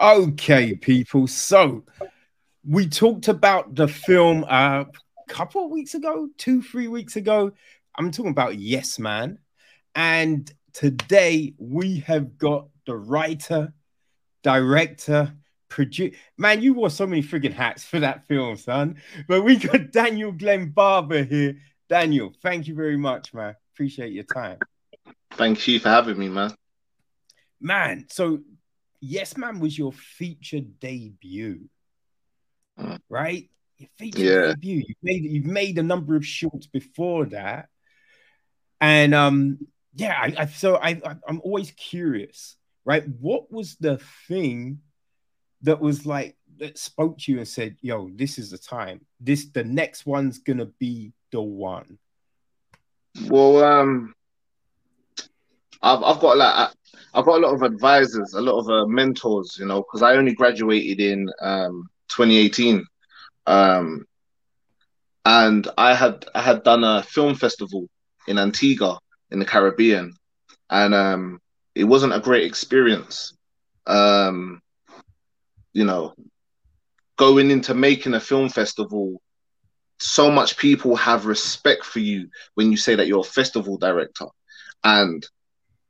Okay, people. So we talked about the film a couple of weeks ago, two, three weeks ago. I'm talking about Yes Man. And today we have got the writer, director, producer. Man, you wore so many friggin' hats for that film, son. But we got Daniel Glenn Barber here. Daniel, thank you very much, man. Appreciate your time. Thank you for having me, man. Man, so Yes Man was your feature debut, right? Your feature yeah. debut. You've made you've made a number of shorts before that, and um, yeah. I, I so I I'm always curious, right? What was the thing that was like that spoke to you and said, "Yo, this is the time. This the next one's gonna be the one." Well, um, I've I've got like I've got a lot of advisors, a lot of uh, mentors, you know, because I only graduated in um, 2018, um, and I had I had done a film festival in Antigua in the Caribbean, and um, it wasn't a great experience. Um, you know, going into making a film festival, so much people have respect for you when you say that you're a festival director, and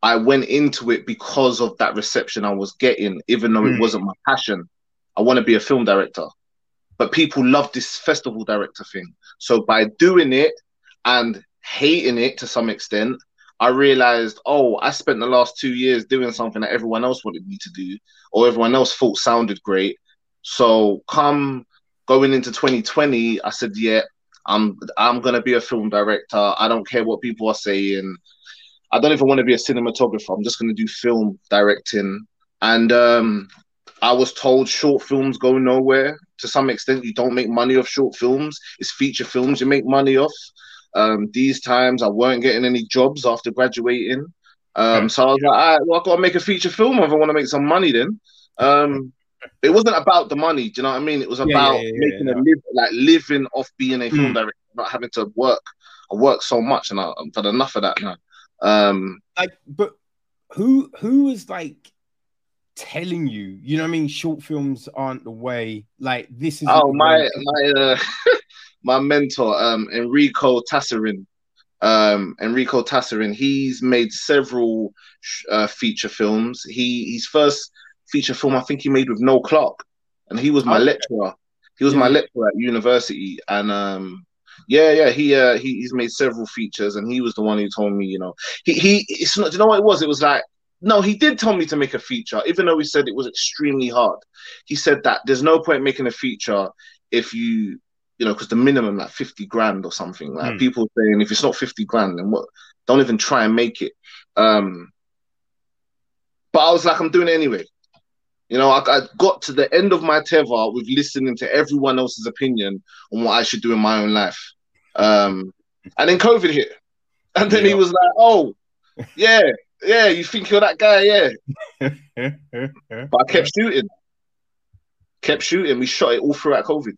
I went into it because of that reception I was getting, even though mm. it hmm. wasn't my passion. I want to be a film director. But people love this festival director thing. So by doing it and hating it to some extent, I realized, oh, I spent the last two years doing something that everyone else wanted me to do, or everyone else thought sounded great. So come going into 2020, I said, yeah, I'm I'm gonna be a film director. I don't care what people are saying. I don't even want to be a cinematographer. I'm just going to do film directing. And um, I was told short films go nowhere. To some extent, you don't make money off short films. It's feature films you make money off. Um, these times, I weren't getting any jobs after graduating. Um, so I was like, all right, well, I got to make a feature film if I want to make some money. Then um, it wasn't about the money. Do you know what I mean? It was about yeah, yeah, yeah, making a live, like living off being a film mm. director, not having to work. I work so much, and I, I've had enough of that now. Um, like, but who who is like telling you? You know, what I mean, short films aren't the way. Like, this is. Oh my my uh, my mentor, um, Enrico Tassarin. Um, Enrico Tassarin. He's made several uh, feature films. He his first feature film, I think he made with Noel Clarke, and he was my okay. lecturer. He was yeah. my lecturer at university, and um, yeah, yeah, he uh he, he's made several features, and he was the one who told me, you know, he he. It's not. Do you know what it was? It was like no, he did tell me to make a feature, even though he said it was extremely hard. He said that there's no point making a feature if you, you know, because the minimum like 50 grand or something. Like mm. people saying if it's not 50 grand, then what? Don't even try and make it. Um, but I was like, I'm doing it anyway. You know, I, I, got to the end of my tether with listening to everyone else's opinion on what I should do in my own life. Um, and then COVID hit. And then yeah. he was like, oh, yeah, yeah, you think you're that guy, yeah. but I kept shooting. Kept shooting. We shot it all throughout COVID.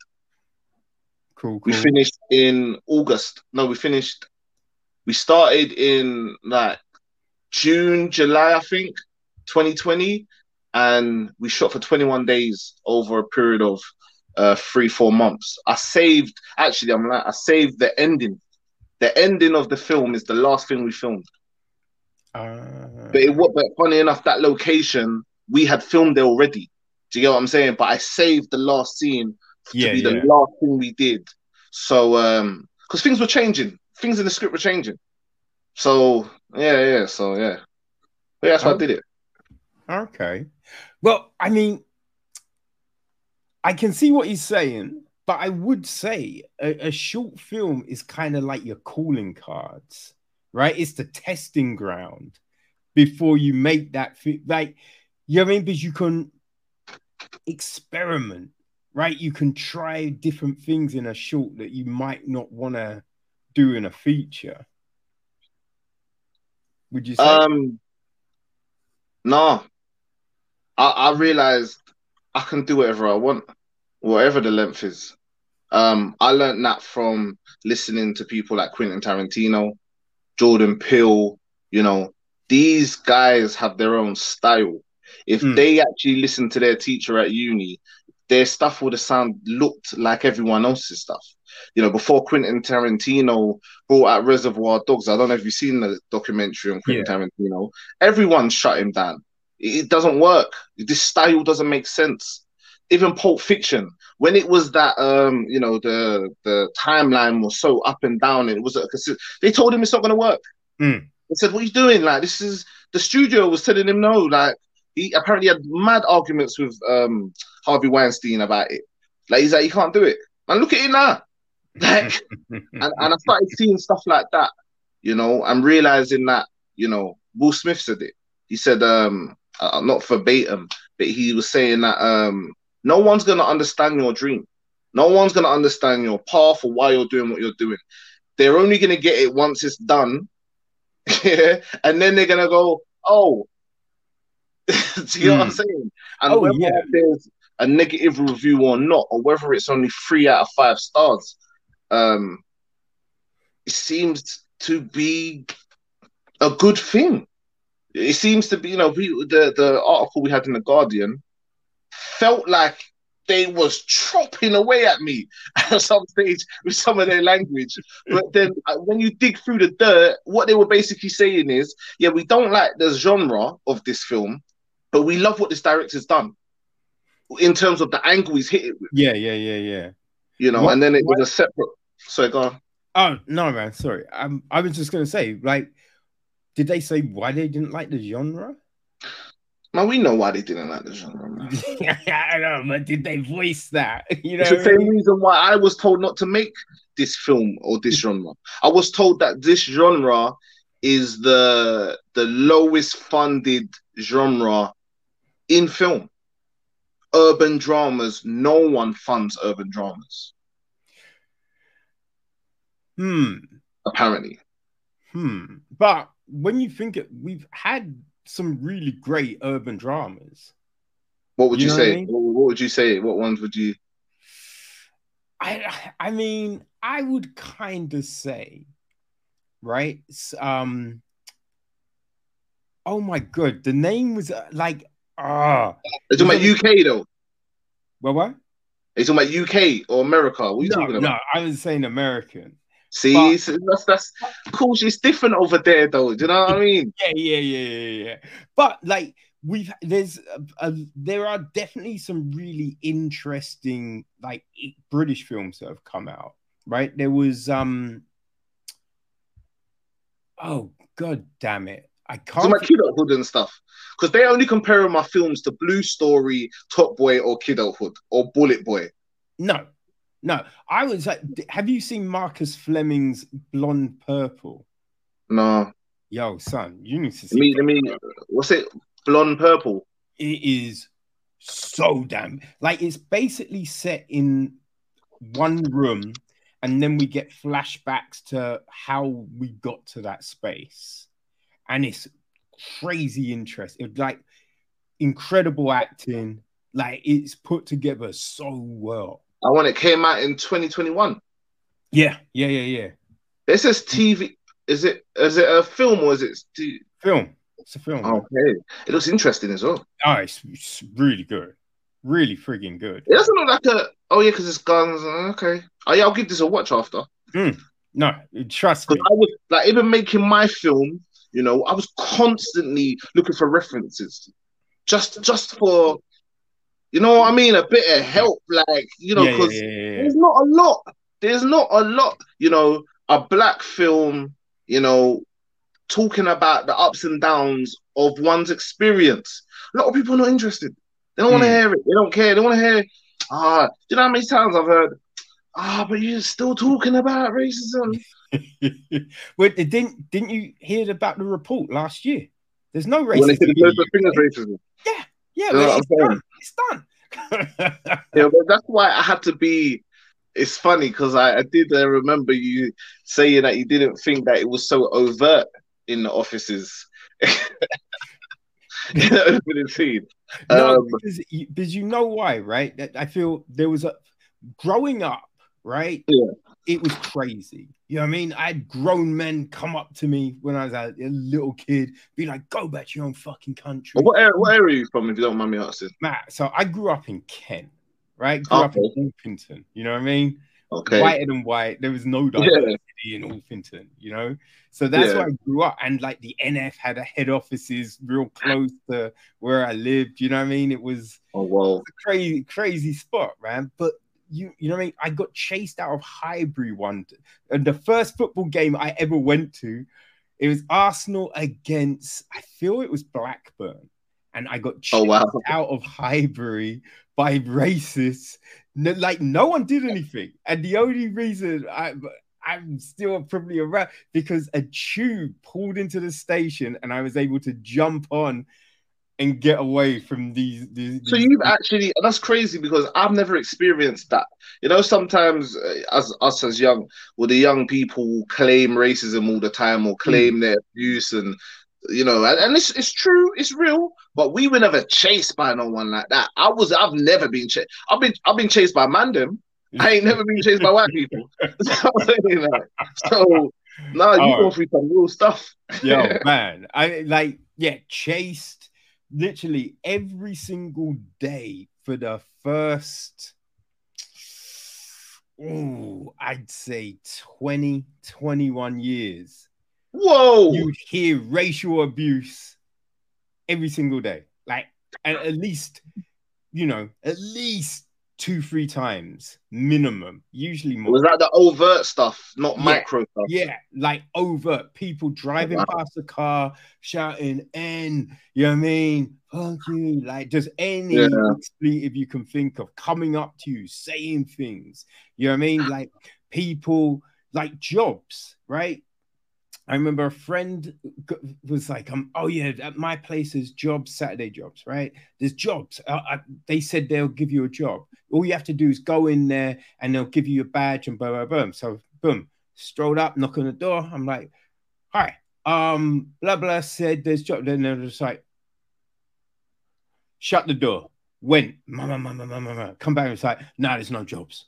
Cool, cool. We finished in August. No, we finished. We started in like June, July, I think, 2020 and we shot for 21 days over a period of uh, three, four months. I saved, actually, I'm like, I saved the ending. The ending of the film is the last thing we filmed. Uh... But it but funny enough, that location we had filmed there already. Do you get what I'm saying? But I saved the last scene to yeah, be the yeah. last thing we did. So, um, because things were changing, things in the script were changing. So yeah, yeah. So yeah, but yeah, that's why I did it. Okay. Well, I mean, I can see what he's saying, but I would say a, a short film is kind of like your calling cards, right? It's the testing ground before you make that fi- like you know I mean? Because you can experiment, right? You can try different things in a short that you might not want to do in a feature. Would you say? Um, no, I, I realized I can do whatever I want, whatever the length is. Um, I learned that from listening to people like Quentin Tarantino, Jordan Peele. You know, these guys have their own style. If Mm. they actually listened to their teacher at uni, their stuff would have sound looked like everyone else's stuff. You know, before Quentin Tarantino brought out Reservoir Dogs, I don't know if you've seen the documentary on Quentin Tarantino. Everyone shut him down. It doesn't work. This style doesn't make sense. Even Pulp Fiction, when it was that um, you know, the the timeline was so up and down, and it was a, they told him it's not gonna work. Mm. They said, "What are you doing? Like this is the studio was telling him no. Like he apparently had mad arguments with um Harvey Weinstein about it. Like he's like, you can't do it. And look at it now. Like, and, and I started seeing stuff like that, you know, and realizing that, you know, Will Smith said it. He said, um, uh, not verbatim, but he was saying that um, no one's gonna understand your dream. No one's gonna understand your path or why you're doing what you're doing. They're only gonna get it once it's done, yeah, and then they're gonna go, oh, do you know what I'm Mm. saying? And Oh, whether yeah. there's a negative review or not, or whether it's only three out of five stars, um, it seems to be a good thing. It seems to be, you know, we, the the article we had in the Guardian felt like they was chopping away at me at some stage with some of their language. But then uh, when you dig through the dirt, what they were basically saying is, yeah, we don't like the genre of this film, but we love what this director's done in terms of the angle he's hit it with, yeah, yeah, yeah, yeah. you know. What- and then it what- was a separate. So go on. Oh no, man. Sorry. I'm. I was just gonna say, like, did they say why they didn't like the genre? Man, we know why they didn't like the genre, man. I don't know, but did they voice that? You know, It's the same reason why I was told not to make this film or this genre. I was told that this genre is the the lowest funded genre in film. Urban dramas, no one funds urban dramas, Hmm. apparently. Hmm. But when you think it, we've had some really great urban dramas. What would You you, know what I say? mean? What, would you say? What ones would you I I mean, I would kind of say, right? Um. Oh my god, the name was uh, like ah. You talking about UK though? well, what? Are you talking about UK or America? What are you No, talking about? no, I was saying American. See, But- so that's that's cool. It's different over there though. Do you know what I mean? Yeah, yeah, yeah, yeah, yeah. But like we've there's a, a, there are definitely some really interesting like British films that have come out. Right? There was um. Oh god damn it! I can't. about kidulthood and stuff. Because they only compare my films to Blue Story, Top Boy, or Kidulthood, or Bullet Boy. No, no. I was like, have you seen Marcus Flemmings' Blonde Purple? No, Yo, son, you need to let see. me, let me, what's it? Blonde Purple. it is so damn like it's basically set in one room and then we get flashbacks to how we got to that space and it's crazy interesting like incredible acting like it's put together so well I want it came out in 2021. yeah yeah yeah yeah It says TV. Is it is it a film or is it? T- film it's a film okay, it looks interesting as well. oh it's, it's really good really friggin' good It doesn't look like a. Oh yeah, because it's guns. uh, Okay. Oh yeah, I'll give this a watch after. no trust me I was like, even making my film, you know, I was constantly looking for references, just just for, you know what I mean, a bit of help, like you know, because yeah, yeah, yeah, yeah. there's not a lot. There's not a lot, you know, a black film, you know, talking about the ups and downs of one's experience. A lot of people are not interested. They don't want to Mm. hear it. They don't care. They want to hear, ah, do you know how many times I've heard, ah, but you're still talking about racism. well, didn't didn't you hear about the report last year? There's no racism. said in there's the no fingers UK. racism. Yeah, know it's done. Yeah, but that's why I had to be. It's funny because I, I did uh, remember you saying that you didn't think that it was so overt in the offices. in the opening scene. no, Um, because you, because you know why, right? That I feel there was a growing up, right? Yeah. It was crazy. You know what I mean? I had grown men come up to me when I was a, little kid, be like, go back to your own fucking country. What, area, what area are you from, if you don't mind me asking? Matt, so I grew up in Kent, right? Grew up in Orpington. You know what I mean? Okay. Whiter than white. There was no diversity in Orpington, you know? So that's Yeah. where I grew up. And like the NF had a head offices real close to where I lived. You know what I mean? It was Oh, well. a crazy, crazy spot, man. But you, you know what I mean? I got chased out of Highbury one, and the first football game I ever went to, it was Arsenal against, I feel it was Blackburn, and I got chased Oh, wow. out of Highbury by racists. No, like no one did anything, and the only reason I. I'm still probably around because a tube pulled into the station and I was able to jump on and get away from these. these So you've actually that's crazy because I've never experienced that. You know, sometimes uh, as us as young, well, the young people claim racism all the time or claim their abuse, and you know, and, and it's it's true, it's real. But we were never chased by no one like that. I was, I've never been chased. I've been, I've been chased by mandem. I ain't never been chased by white people. so, you know, so no, you Oh. go through some real stuff. Yo, man, I like yeah, chased literally every single day for the first. Oh, I'd say 20, 21 years. Whoa! You'd hear racial abuse every single day, like and at least, you know, at least two, three times minimum, usually more. was that the overt stuff, not Yeah. micro stuff? Yeah, like overt people driving Wow. past the car shouting "N," you know what I mean? Fuck you, like just any Yeah. expletive you can think of coming up to you, saying things. You know what I mean? Like people, like jobs, right? I remember a friend was like, um, "Oh yeah, at my place is jobs, Saturday jobs, right? There's jobs. Uh, I, they said they'll give you a job. All you have to do is go in there, and they'll give you a badge, and boom, boom, boom. So boom, strolled up, knock on the door. I'm like, "Hi, um, blah blah." Said there's job. Then they're just like, shut the door. Went, mama, mama, mama, mama. Come back it's like, nah, there's no jobs.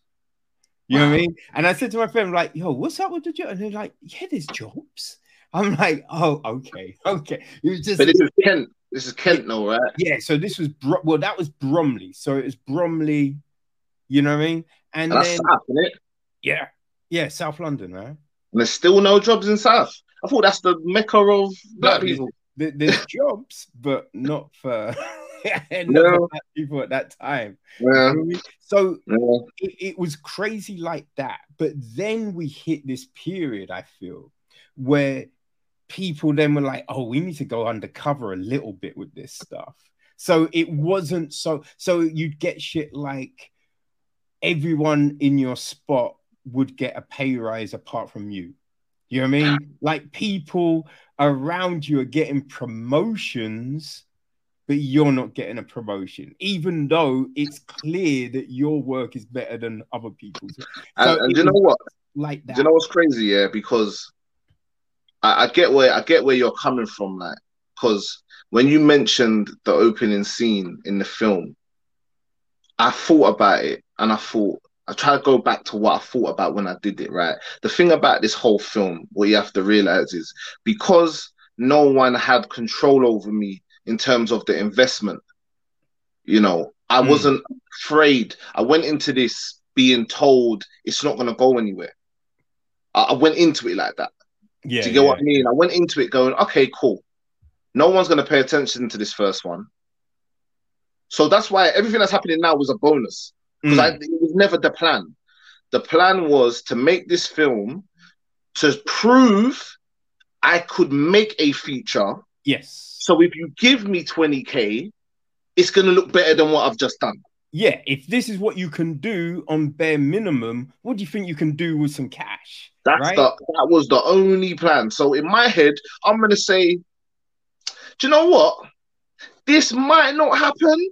You know what I mean? And I said to my friend, like, yo, what's up with the job? And they're like, yeah, there's jobs. I'm like, oh, okay, okay. It was just But this is Kent. This is Kent, no, right? yeah. So this was Bro- well, that was Bromley. So it was Bromley. You know what I mean? And And then South, isn't it? yeah, yeah, South London, right? And there's still no jobs in South. I thought that's the mecca of black No, people. There- There's jobs, but not for not No. people at that time. Yeah, know what I mean? So yeah. it, it was crazy like that. But then we hit this period, I feel, where people then were like, oh, we need to go undercover a little bit with this stuff. So it wasn't so, so you'd get shit like everyone in your spot would get a pay rise apart from you. You know what I mean? Like people around you are getting promotions but you're not getting a promotion, even though it's clear that your work is better than other people's. So And, and do you know what? Like Do that. you know what's crazy? Yeah, because I, I get where I get where you're coming from, like, because when you mentioned the opening scene in the film, I thought about it and I thought I try to go back to what I thought about when I did it. Right, the thing about this whole film, what you have to realize is because no one had control over me in terms of the investment. You know, I Mm. wasn't afraid. I went into this being told it's not going to go anywhere. I, I went into it like that. yeah, Do you get yeah. what I mean? I went into it going, okay, cool. No one's going to pay attention to this first one. So that's why everything that's happening now was a bonus because Mm. it was never the plan. The plan was to make this film to prove I could make a feature. Yes. So if you give me 20k, it's going to look better than what I've just done. Yeah, if this is what you can do on bare minimum, what do you think you can do with some cash? That's right? the that was the only plan. So in my head, I'm gonna say, do you know what? This might not happen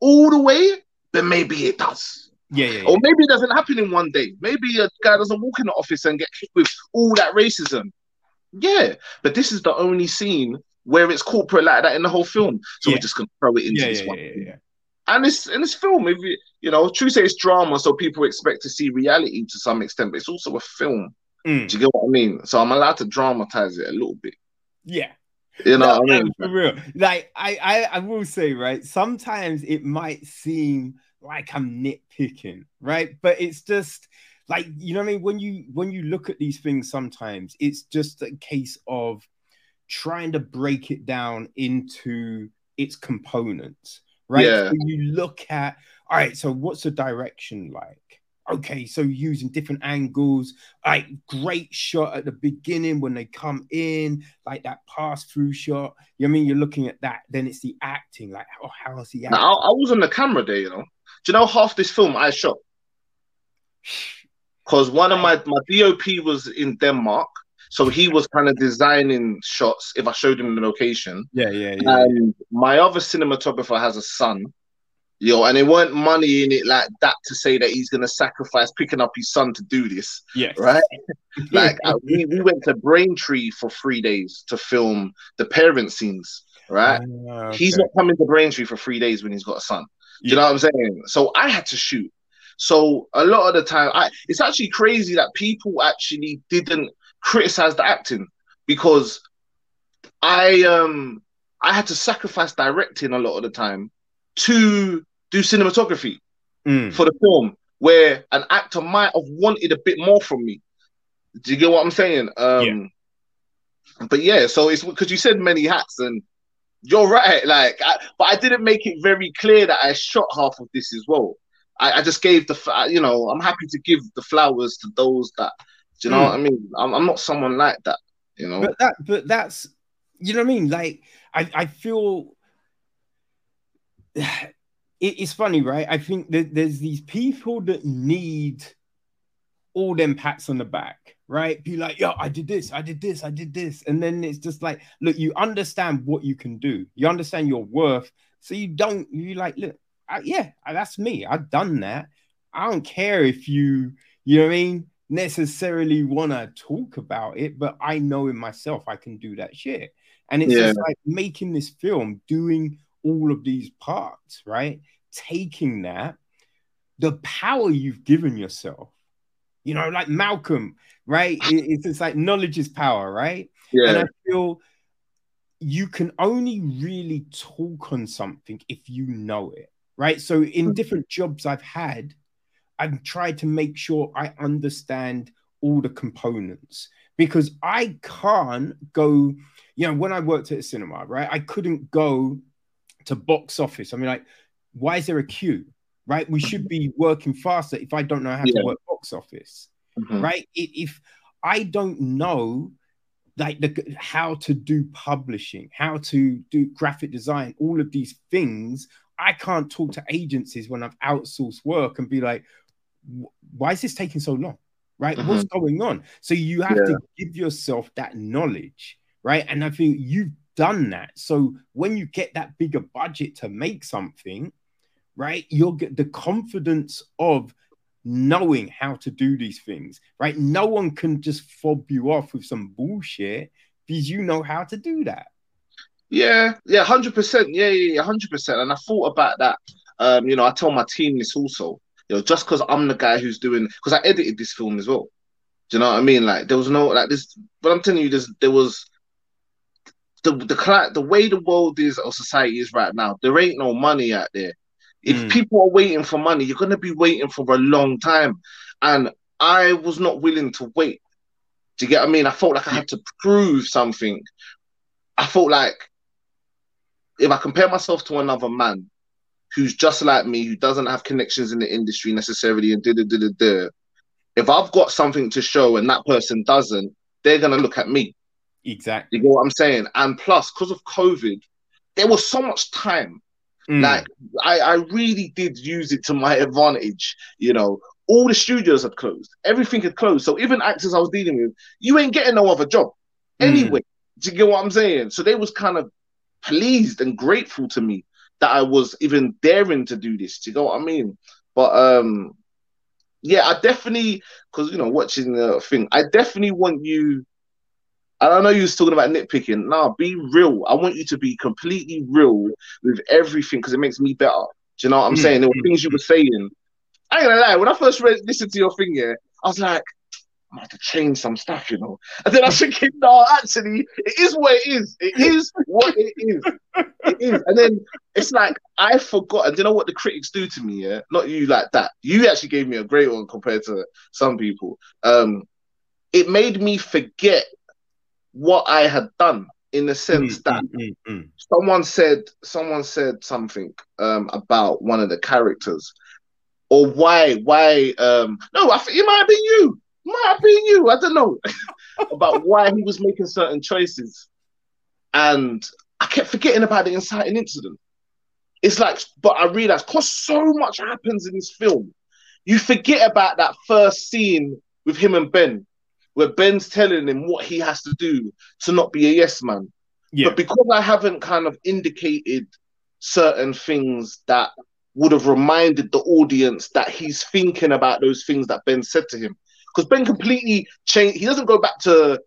all the way, but maybe it does. yeah, yeah, yeah. Or maybe it doesn't happen in one day. Maybe a guy doesn't walk in the office and get hit with all that racism. Yeah, but this is the only scene where it's corporate like that in the whole film. So Yeah. we're just gonna throw it into yeah, this yeah, one. and it's in this film. If you you know, true say it's drama, so people expect to see reality to some extent, but it's also a film. Mm. Do you get what I mean? So I'm allowed to dramatize it a little bit. Yeah. You know no, what I mean? For real. Like I, I I will say, right, sometimes it might seem like I'm nitpicking, right? But it's just like you know what I mean when you when you look at these things sometimes it's just a case of trying to break it down into its components right? Yeah. so you look at all right so what's the direction like? Okay so using different angles like great shot at the beginning when they come in like that pass through shot. You know I mean? You're looking at that then it's the acting like oh how is he acting? Now, I, I was on the camera there you know? Do you know half this film I shot? Because one of my my DOP was in Denmark, so he was kind of designing shots. If I showed him the location, yeah, yeah, yeah. And my other cinematographer has a son, yo, and it weren't money in it like that to say that he's gonna sacrifice picking up his son to do this. Yeah, right. like uh, we, we went to Braintree for three days to film the parent scenes. Right, uh, okay. he's not coming to Braintree for three days when he's got a son. Do you know what I'm saying? So I had to shoot so a lot of the time, I, it's actually crazy that people actually didn't criticize the acting because I um I had to sacrifice directing a lot of the time to do cinematography mm. for the film, where an actor might have wanted a bit more from me. Do you get what I'm saying? Um, yeah. But yeah, so it's because you said many hats, and you're right. Like, I, but I didn't make it very clear that I shot half of this as well. I, I, just gave the you know I'm happy to give the flowers to those that do you know mm. what I mean? I'm, I'm not someone like that you know? But that but that's you know what I mean? Like I I feel it, it's funny right? I think that there's these people that need all them pats on the back right? Be like yo I did this I did this I did this. And then it's just like look you understand what you can do. You understand your worth. So you don't you like look I, yeah, that's me. I've done that. I don't care if you, you know what I mean, necessarily want to talk about it, but I know in myself I can do that shit. And it's yeah. just like making this film, doing all of these parts, right? Taking that, the power you've given yourself, you know, like Malcolm, right? It's just like knowledge is power, right? Yeah. And I feel you can only really talk on something if you know it right? So in hmm. different jobs I've had, I've tried to make sure I understand all the components because I can't go, you know, when I worked at a cinema, right? I couldn't go to box office. I mean, like, why is there a queue? Right? We should be working faster if I don't know how yeah. to work box office. Mm-hmm. Right? If I don't know like the how to do publishing, how to do graphic design, all of these things, I can't talk to agencies when I've outsourced work and be like, why is this taking so long? Right? Mm-hmm. What's going on? So you have yeah. to give yourself that knowledge, right? And I think you've done that. So when you get that bigger budget to make something, right, you'll get the confidence of knowing how to do these things, right? No one can just fob you off with some bullshit because you know how to do that. Yeah, yeah, hundred percent. Yeah, yeah, hundred percent. And I thought about that. Um, you know, I told my team this also. You know, just because I'm the guy who's doing, because I edited this film as well. Do you know what I mean? Like, there was no like this. But I'm telling you, this there was the the the way the world is or society is right now. There ain't no money out there. If mm. people are waiting for money, you're gonna be waiting for a long time. And I was not willing to wait. Do you get what I mean? I felt like I had to prove something. I felt like if I compare myself to another man who's just like me, who doesn't have connections in the industry necessarily, and da da da da da, if I've got something to show and that person doesn't, they're gonna look at me. Exactly. You know what I'm saying? And plus, because of COVID, there was so much time. Mm. Like I, I really did use it to my advantage. You know, all the studios had closed, everything had closed. So even actors I was dealing with, you ain't getting no other job mm. anyway. Mm. Do you get what I'm saying? So they was kind of pleased and grateful to me that I was even daring to do this. Do you know what I mean? But um, yeah, I definitely because you know watching the thing, I definitely want you. And I know you was talking about nitpicking. Now, be real. I want you to be completely real with everything because it makes me better. Do you know what I'm mm-hmm. saying? There were things you were saying. I ain't gonna lie. When I first read, listened to your thing, yeah, I was like, I have to change some stuff, you know. And then I was thinking, no, actually, it is what it is. It is what it is. It is. And then it's like I forgot. And you know what the critics do to me? Yeah, not you like that. You actually gave me a great one compared to some people. Um, it made me forget what I had done in the sense mm, that mm, mm, mm, someone said someone said something um about one of the characters or why why um no I think it might have been you might have been you. I don't know about why he was making certain choices, and I kept forgetting about the inciting incident. It's like, but I realized because so much happens in this film, you forget about that first scene with him and Ben, where Ben's telling him what he has to do to not be a yes man. Yeah. But because I haven't kind of indicated certain things that would have reminded the audience that he's thinking about those things that Ben said to him because Ben completely changed. He doesn't go back to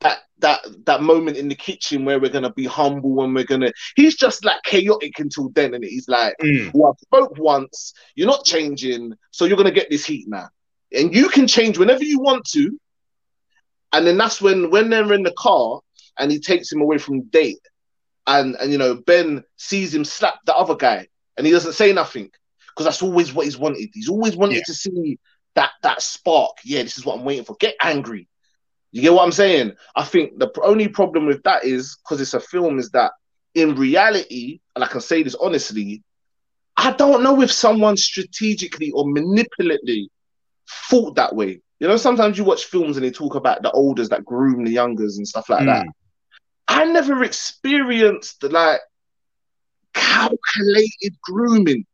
that that that moment in the kitchen where we're gonna be humble and we're gonna. He's just like chaotic until then, and he's like, mm. "Well, I spoke once. You're not changing, so you're gonna get this heat now, and you can change whenever you want to." And then that's when when they're in the car and he takes him away from date, and and you know Ben sees him slap the other guy, and he doesn't say nothing because that's always what he's wanted. He's always wanted yeah. to see that that spark. Yeah, this is what I'm waiting for. Get angry. You get what I'm saying? I think the only problem with that is because it's a film, is that in reality, and I can say this honestly, I don't know if someone strategically or manipulatively thought that way. You know, sometimes you watch films and they talk about the olders that groom the youngers and stuff like mm. that. I never experienced like calculated grooming.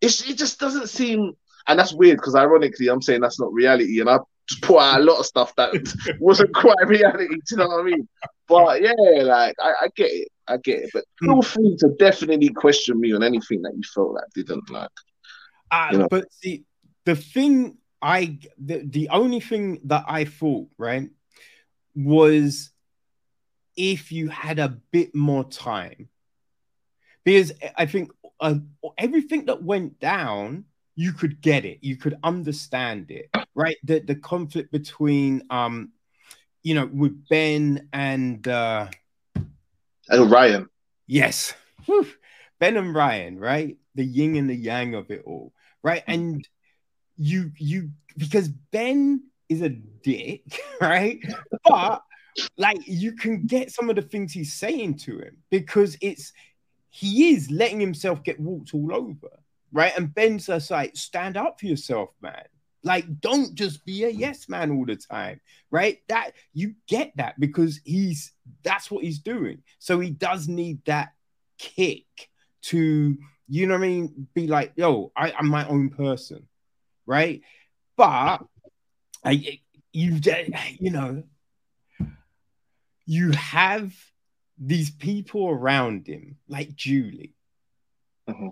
It's, it just doesn't seem and that's weird because ironically, I'm saying that's not reality, and I just put out a lot of stuff that wasn't quite reality. Do you know what I mean? But yeah, like I, I get it, I get it. But feel hmm. free to definitely question me on anything that you felt like didn't like. Uh, you know? But the the thing I the, the only thing that I thought right was if you had a bit more time because I think uh, everything that went down you could get it, you could understand it, right? The the conflict between um, you know, with Ben and uh and Ryan. Yes. Whew. Ben and Ryan, right? The yin and the yang of it all, right? And you you because Ben is a dick, right? But like you can get some of the things he's saying to him because it's he is letting himself get walked all over right? And Ben's just like, stand up for yourself, man. Like, don't just be a yes man all the time, right? That you get that because he's that's what he's doing. So he does need that kick to, you know what I mean? Be like, yo, I, I'm my own person, right? But I, you, you know, you have these people around him, like Julie, mm-hmm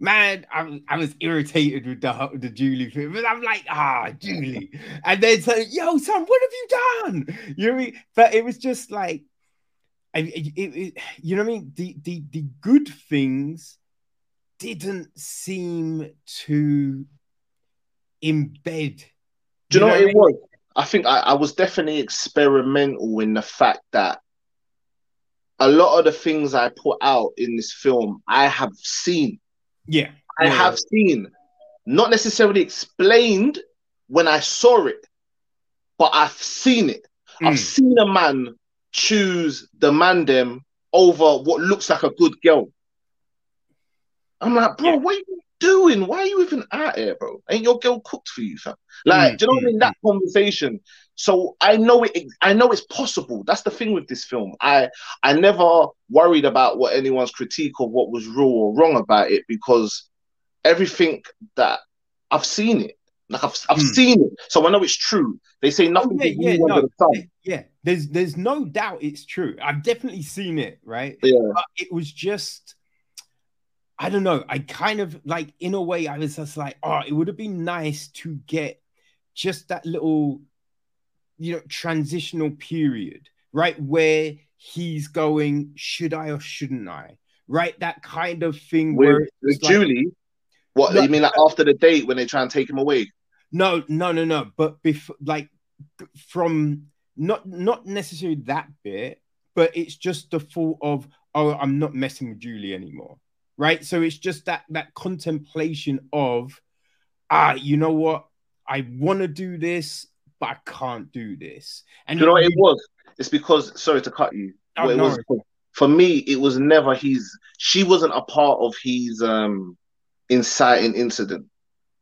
man, I, I was irritated with the the Julie thing, but I'm like, ah, Julie, and then so, yo, son, what have you done? You know what I mean? But it was just like, I, it, it, you know what I mean? The the the good things didn't seem to embed. Do you, know, know what it was? I think I, I was definitely experimental in the fact that a lot of the things I put out in this film I have seen yeah. I yeah. have seen, not necessarily explained when I saw it, but I've seen it. Mm. I've seen a man choose the mandem over what looks like a good girl. I'm like, bro, yeah. what are you doing? Why are you even out here, bro? Ain't your girl cooked for you, fam? Like, mm. do you know what I mean? That mm. conversation. So I know it. I know it's possible. That's the thing with this film. I I never worried about what anyone's critique of what was real or wrong about it because everything that I've seen it. Like I've, I've mm. seen it, so I know it's true. They say nothing. Oh, yeah, yeah, no, the yeah. There's there's no doubt it's true. I've definitely seen it, right? Yeah. But it was just, I don't know. I kind of like, in a way, I was just like, oh, it would have been nice to get just that little you know transitional period right where he's going should i or shouldn't i right? That kind of thing with, where with like, Julie. What No, you mean, like after the date when they try and take him away? no, no, no, no. But before, like, from not not necessarily that bit, but it's just the thought of, oh, I'm not messing with Julie anymore, right? So it's just that that contemplation of, ah, you know what? I want to do this, but I can't do this. And Do you know what it was? It's because sorry to cut you. Oh, no was for, me, it was never his. She wasn't a part of his um inciting incident.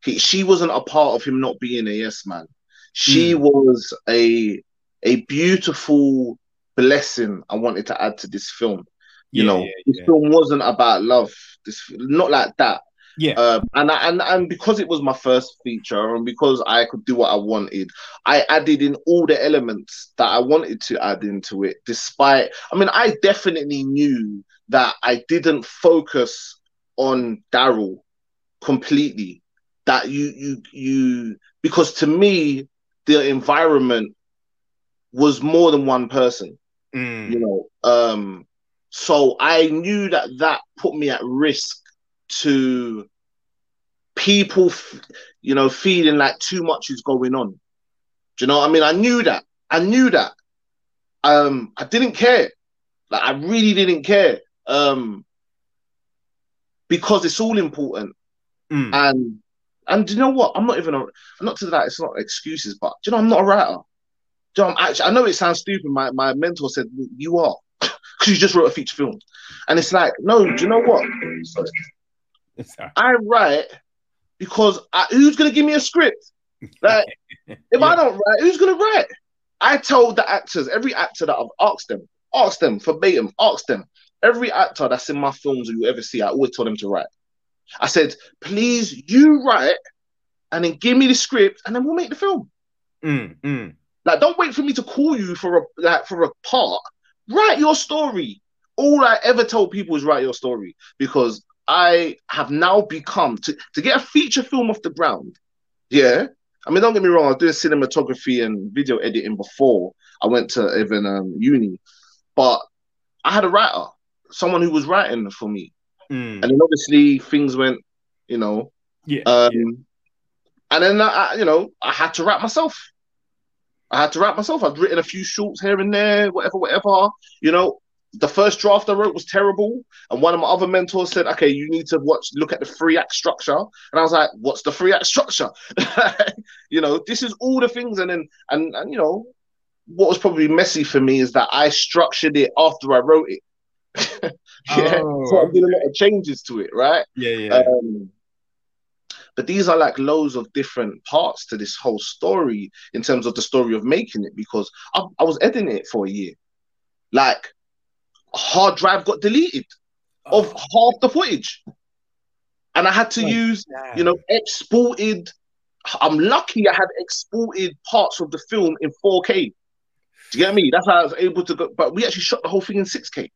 He, she wasn't a part of him not being a yes man. She Mm. was a a beautiful blessing. I wanted to add to this film. You Yeah, know, yeah, this yeah. film wasn't about love. This not like that. Yeah. Um, and I, and and because it was my first feature, and because I could do what I wanted, I added in all the elements that I wanted to add into it. Despite, I mean, I definitely knew that I didn't focus on Daryl completely. That you you you because to me the environment was more than one person Mm. you know um so i knew that that put me at risk to people f- you know feeling like too much is going on. Do you know what i mean? I knew that. I knew that. Um i didn't care. Like i really didn't care. Um because it's all important. Mm. and and do you know what? I'm not even a, i'm not to that it's not excuses but do you know i'm not a writer? Do you know, I'm actually, I know it sounds stupid. My my mentor said you are. Because you just wrote a feature film, and it's like, no, do you know what? Sorry. I write because I, who's gonna give me a script? Like, if Yeah. I don't write, who's gonna write? I told the actors, every actor that I've asked them, asked them verbatim, asked them, every actor that's in my films or you ever see, I always told them to write. I said, please, you write, and then give me the script, and then we'll make the film. Mm, mm. Like, don't wait for me to call you for a like for a part. Write your story. All I ever told people is write your story because I have now become to, to get a feature film off the ground. Yeah. I mean, don't get me wrong, I was doing cinematography and video editing before I went to even um, uni, but I had a writer, someone who was writing for me. Mm. And then obviously things went, you know, Yeah. um, yeah. and then I, I- you know, I had to write myself. I had to write myself. I'd written a few shorts here and there, whatever, whatever. You know, the first draft I wrote was terrible, and one of my other mentors said, "Okay, you need to watch, look at the three act structure." And I was like, "What's the three act structure?" you know, this is all the things, and then and and you know, what was probably messy for me is that I structured it after I wrote it. yeah, Oh, so I did a lot of changes to it, right? Yeah, yeah. Um, but these are like loads of different parts to this whole story in terms of the story of making it because I, I was editing it for a year. Like, hard drive got deleted of half the footage. And I had to Oh, use, damn. you know, exported. I'm lucky I had exported parts of the film in 4K. Do you get me? That's how I was able to go. But we actually shot the whole thing in 6K.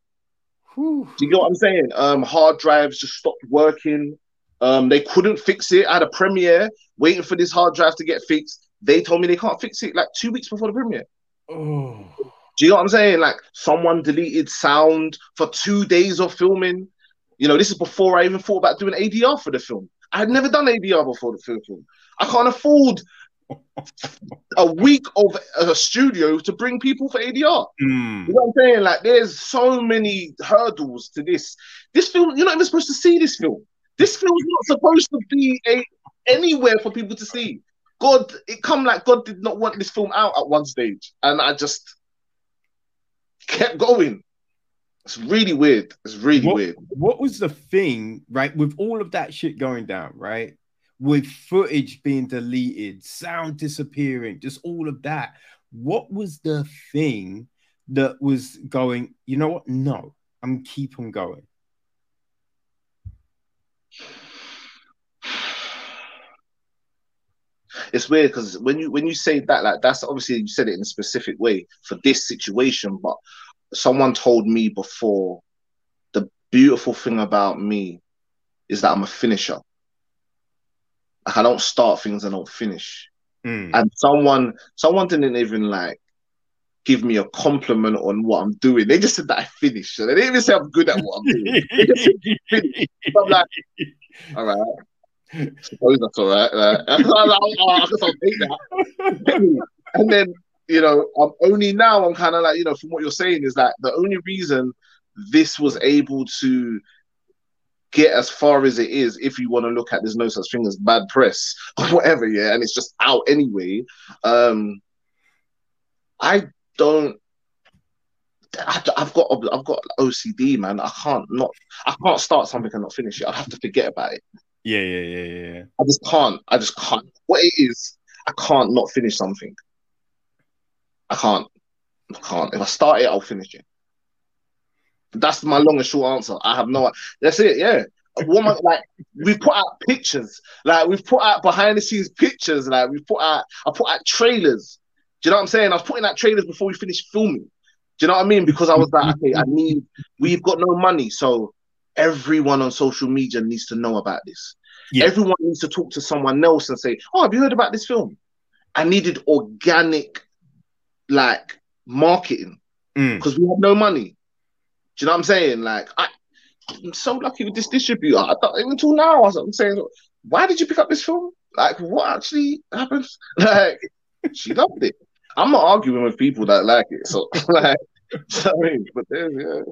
Whew. Do you get what I'm saying? Um, hard drives just stopped working. Um, they couldn't fix it. I had a premiere waiting for this hard drive to get fixed. They told me they can't fix it like two weeks before the premiere. Oh. Do you know what I'm saying? Like someone deleted sound for two days of filming. You know, this is before I even thought about doing ADR for the film. I had never done ADR before the film. I can't afford a week of a studio to bring people for ADR. Mm. You know what I'm saying? Like, there's so many hurdles to this. This film, you're not even supposed to see this film. This film's not supposed to be a anywhere for people to see. God, it come like God did not want this film out at one stage, and I just kept going. It's really weird. It's really What- weird. What was the thing, right? With all of that shit going down, right? With footage being deleted, sound disappearing, just all of that. What was the thing that was going, you know what? No, I'm keep on going. It's weird because when you when you say that, like that's obviously you said it in a specific way for this situation, but someone told me before the beautiful thing about me is that I'm a finisher. Like I don't start things, I don't finish. Mm. And someone someone didn't even like give me a compliment on what I'm doing. They just said that I finished. So they didn't even say I'm good at what I'm doing. I'm like, all right. Suppose that's all right. I, I, guess I'll take that. and then, you know, I'm only now I'm kind of like, you know, from what you're saying is that the only reason this was able to get as far as it is if you want to look at there's no such thing as bad press or whatever, yeah, and it's just out anyway. Um I don't I, have got I've got OCD, man. I can't not I can't start something and not finish it. I have to forget about it. Yeah, yeah, yeah, yeah. I just can't. I just can't. What it is, I can't not finish something. I can't. I can't. If I start it, I'll finish it. That's my long and short answer. I have no. That's it. Yeah. Woman, like we've put out pictures, like we've put out behind the scenes pictures, like we've put out. I put out trailers. Do you know what I'm saying? I was putting out trailers before we finished filming. Do you know what I mean? Because I was like, okay, I need. We've got no money, so everyone on social media needs to know about this. Yeah. Everyone needs to talk to someone else and say, "Oh, have you heard about this film?" I needed organic, like marketing, because mm. we have no money. Do you know what I'm saying? Like, I, am so lucky with this distributor. I thought, even until now, I was, I'm saying, why did you pick up this film? Like, what actually happened? Like, she loved it. I'm not arguing with people that like it. So, like, sorry, but then, yeah.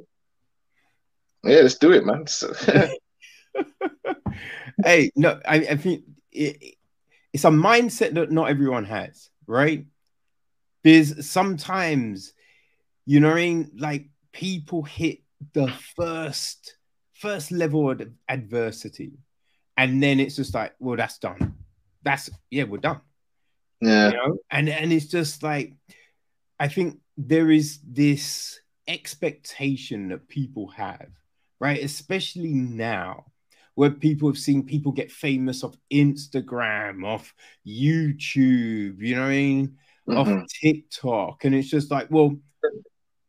Yeah, let's do it, man. hey, no, I, I think it, it's a mindset that not everyone has, right? Because sometimes, you know, what I mean, like people hit the first first level of adversity and then it's just like well that's done that's yeah we're done yeah you know? and and it's just like i think there is this expectation that people have right especially now where people have seen people get famous off instagram off youtube you know what i mean mm-hmm. off tiktok and it's just like well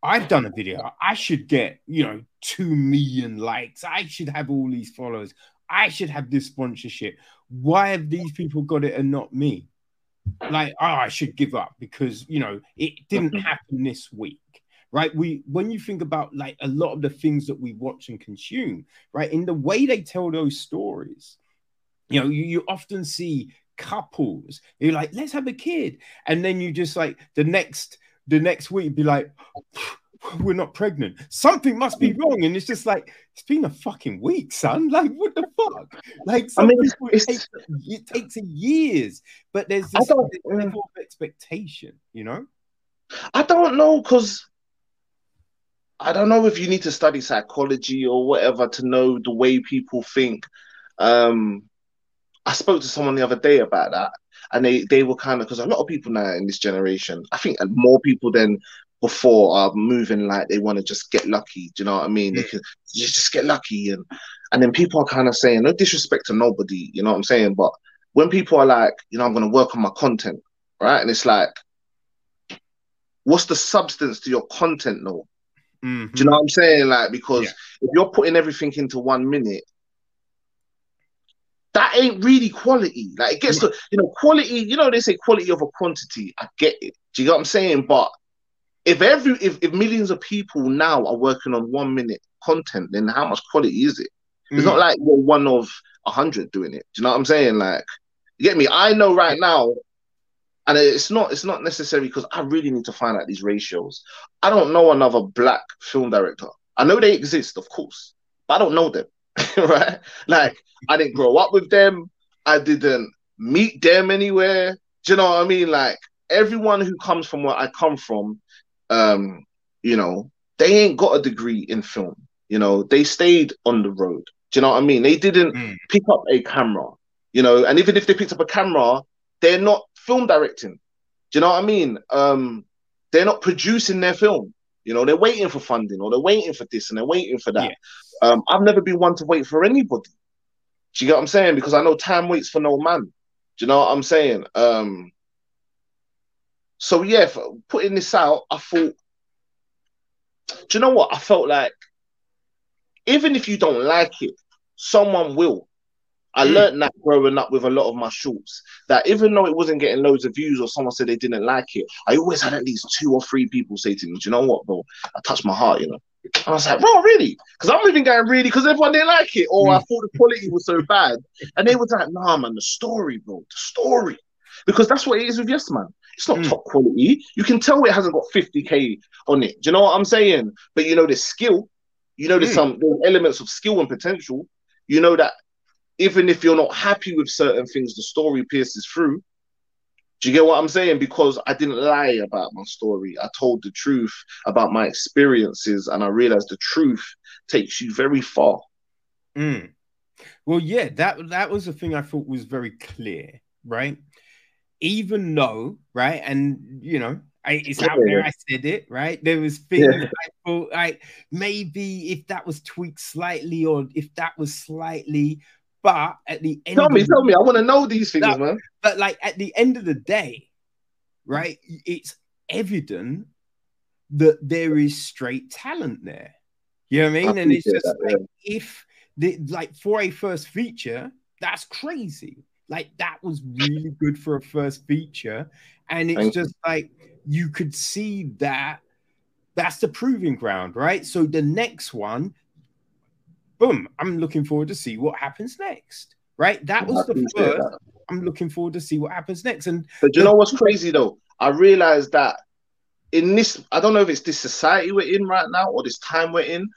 I've done a video. I should get, you know, 2 million likes. I should have all these followers. I should have this sponsorship. Why have these people got it and not me? Like, oh, I should give up because, you know, it didn't mm-hmm. happen this week. Right. We, when you think about like a lot of the things that we watch and consume, right, in the way they tell those stories, you know, you, you often see couples, you're like, let's have a kid. And then you just like the next the next week be like, we're not pregnant. Something must be mm-hmm. wrong. And it's just like, it's been a fucking week, son. Like, what the fuck? Like, I mean, it, takes, it takes years, but there's this level mm. of expectation, you know? I don't know, because I don't know if you need to study psychology or whatever to know the way people think. Um, I spoke to someone the other day about that, and they they were kind of because a lot of people now in this generation, I think more people than before are moving like they want to just get lucky. Do you know what I mean? They can just get lucky, and and then people are kind of saying no disrespect to nobody. You know what I'm saying? But when people are like, you know, I'm going to work on my content, right? And it's like, what's the substance to your content, though? Mm-hmm. Do you know what I'm saying? Like, because yeah. if you're putting everything into one minute, that ain't really quality. Like it gets to you know quality. You know they say quality over quantity. I get it. Do you get what I'm saying? But if every if, if millions of people now are working on one minute content, then how much quality is it? It's not mm. like you're one of a hundred doing it. Do you know what I'm saying? Like, you get me? I know right now, and it's not it's not necessary because I really need to find out these ratios. I don't know another black film director. I know they exist, of course, but I don't know them. right? Like I didn't grow up with them. I didn't meet them anywhere. Do you know what I mean? Like everyone who comes from where I come from, um, you know, they ain't got a degree in film. You know, they stayed on the road. Do you know what I mean? They didn't mm. pick up a camera. You know, and even if they picked up a camera, they're not film directing. Do you know what I mean? Um, they're not producing their film. You know, they're waiting for funding or they're waiting for this and they're waiting for that. Yeah. Um, I've never been one to wait for anybody. Do you get what I'm saying? Because I know time waits for no man. Do you know what I'm saying? Um, so yeah, putting this out, I thought, do you know what? I felt like even if you don't like it, someone will. I mm. learned that growing up with a lot of my shorts. That even though it wasn't getting loads of views or someone said they didn't like it, I always had at least two or three people say to me, Do you know what, bro? I touched my heart, you know. I was like, bro, really? Because I'm even going really because everyone didn't like it, or I mm. thought the quality was so bad. And they was like, nah, man, the story, bro, the story. Because that's what it is with Yes Man. It's not mm. top quality. You can tell it hasn't got 50k on it. Do you know what I'm saying? But you know, there's skill. You know, there's mm. some there's elements of skill and potential. You know that even if you're not happy with certain things, the story pierces through. Do you get what I'm saying? Because I didn't lie about my story. I told the truth about my experiences, and I realized the truth takes you very far. Mm. Well, yeah, that that was the thing I thought was very clear, right? Even though, right, and you know, I, it's out there. I said it, right? There was things yeah. I thought, like maybe if that was tweaked slightly, or if that was slightly but at the end, tell me, tell me, I want to know these things, that, man. But like at the end of the day, right? It's evident that there is straight talent there. You know what I mean? I and it's just that, like yeah. if the like for a first feature, that's crazy. Like that was really good for a first feature, and it's Thank just you. like you could see that that's the proving ground, right? So the next one, boom, I'm looking forward to see what happens next. Right? That was the first. That. I'm looking forward to see what happens next. And but you know what's crazy though? I realized that in this, I don't know if it's this society we're in right now or this time we're in.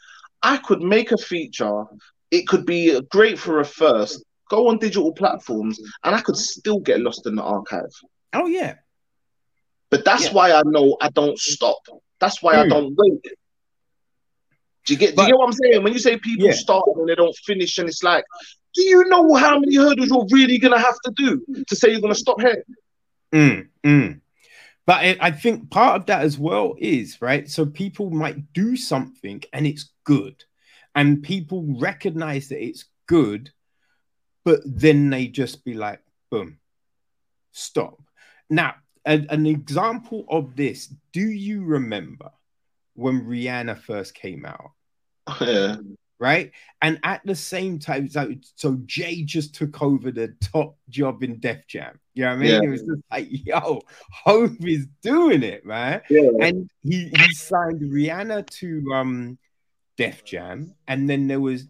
I could make a feature. It could be great for a first. Go on digital platforms, and I could still get lost in the archive. Oh yeah. But that's yeah. why I know I don't stop. That's why. I hmm. don't wait. Do you get? Do you get what I'm saying? When you say people yeah. start and they don't finish, and it's like, do you know how many hurdles you're really gonna have to do to say you're gonna stop here? Mm, mm. But it, I think part of that as well is right. So people might do something and it's good, and people recognize that it's good, but then they just be like, boom, stop. Now, a, an example of this. Do you remember? When Rihanna first came out. Yeah. Right. And at the same time, so, so Jay just took over the top job in Def Jam. You know what I mean? Yeah. It was just like, yo, Hov is doing it, man. Yeah. And he, he signed Rihanna to um Def Jam. And then there was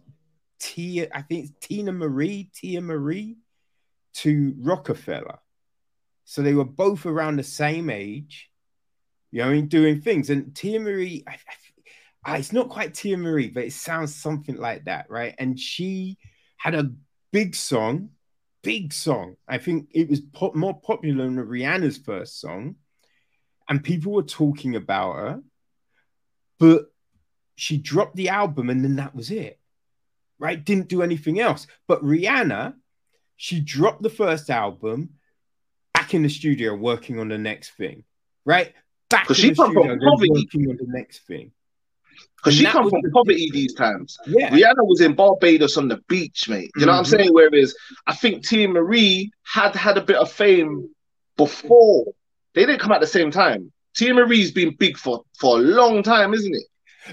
Tia, I think it's Tina Marie, Tia Marie to Roc-A-Fella. So they were both around the same age you know, I mean, doing things. And Tia Marie, I, I, it's not quite Tia Marie, but it sounds something like that, right? And she had a big song, big song. I think it was more popular than Rihanna's first song, and people were talking about her, but she dropped the album and then that was it, right? Didn't do anything else. But Rihanna, she dropped the first album, back in the studio working on the next thing, right? Back because she come from poverty. The next thing. Because she come from poverty these times. Yeah. Rihanna was in Barbados on the beach, mate. You know mm-hmm. what I'm mm-hmm. saying? Whereas I think Tia Marie had had a bit of fame before. They didn't come at the same time. Tia Marie's been big for for a long time, isn't it?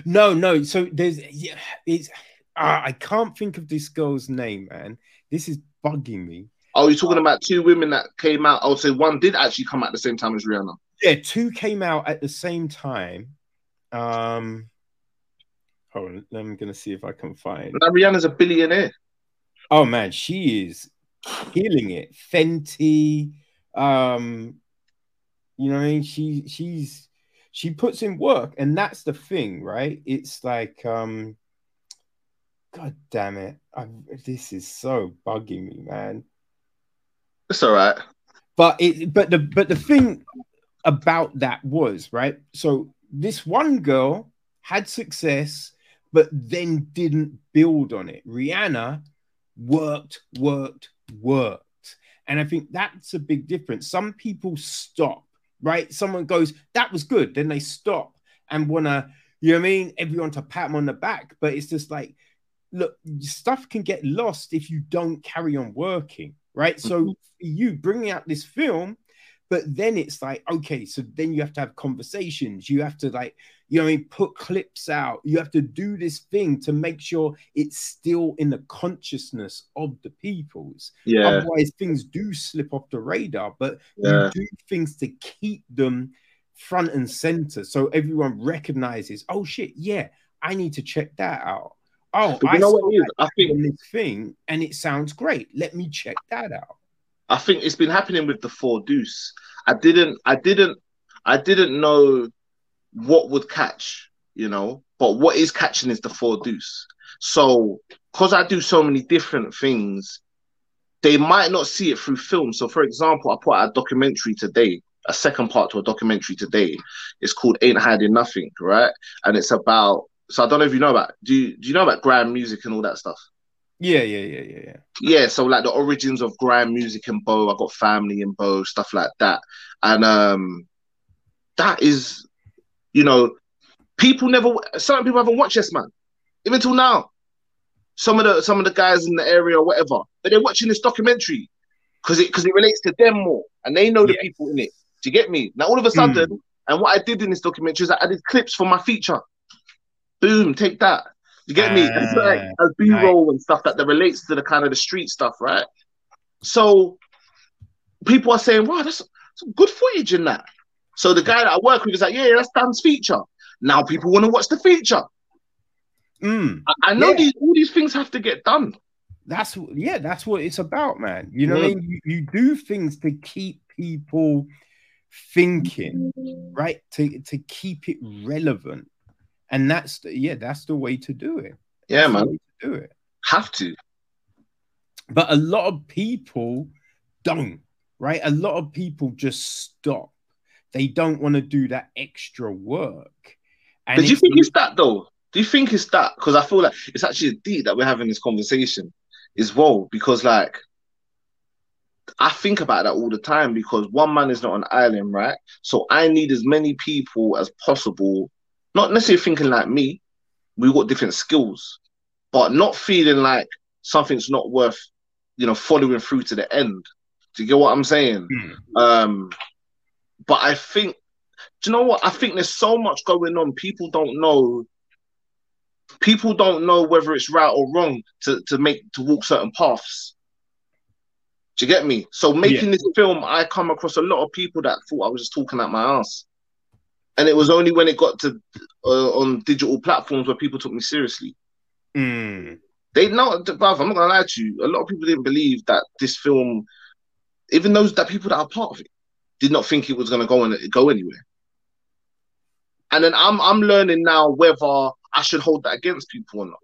No, no. So there's yeah, it's uh, I can't think of this girl's name, man. This is bugging me. Oh, you're talking about two women that came out. I would say one did actually come at the same time as Rihanna. Yeah, two came out at the same time. Um, hold on, I'm gonna see if I can find. Now Rihanna's a billionaire. Oh man, she is killing it. Fenty, um, you know, what I mean, she she's she puts in work, and that's the thing, right? It's like, um, God damn it, I, this is so bugging me, man. It's all right. But it, but the but the thing about that was, right? So this one girl had success, but then didn't build on it. Rihanna worked, worked, worked. And I think that's a big difference. Some people stop, right? Someone goes, that was good. Then they stop and want to, you know what I mean? Everyone to pat them on the back. But it's just like, look, stuff can get lost if you don't carry on working, right? Mm-hmm. So you bringing out this film, but then it's like, okay, so then you have to have conversations. You have to like, You know, I mean, put clips out. You have to do this thing to make sure it's still in the consciousness of the peoples. Yeah. Otherwise, things do slip off the radar. But Yeah. you do things to keep them front and center, so everyone recognizes. Oh shit! Yeah, I need to check that out. Oh, But I know saw what it is? I think this thing, and it sounds great. Let me check that out. I think it's been happening with the four deuce. I didn't I didn't I didn't know what would catch, you know, but what is catching is the four deuce. So because I do so many different things, they might not see it through film. So for example, I put out a documentary today, a second part to a documentary today. It's called Ain't Hiding Nothing, right? And it's about so I don't know if you know about do you do you know about grime music and all that stuff? Yeah, yeah, yeah, yeah, yeah. yeah, so like the origins of grime music and Bow, I got family in Bow, stuff like that. And um that is, you know, people never certain people haven't watched Yes Man, even till now. Some of the some of the guys in the area or whatever, but they're watching this documentary because it because it relates to them more and they know the Yes. people in it. Do you get me? Now all of a sudden, and what I did in this documentary is I added clips for my feature. Boom, take that. You get me? And like a B-roll and stuff that, that relates to the kind of the street stuff, right? So people are saying, wow, that's some good footage in that. So the guy that I work with is like, yeah, yeah that's Dan's feature. Now people want to watch the feature. Mm, I, I know Yeah. these all these things have to get done. that's yeah, that's what it's about, man. You know what I mean? You, you do things to keep people thinking, right? To to keep it relevant. And that's the, yeah, that's the way to do it. Yeah, That's man. do it. Have to. But a lot of people don't, right? A lot of people just stop. They don't want to do that extra work. And But do you think it's that though? Do you think it's that? Because I feel like it's actually a deep that we're having this conversation as well. Because like I think about that all the time because one man is not an island, right? So I need as many people as possible, not necessarily thinking like me. We've got different skills, but not feeling like something's not worth, you know, following through to the end. Do you get what I'm saying? Hmm. Um, but I think, do you know what? I think there's so much going on. People don't know. People don't know whether it's right or wrong to to make to walk certain paths. Do you get me? So making this film, I come across a lot of people that thought I was just talking out my ass, and it was only when it got to uh, on digital platforms where people took me seriously. Mm. They know, bruv, I'm not gonna lie to you. A lot of people didn't believe that this film, even those that people that are part of it, did not think it was gonna go and go anywhere. And then I'm I'm learning now whether I should hold that against people or not.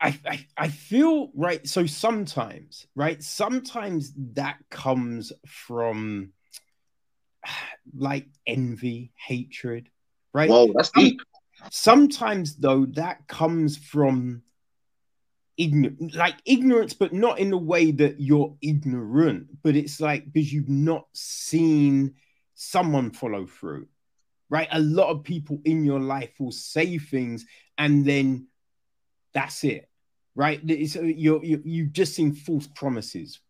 I, I I feel right. So sometimes, right? Sometimes that comes from like envy, hatred, right? Whoa, that's deep. Sometimes though, that comes from ignorant, like ignorance, but not in the way that you're ignorant, but it's like because you've not seen someone follow through, right? A lot of people in your life will say things and then that's it, right? It's, you're, you you've just seen false promises.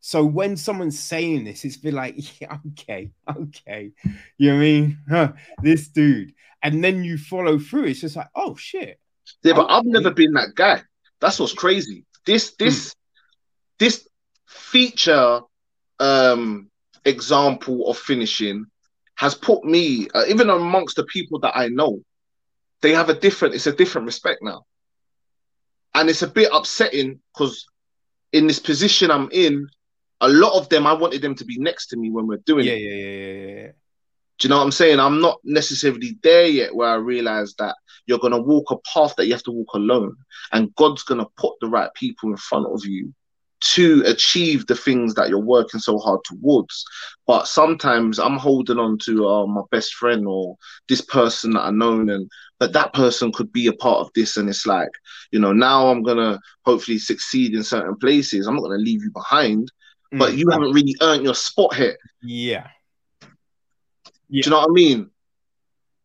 So when someone's saying this, it's been like, yeah, okay, okay, you know what I mean? Huh, this dude, and then you follow through. It's just like, oh shit, Yeah, but I've never been that guy. That's what's crazy. This this this feature um example of finishing has put me uh, even amongst the people that I know they have a different it's a different respect now. And it's a bit upsetting because in this position I'm in a lot of them I wanted them to be next to me when we're doing yeah, it. yeah, yeah, yeah, yeah. Do you know what I'm saying? I'm not necessarily there yet where I realize that you're going to walk a path that you have to walk alone. And God's going to put the right people in front of you to achieve the things that you're working so hard towards. But sometimes I'm holding on to uh, my best friend or this person that I known, and but that person could be a part of this. And it's like, you know, now I'm going to hopefully succeed in certain places. I'm not going to leave you behind, but Mm. you haven't really earned your spot here. yeah, Do you know what I mean?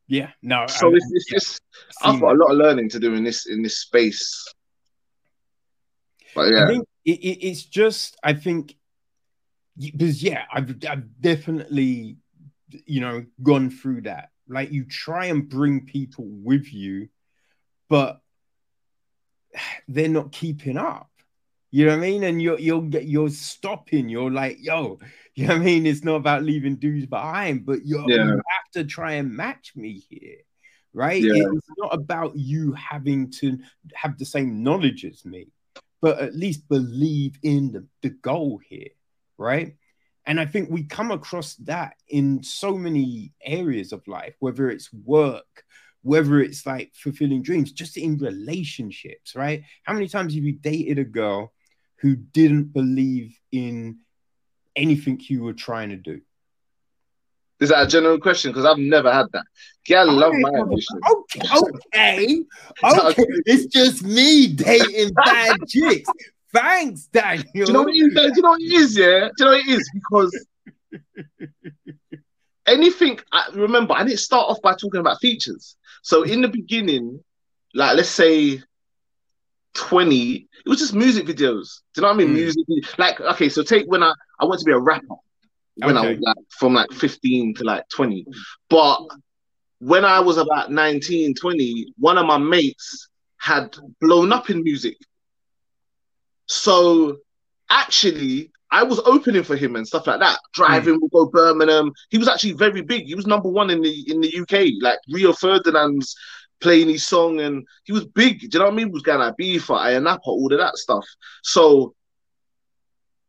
yeah. No, So I- it's, it's yeah, just I've got that. a lot of learning to do in this in this space. But I yeah, think it, it, it's just I think because yeah, I've I've definitely you know, gone through that. Like you try and bring people with you, but they're not keeping up. You know what I mean? And you're you're get you're stopping. You're like, yo, you know what I mean? It's not about leaving dudes behind, but you're, yeah. you have to try and match me here, right? Yeah. It's not about you having to have the same knowledge as me, but at least believe in the, the goal here, right? And I think we come across that in so many areas of life, whether it's work, whether it's like fulfilling dreams, just in relationships, right? How many times have you dated a girl who didn't believe in anything you were trying to do? Is that a general question? Because I've never had that. Yeah, I love my ambition. Okay, okay, okay. it's just me dating bad chicks. Thanks, Daniel. Do you know what it is? Do you know what it is? Yeah. Do you know what it is? Because anything. I, remember, I didn't start off by talking about features. So in the beginning, like let's say 20, it was just music videos. Do you know what I mean? Mm. Music, like okay. So take when I I want to be a rapper when okay. I was like from like 15 to like 20, but when I was about 19, 20, one of my mates had blown up in music. So actually, I was opening for him and stuff like that. Driving, mm. we'll go Birmingham. He was actually very big. He was number one in the in the UK. Like Rio Ferdinand's playing his song, and he was big. Do you know what I mean? He was going to be for Napa, all of that stuff. So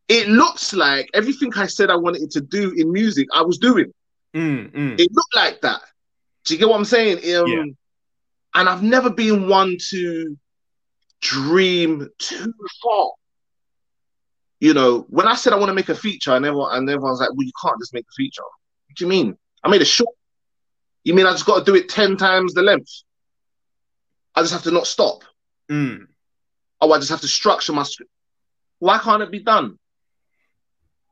it looks like everything I said I wanted to do in music, I was doing. Mm, mm. It looked like that. Do you get what I'm saying? Um, yeah. And I've never been one to dream too far. You know, when I said I want to make a feature, and everyone and everyone's like, "Well, you can't just make a feature." What do you mean? I made a short. You mean I just got to do it ten times the length? I just have to not stop. Mm. Oh, I just have to structure my. Why can't it be done?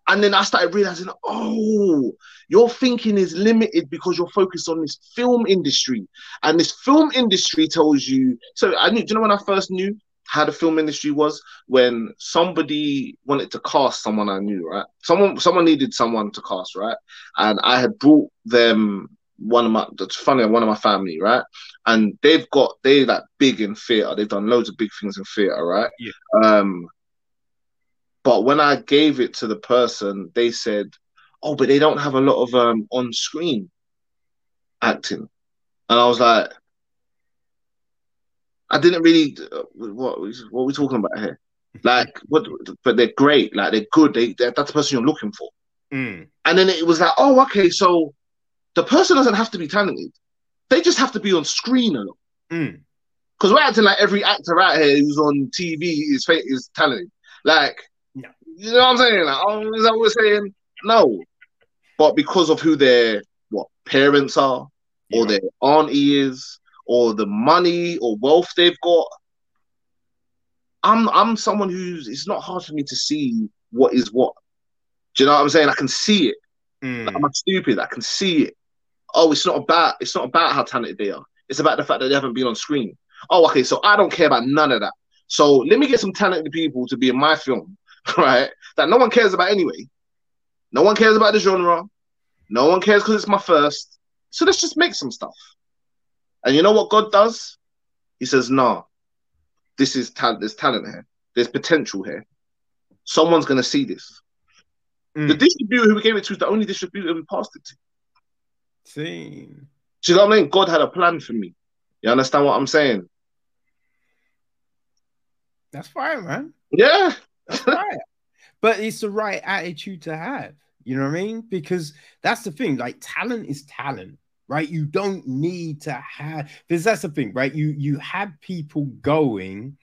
And then I started realizing, oh, your thinking is limited because you're focused on this film industry. And this film industry tells you. So I knew, do you know when I first knew how the film industry was? When somebody wanted to cast someone I knew, right? Someone someone needed someone to cast, right? And I had brought them one of my that's funny, one of my family, right? And they've got they like big in theatre. They've done loads of big things in theatre, right? Yeah. Um but when I gave it to the person, they said, "Oh, but they don't have a lot of um on-screen acting," and I was like, "I didn't really uh, what what are we talking about here? Like, what? But they're great. Like, they're good. They that's the person you're looking for." Mm. And then it was like, "Oh, okay, so the person doesn't have to be talented; they just have to be on screen a lot." Mm. Because we're acting like every actor out here who's on TV is is talented. Like you know what I'm saying? Like, oh, is that what we're saying? No. But because of who their what parents are, yeah. or their auntie is, or the money or wealth they've got, I'm I'm someone who's it's not hard for me to see what is what. Do you know what I'm saying? I can see it. Mm. Like, I'm not stupid. I can see it. Oh, it's not about it's not about how talented they are. It's about the fact that they haven't been on screen. Oh, okay. So I don't care about none of that. So let me get some talented people to be in my film right? That no one cares about anyway. No one cares about the genre. No one cares because it's my first. So let's just make some stuff. And you know what God does? He says, "Nah, this is talent. There's talent here. There's potential here. Someone's gonna see this." Mm. The distributor who we gave it to is the only distributor we passed it to. See. Do you know what I mean? God had a plan for me. You understand what I'm saying? That's fine, man. Yeah right. But it's the right attitude to have. You know what I mean? Because that's the thing. Like talent is talent, right? You don't need to have because that's the thing, right? You you have people going,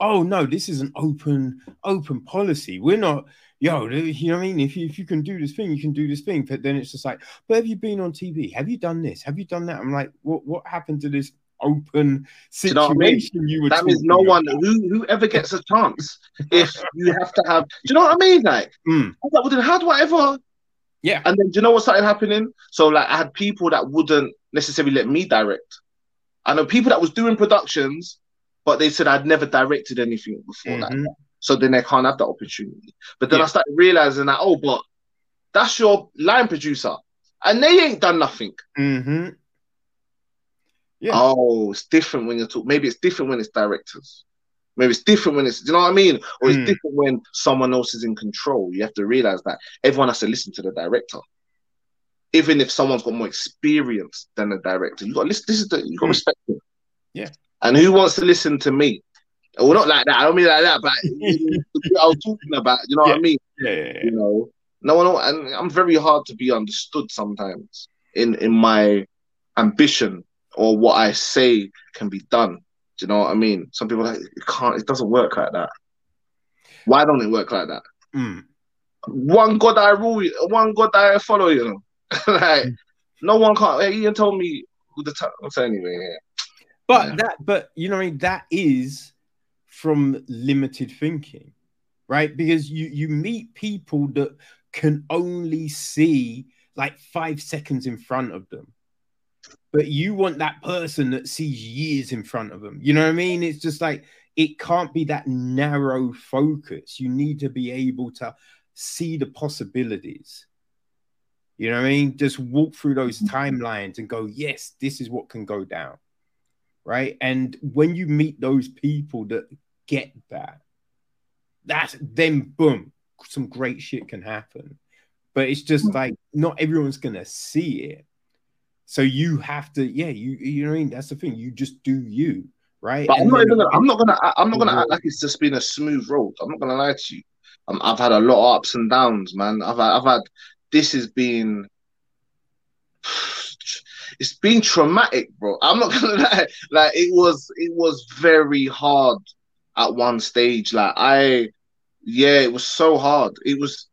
oh no, this is an open open policy. We're not, yo, you know what I mean? If you if you can do this thing, you can do this thing. But then it's just like, but have you been on TV? Have you done this? Have you done that? I'm like, what what happened to this open situation. You, know I mean? you were that means no about. one who whoever gets a chance if you have to have. Do you know what I mean? Like, mm. like well, then how do I ever? Yeah. And then do you know what started happening? So like I had people that wouldn't necessarily let me direct. I know people that was doing productions, but they said I'd never directed anything before mm-hmm. that. So then they can't have that opportunity. But then yeah. I started realizing that, oh, but that's your line producer. and they ain't done nothing. Mm-hmm. Yeah. Oh, it's different when you're talking. Maybe it's different when it's directors. Maybe it's different when it's, you know what I mean? Or it's mm. different when someone else is in control. You have to realize that everyone has to listen to the director. Even if someone's got more experience than the director, you got to listen. This is the you got to mm. respect them. Yeah. And who wants to listen to me? Well, not like that. I don't mean like that, but I was talking about. You know yeah. what I mean? Yeah, yeah, yeah. You know, no one. And I'm very hard to be understood sometimes in in my ambition or what I say can be done. Do you know what I mean? Some people like it can't. It doesn't work like that. Why don't it work like that? Mm. One God I rule. One God I follow. You know, like mm. no one can't. Hey, Ian told me who the time. So anyway, yeah. But yeah. that, but you know, I mean, that is from limited thinking, right? Because you you meet people that can only see like five seconds in front of them but you want that person that sees years in front of them. You know what I mean? It's just like it can't be that narrow focus. You need to be able to see the possibilities. You know what I mean? Just walk through those mm-hmm. timelines and go, yes, this is what can go down. Right. And when you meet those people that get that, that's then boom, some great shit can happen. But it's just mm. like not everyone's gonna see it. So you have to, yeah, you you know what I mean. That's the thing. You just do you, right? But I'm not, even gonna, I'm not gonna. I'm not gonna act like it's just been a smooth road. I'm not gonna lie to you. Um, I've had a lot of ups and downs, man. I've had, I've had. This has been. It's been traumatic, bro. I'm not gonna lie. Like it was, it was very hard at one stage. Like I, yeah, it was so hard. It was.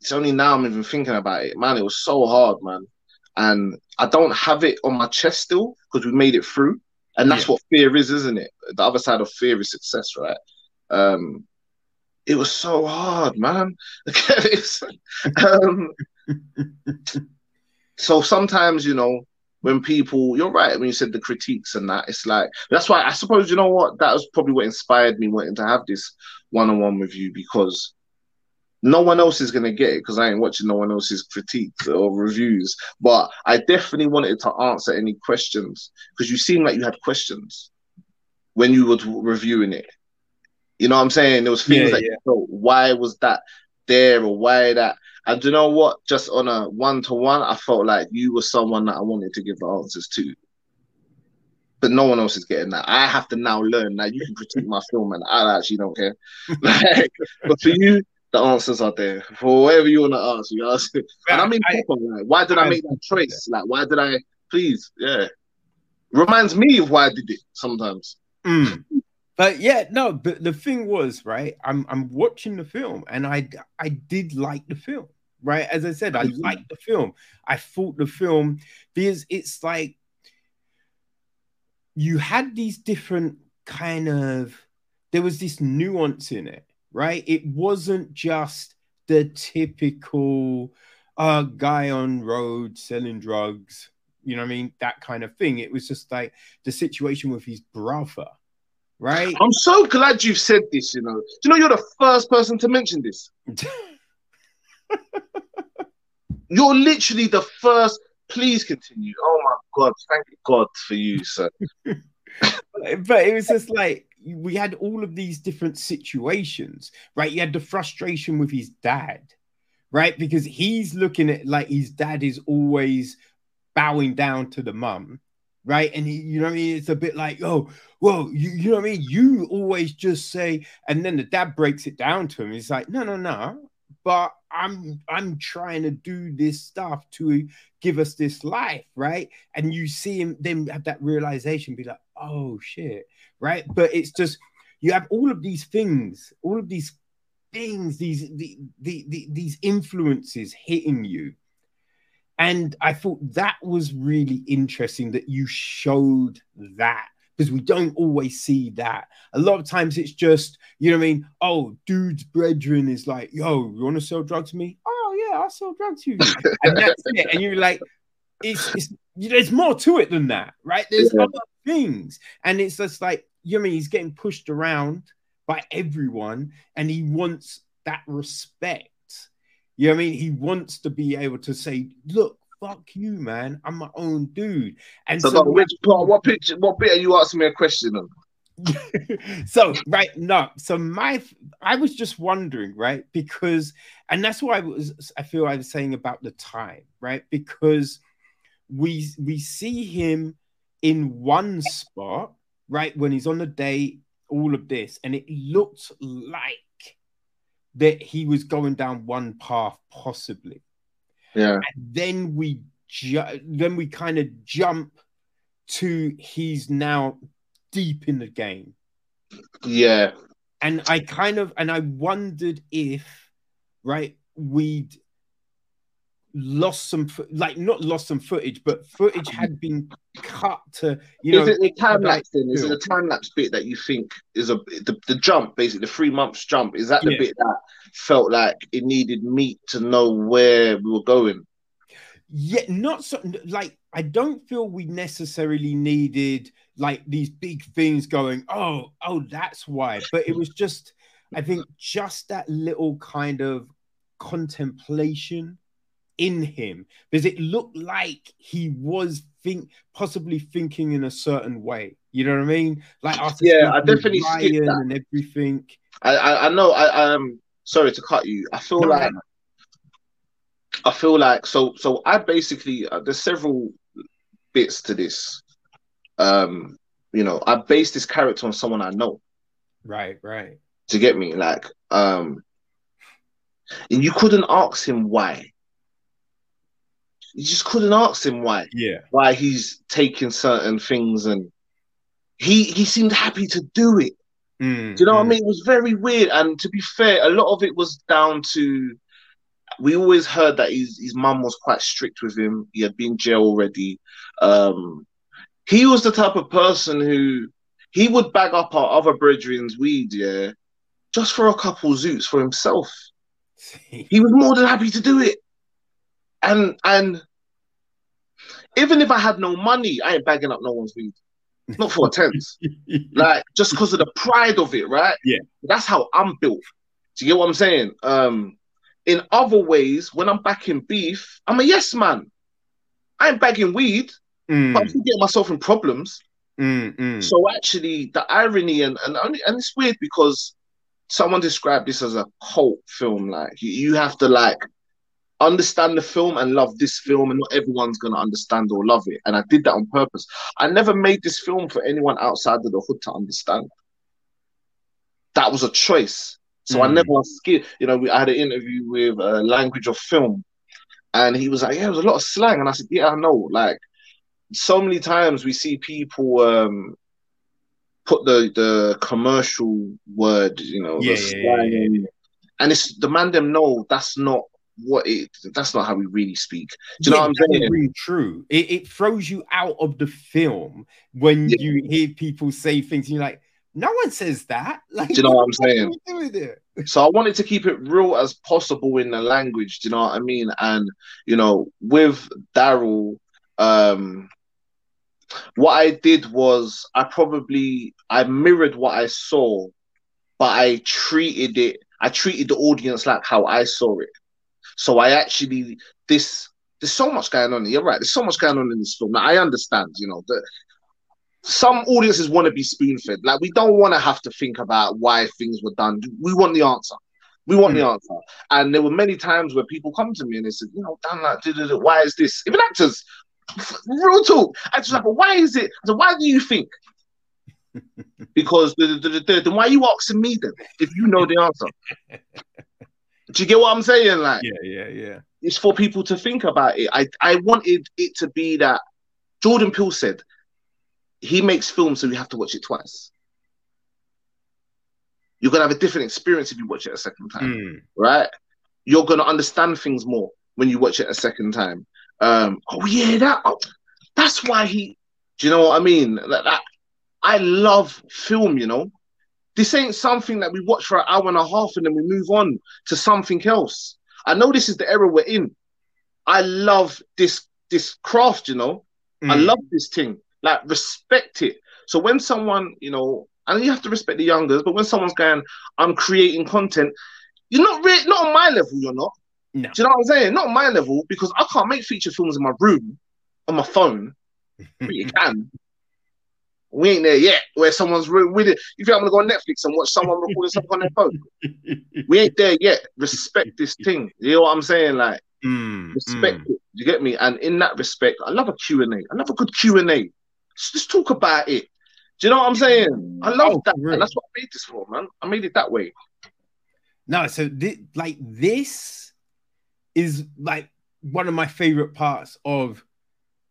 It's only now I'm even thinking about it, man. It was so hard, man and I don't have it on my chest still because we made it through, and that's yeah. what fear is, isn't it? The other side of fear is success, right? Um, it was so hard, man. um, so sometimes, you know, when people, you're right when you said the critiques and that, it's like that's why I suppose you know what that was probably what inspired me wanting to have this one-on-one with you because no one else is gonna get it because I ain't watching no one else's critiques or reviews. But I definitely wanted to answer any questions because you seemed like you had questions when you were reviewing it. You know what I'm saying? There was things yeah, like, yeah. why was that there or why that? And you know what? Just on a one to one, I felt like you were someone that I wanted to give the answers to. But no one else is getting that. I have to now learn that you can critique my film and I actually don't care. like, but for you, the answers are there for whatever you want to ask. You ask, and I mean, I, like, why did I, I make that choice? Like, why did I? Please, yeah, reminds me of why I did it sometimes. Mm. But yeah, no. But the thing was, right? I'm I'm watching the film, and I I did like the film, right? As I said, I mm-hmm. liked the film. I thought the film because it's like you had these different kind of there was this nuance in it right? It wasn't just the typical uh, guy on road selling drugs, you know what I mean? That kind of thing. It was just like the situation with his brother, right? I'm so glad you've said this, you know. Do you know you're the first person to mention this? you're literally the first. Please continue. Oh my God. Thank God for you, sir. but it was just like we had all of these different situations, right? You had the frustration with his dad, right? Because he's looking at like his dad is always bowing down to the mum, right? And he, you know what I mean? It's a bit like, oh, well, you, you know what I mean? You always just say, and then the dad breaks it down to him. He's like, no, no, no, but I'm I'm trying to do this stuff to give us this life, right? And you see him then have that realization, be like, oh shit, right? But it's just you have all of these things, all of these things, these the, the, the, these influences hitting you. And I thought that was really interesting that you showed that because we don't always see that. A lot of times it's just, you know what I mean? Oh, dude's brethren is like, yo, you want to sell drugs to me? Oh, yeah, I'll sell drugs to you. and that's it. And you're like, it's, it's there's more to it than that, right? There's yeah. other things. And it's just like, you know I mean? He's getting pushed around by everyone and he wants that respect. You know what I mean? He wants to be able to say, look, fuck you, man. I'm my own dude. And so, so which part, what picture, what bit are you asking me a question on? so right no so my i was just wondering right because and that's why i was i feel i was saying about the time right because we we see him in one spot right when he's on the date all of this and it looked like that he was going down one path possibly yeah and then we ju- then we kind of jump to he's now deep in the game. Yeah. And I kind of and I wondered if right we'd lost some like not lost some footage, but footage had been cut to you know. Is it the time lapse thing? Is it the time lapse bit that you think is a the, the jump, basically the three months jump? Is that the yeah. bit that felt like it needed meat to know where we were going? Yeah, not so like I don't feel we necessarily needed like these big things going, oh, oh, that's why. But it was just, I think, just that little kind of contemplation in him because it looked like he was think possibly thinking in a certain way. You know what I mean? Like yeah, I definitely skipped that. and everything. I, I, I know. I um sorry to cut you. I feel no, like no. I feel like so so I basically uh, there's several bits to this. Um, you know, I base this character on someone I know. Right, right. To get me, like, um, and you couldn't ask him why. You just couldn't ask him why. Yeah. Why he's taking certain things and he he seemed happy to do it. Mm, do you know mm. what I mm. mean? It was very weird. And to be fair, a lot of it was down to we always heard that his his mum was quite strict with him. He had been jail already. Um, he was the type of person who he would bag up our other brethren's weed, yeah, just for a couple zoots for himself. he was more than happy to do it. And and even if I had no money, I ain't bagging up no one's weed. Not for a tenth. like just because of the pride of it, right? Yeah. That's how I'm built. Do you get what I'm saying? Um in other ways, when I'm backing beef, I'm a yes man. I ain't bagging weed, mm. but I'm still getting myself in problems. Mm, mm. So actually, the irony and and and it's weird because someone described this as a cult film. Like you, you have to like understand the film and love this film, and not everyone's gonna understand or love it. And I did that on purpose. I never made this film for anyone outside of the hood to understand. That was a choice. So mm. I never skip. You know, we, I had an interview with uh, Language of Film, and he was like, "Yeah, there was a lot of slang," and I said, "Yeah, I know." Like, so many times we see people um, put the the commercial word, you know, yeah, yeah, yeah, and it's the man them know that's not what it that's not how we really speak. Do you know what I'm saying? Really true. It, it throws you out of the film when you hear people say things and you're like, no one says that. Like, do you know what I'm saying? So I wanted to keep it real as possible in the language. Do you know what I mean? And you know, with Daryl, um, what I did was I probably I mirrored what I saw, but I treated it. I treated the audience like how I saw it. So I actually this there's so much going on. You're right. There's so much going on in this film. Now, I understand, you know, that some audiences want to be spoon fed. Like we don't want to have to think about why things were done. We want the answer. We want mm. the answer. And there were many times where people come to me and they said, you know, Dan, like, why is this? Even actors, real talk. Actors like, why is it? So why do you think? because the, the, the, then why are you asking me then if you know the answer? Do you get what I'm saying? Like, yeah, yeah, yeah. It's for people to think about it. I, I wanted it to be that Jordan Peele said, he makes films, so you have to watch it twice. You're gonna have a different experience if you watch it a second time, mm. right? You're gonna understand things more when you watch it a second time. Um, oh yeah, that oh, that's why he. Do you know what I mean? That, that I love film. You know, this ain't something that we watch for an hour and a half and then we move on to something else. I know this is the era we're in. I love this this craft. You know, mm. I love this thing. Like respect it. So when someone, you know, and you have to respect the youngers, but when someone's going, I'm creating content, you're not really not on my level, you're not. No. Do you know what I'm saying? Not my level because I can't make feature films in my room on my phone. but you can. We ain't there yet where someone's with it. You think I'm gonna go on Netflix and watch someone recording something on their phone? We ain't there yet. Respect this thing. You know what I'm saying? Like Mm, respect mm. it. You get me? And in that respect, I love a Q and A. I love a good Q and A. Let's just talk about it. Do you know what I'm saying? I love Oh, that. for real. And that's what I made this for, man. I made it that way. No, so thi- like this is like one of my favorite parts of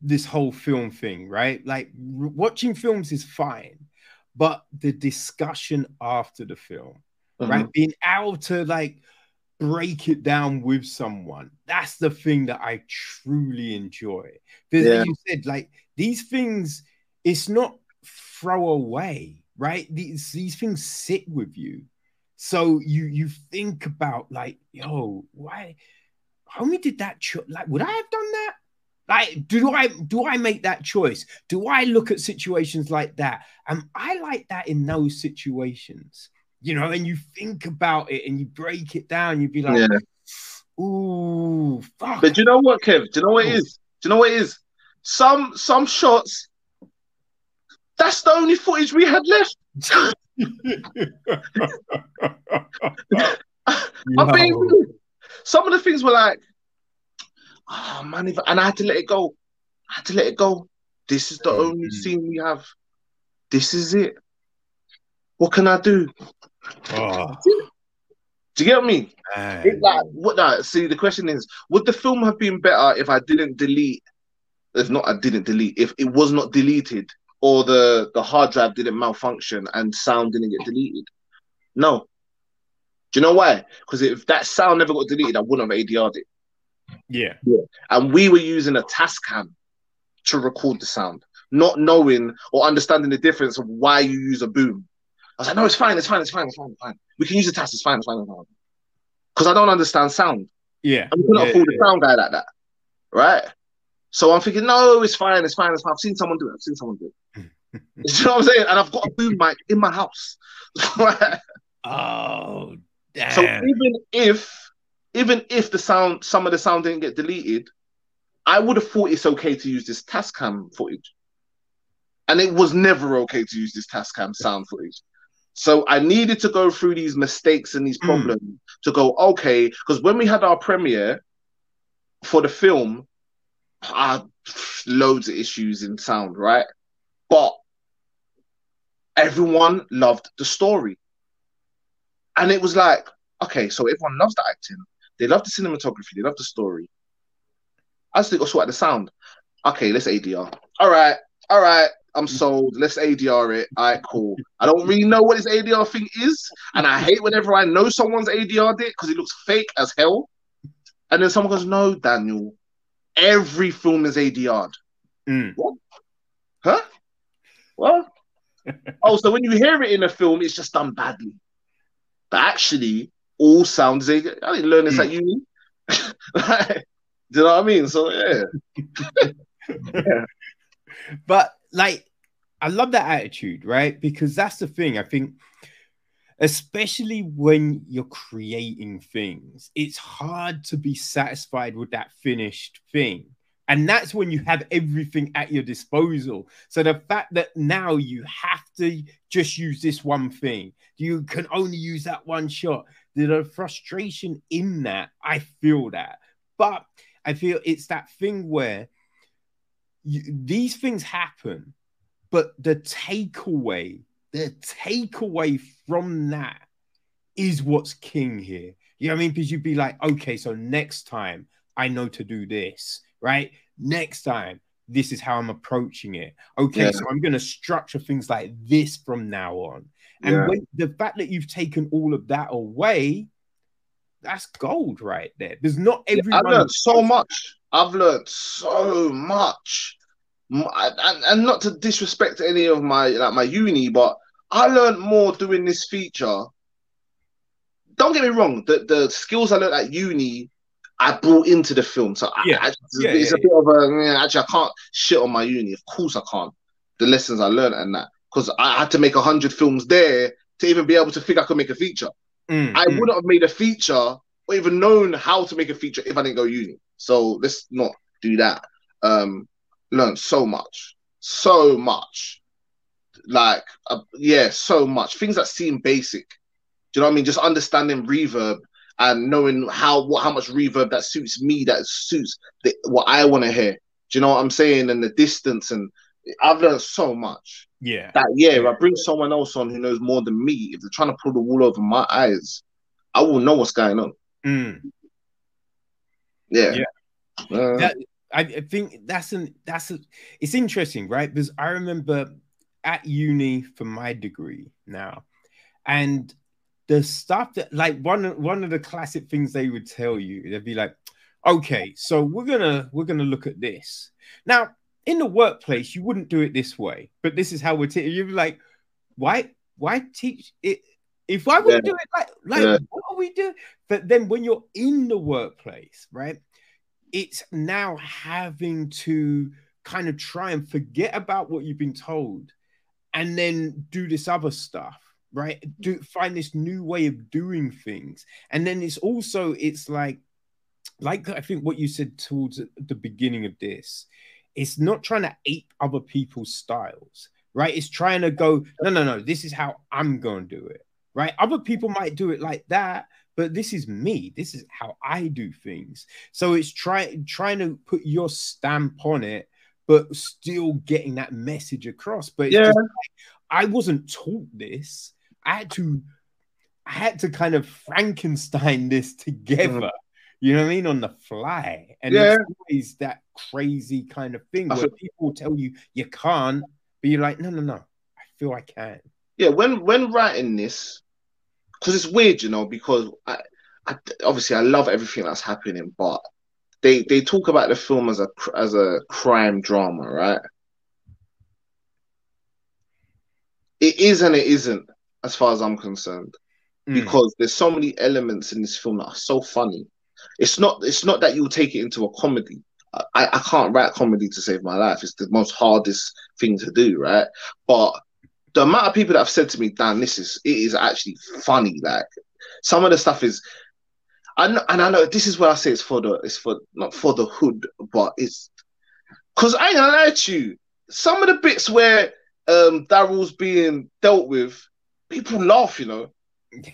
this whole film thing, right? Like watching films is fine, but the discussion after the film, right? Mm-hmm. Being able to like break it down with someone, that's the thing that I truly enjoy. Because Yeah. as you said, like these things, it's not throw away, right? These these things sit with you. So you you think about like, yo, why homie did that cho- like would I have done that? Like, do I do I make that choice? Do I look at situations like that? Am I like that in those situations? You know, and you think about it and you break it down, you'd be like, Yeah. ooh, fuck. But do you know what, Kev? Do you know what it is? Do you know what it is? Some some shots. That's the only footage we had left. Being Yo. real. Some of the things were like, oh man, if, and I had to let it go. I had to let it go. This is the only Mhm. scene we have. This is it. What can I do? Oh, Do you get me? It, like, what? See, the question is, would the film have been better if I didn't delete? If not, I didn't delete. If it was not deleted, or the the hard drive didn't malfunction and sound didn't get deleted. No. Do you know why? Because if that sound never got deleted, I wouldn't have ADR'd it. Yeah. And we were using a Tascam to record the sound, not knowing or understanding the difference of why you use a boom. I was like, no, it's fine, it's fine, it's fine, it's fine, it's fine. We can use a Tas, it's fine, it's fine, it's fine. Because I don't understand sound. Yeah. And we couldn't Yeah, afford a yeah. sound guy like that. Right? So I'm thinking, no, it's fine, it's fine, it's fine. I've seen someone do it. I've seen someone do it. you know what I'm saying? And I've got a boom mic in my house. Right? Oh, damn. So even if even if the sound some of the sound didn't get deleted, I would have thought it's okay to use this Tascam footage. And it was never okay to use this Tascam sound footage. So I needed to go through these mistakes and these Mm. problems to go, okay, because when we had our premiere for the film, I loads of issues in sound, right? But everyone loved the story. And it was like, okay, so everyone loves the acting, they love the cinematography, they love the story. I just got sort out the sound. Okay, let's ADR. All right, all right, I'm sold. Let's ADR it. All right, cool. I don't really know what this ADR thing is, and I hate whenever I know someone's ADR'd it because it looks fake as hell. And then someone goes, "No, Daniel, every film is ADR'd." Mm. Huh? Well, oh, so when you hear it in a film, it's just done badly. But actually, all sound is I didn't learn this hmm. at uni. Like, do you know what I mean? So yeah. but like I love that attitude, right? Because that's the thing. I think, especially when you're creating things, it's hard to be satisfied with that finished thing. And that's when you have everything at your disposal. So the fact that now you have to just use this one thing, you can only use that one shot. The frustration in that, I feel that. But I feel it's that thing where you, these things happen, but the takeaway, the takeaway from that is what's king here. You know what I mean? Because you'd be like, okay, so next time I know to do this, right? Next time, this is how I'm approaching it. Okay, Yeah. so I'm going to structure things like this from now on. And Yeah. when the fact that you've taken all of that away, that's gold right there. There's not every I've learned so much. I've learned so much, and, and not to disrespect any of my like my uni, but I learned more doing this feature. Don't get me wrong. The the skills I learned at uni, I brought into the film. So I- Yeah. I, Yeah, it's yeah, a bit of a actually I can't shit on my uni. Of course I can't. The lessons I learned and that because I had to make a hundred films there to even be able to think I could make a feature. Mm, I mm. wouldn't have made a feature or even known how to make a feature if I didn't go uni. So let's not do that. Um, learned so much, so much. Like, uh, yeah, so much. Things that seem basic. Do you know what I mean? Just understanding reverb and knowing how what how much reverb that suits me, that suits the, what I want to hear. Do you know what I'm saying? And the distance, and I've learned so much. Yeah. That yeah, if I bring someone else on who knows more than me, if they're trying to pull the wool over my eyes, I will know what's going on. Mm. Yeah. Yeah. Uh, That, I, I think that's an that's a, it's interesting, right? Because I remember at uni for my degree now, and the stuff that like one one of the classic things they would tell you, they'd be like, okay, so we're gonna we're gonna look at this. Now, in the workplace, you wouldn't do it this way, but this is how we're teaching. You'd be like, why why teach it? If I would Yeah. do it like like Yeah. what are we doing? But then when you're in the workplace, right? It's now having to kind of try and forget about what you've been told and then do this other stuff right do find this new way of doing things and then it's also it's like like i think what you said towards the beginning of this it's not trying to ape other people's styles right? It's trying to go no no no this is how i'm going to do it right? Other people might do it like that but this is me. This is how i do things. So it's trying trying to put your stamp on it but still getting that message across. But Yeah. like, i wasn't taught this. I had to i had to kind of frankenstein this together mm. you know what i mean on the fly. And Yeah. it's always that crazy kind of thing where people tell you you can't but you're like no no no i feel i can yeah, when when writing this, because it's weird, you know, because I, I obviously I love everything that's happening, but they they talk about the film as a as a crime drama, right? It is and it isn't, as far as I'm concerned, Mm. because there's so many elements in this film that are so funny. It's not it's not that you'll take it into a comedy. I, I can't write comedy to save my life. It's the most hardest thing to do, right? But the amount of people that have said to me, Dan, this is it is actually funny. Like some of the stuff is know, and I know this is where I say it's for the it's for not for the hood, but it's because I ain't gonna lie to you. Some of the bits where um Daryl's being dealt with, people laugh, you know.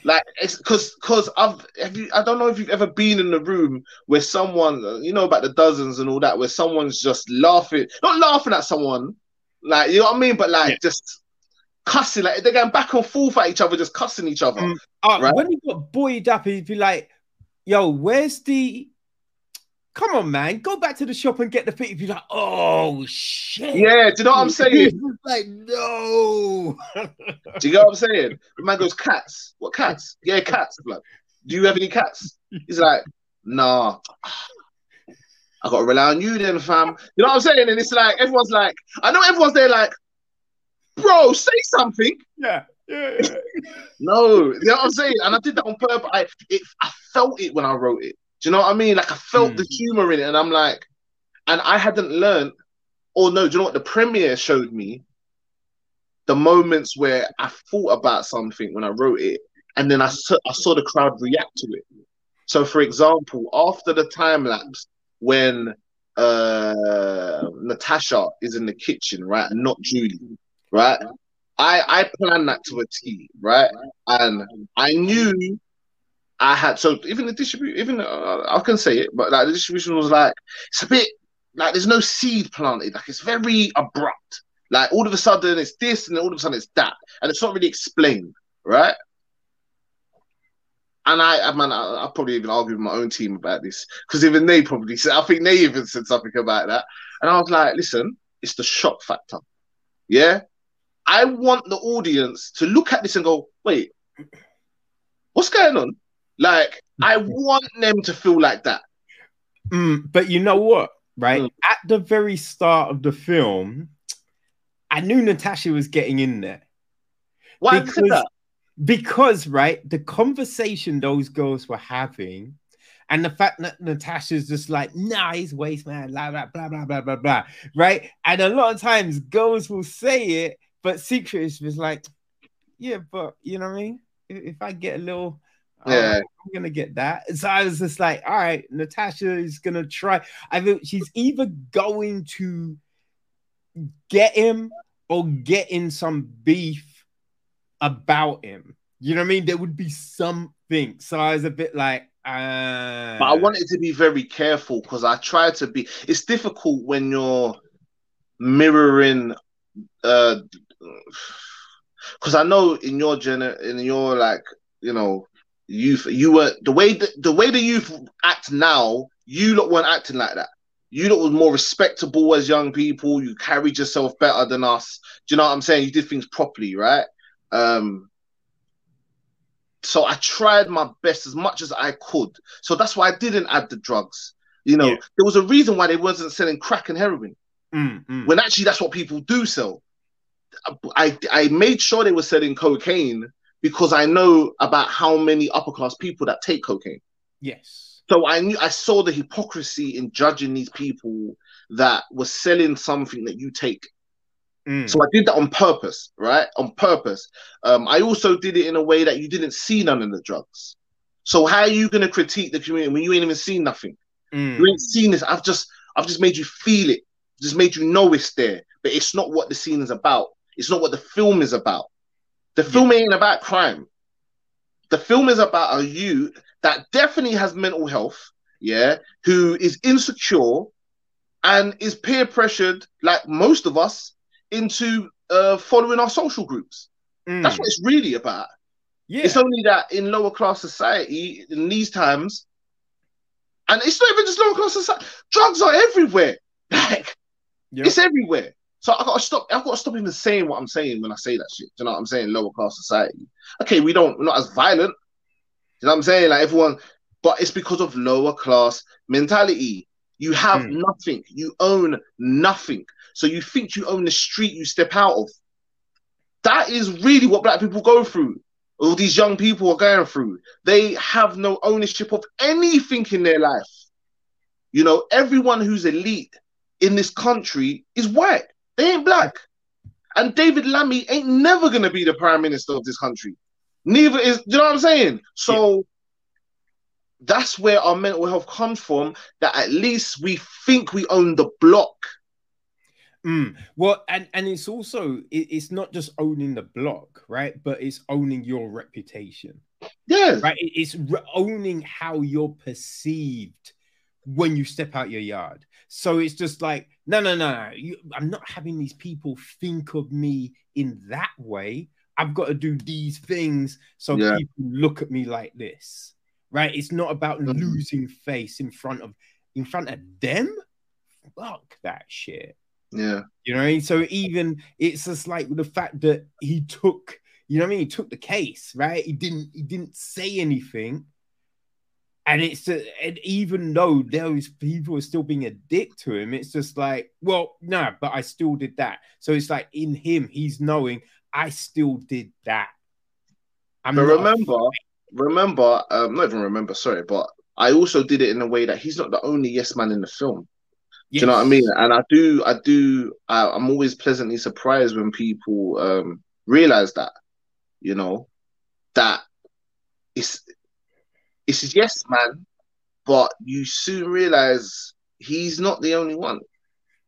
Like it's because because I've have you I don't know if you've ever been in the room where someone you know about the dozens and all that where someone's just laughing not laughing at someone like you know what I mean but like Yeah. just cussing like they're going back and forth at each other just cussing each other Mm. Uh, Right. When he got buoyed up, he'd be like, "Yo, where's the? Come on, man, go back to the shop and get the thing." He'd be like, "Oh shit!" yeah do you know what I'm saying like, no. do you know what I'm saying the man goes cats what cats yeah cats like do you have any cats he's like nah I gotta rely on you then fam you know what I'm saying and it's like everyone's like I know everyone's there like bro say something yeah, yeah, yeah. No, you know what I'm saying? And I did that on purpose. I it, I felt it when I wrote it. Do you know what I mean? Like I felt Mm. the humor in it, and I'm like, and I hadn't learned, or no, do you know what? The premiere showed me the moments where I thought about something when I wrote it, and then I saw, I saw the crowd react to it. So, for example, after the time lapse, when uh Natasha is in the kitchen, right, and not Julie, right? I I planned that to a T, right? And I knew I had so even the distribution, even uh, I can say it, but like the distribution was like it's a bit like there's no seed planted, like it's very abrupt. Like all of a sudden it's this, and then all of a sudden it's that, and it's not really explained, right? And I, I man, I, I probably even argued with my own team about this because even they probably said, I think they even said something about that, and I was like, listen, it's the shock factor, yeah. I want the audience to look at this and go, wait, what's going on? Like, I want them to feel like that. Mm, but you know what? Right Mm. at the very start of the film, I knew Natasha was getting in there. Why because, because right, the conversation those girls were having, and the fact that Natasha's just like, nah, he's waste man, blah blah blah blah blah blah blah, right? And a lot of times girls will say it, but secret is just like, yeah, but you know what I mean? If, if I get a little, yeah, I'm gonna get that. So I was just like, all right, Natasha is gonna try. I think she's either going to get him or get in some beef about him. You know what I mean? There would be something. So I was a bit like, uh... but I wanted to be very careful because I try to be. It's difficult when you're mirroring, uh, because I know in your gener, in your like, you know, youth, you were the way the, the way the youth act now. You lot weren't acting like that you lot was more respectable as young people. You carried yourself better than us. Do you know what I'm saying? You did things properly, right? Um, so I tried my best as much as I could. So that's why I didn't add the drugs. You know, yeah. there was a reason why they wasn't selling crack and heroin. Mm, mm. When actually that's what people do sell. I I made sure they were selling cocaine because I know about how many upper class people that take cocaine. Yes. So I knew I saw the hypocrisy in judging these people that were selling something that you take. Mm. So I did that on purpose, right? On purpose. Um, I also did it in a way that you didn't see none of the drugs. So how are you going to critique the community when you ain't even seen nothing? Mm. You ain't seen this. I've just, I've just made you feel it. Just made you know it's there, but it's not what the scene is about. It's not what the film is about. The film yeah. ain't about crime. The film is about a youth that definitely has mental health, yeah, who is insecure and is peer pressured, like most of us, into uh, following our social groups. Mm. That's what it's really about. Yeah. It's only that in lower class society, in these times, and it's not even just lower class society, drugs are everywhere. Like, yep. it's everywhere. So I gotta stop. I've got to stop even saying what I'm saying when I say that shit. Do you know what I'm saying? Lower class society. Okay, we don't we're not as violent, you know what I'm saying? Like everyone, but it's because of lower class mentality. You have mm. nothing. You own nothing. So you think you own the street you step out of. That is really what black people go through. All these young people are going through. They have no ownership of anything in their life. You know, everyone who's elite in this country is white. They ain't black. And David Lammy ain't never gonna be the prime minister of this country. Neither is, you know what I'm saying? So yeah. that's where our mental health comes from. That at least we think we own the block. Mm. Well, and and it's also it, it's not just owning the block, right? But it's owning your reputation. Yeah, right. It, it's re- owning how you're perceived when you step out your yard. So it's just like, no, no, no, no. You, I'm not having these people think of me in that way. I've got to do these things so yeah. people look at me like this. Right? It's not about mm-hmm. losing face in front of in front of them. Fuck that shit. Yeah. You know what I mean? So even it's just like the fact that he took, you know what I mean? He took the case, right? He didn't he didn't say anything. And it's uh, and even though those people are still being a dick to him, it's just like, well, no, but I still did that. So it's like in him, he's knowing I still did that. I'm but remember, remember, um, not even remember, sorry, but I also did it in a way that he's not the only yes man in the film. Yes. Do you know what I mean? And I do, I do, I, I'm always pleasantly surprised when people um, realize that, you know, that it's it's yes man, but you soon realize he's not the only one.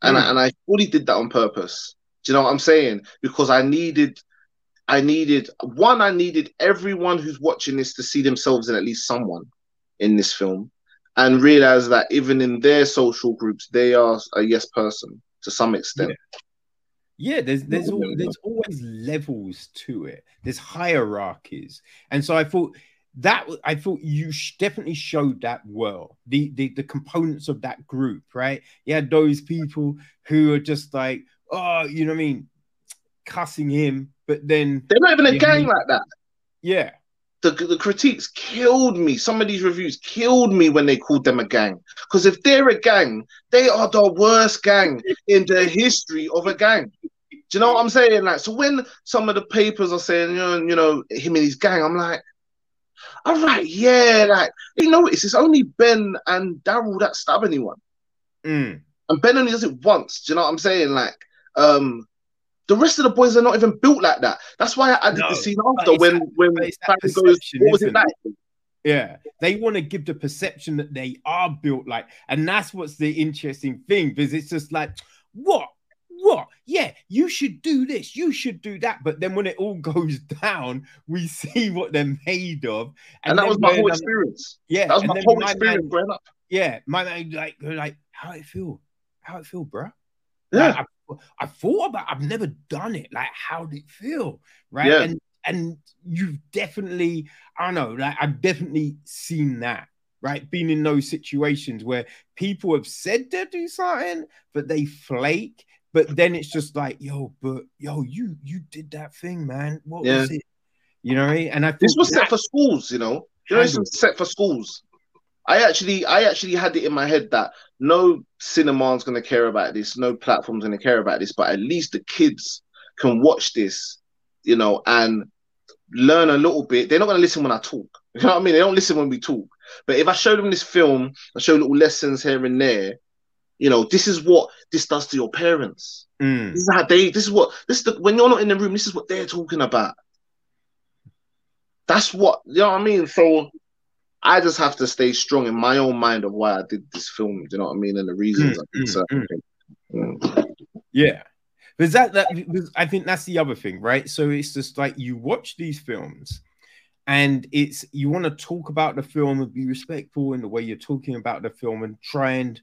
And mm. I, and I fully did that on purpose. Do you know what I'm saying? Because I needed, I needed one. I needed everyone who's watching this to see themselves in at least someone in this film, and realize that even in their social groups, they are a yes person to some extent. Yeah. yeah there's there's all, there's always levels to it. There's hierarchies, and so I thought that I thought you definitely showed that well. The, the the components of that group, right? You had those people who are just like, oh, you know what I mean, cussing him, but then they're not even a gang mean, like that. Yeah. The, the critiques killed me. Some of these reviews killed me when they called them a gang. Because if they're a gang, they are the worst gang in the history of a gang. Do you know what I'm saying? Like, so when some of the papers are saying, you know, you know him and his gang, I'm like, all right, yeah, like you know, it's, it's only Ben and Daryl that stab anyone. Mm. And Ben only does it once. Do you know what I'm saying? Like, um, the rest of the boys are not even built like that. That's why I added no, the scene after when when goes, what was it like? Yeah, they want to give the perception that they are built like, and that's what's the interesting thing because it's just like, what, what? Yeah, you should do this, you should do that, but then when it all goes down, we see what they're made of, and, and that was my whole experience. Yeah, that was my whole experience man, growing up. Yeah, my man, like, like how it feel, how it feel, bro. Yeah. Like, I, I thought about, I've never done it. Like, how did it feel, right? Yeah. And and you've definitely, I don't know, like I've definitely seen that, right? Been in those situations where people have said they do something, but they flake. But then it's just like, yo, but yo, you you did that thing, man. What yeah. was it? You know, and I this was set for schools, you know. You know, this was set for schools. I actually, I actually had it in my head that no cinema's gonna care about this, no platform's gonna care about this, but at least the kids can watch this, you know, and learn a little bit. They're not going to listen when I talk. You know what I mean? They don't listen when we talk. But if I show them this film, I show little lessons here and there. You know, this is what this does to your parents. Mm. This is how they. This is what this is the, when you're not in the room. This is what they're talking about. That's what you know what I mean. So I just have to stay strong in my own mind of why I did this film. Do you know what I mean? And the reasons mm, mm, mm. Yeah, because that that I think that's the other thing, right? So it's just like you watch these films, and it's you want to talk about the film and be respectful in the way you're talking about the film and try and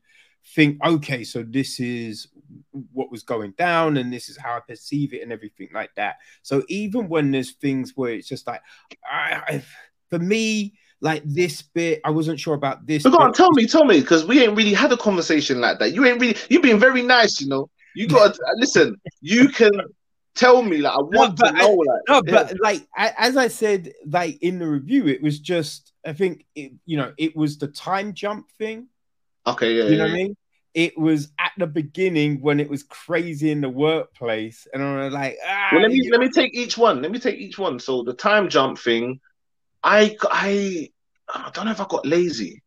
think, okay, so this is what was going down, and this is how I perceive it, and everything like that. So even when there's things where it's just like, I, I for me, like this bit, I wasn't sure about this. Go on, tell me, tell me, because we ain't really had a conversation like that. You ain't really, you've been very nice, you know. You got to uh, listen. You can tell me like I want no, to know. I, like, no, but yeah. like as I said, like in the review, it was just I think it, you know it was the time jump thing. Okay, yeah, you know yeah. what I mean. It was at the beginning when it was crazy in the workplace, and I was like, ah, well, let me let me take each one. Let me take each one. So the time jump thing, I I I don't know if I got lazy.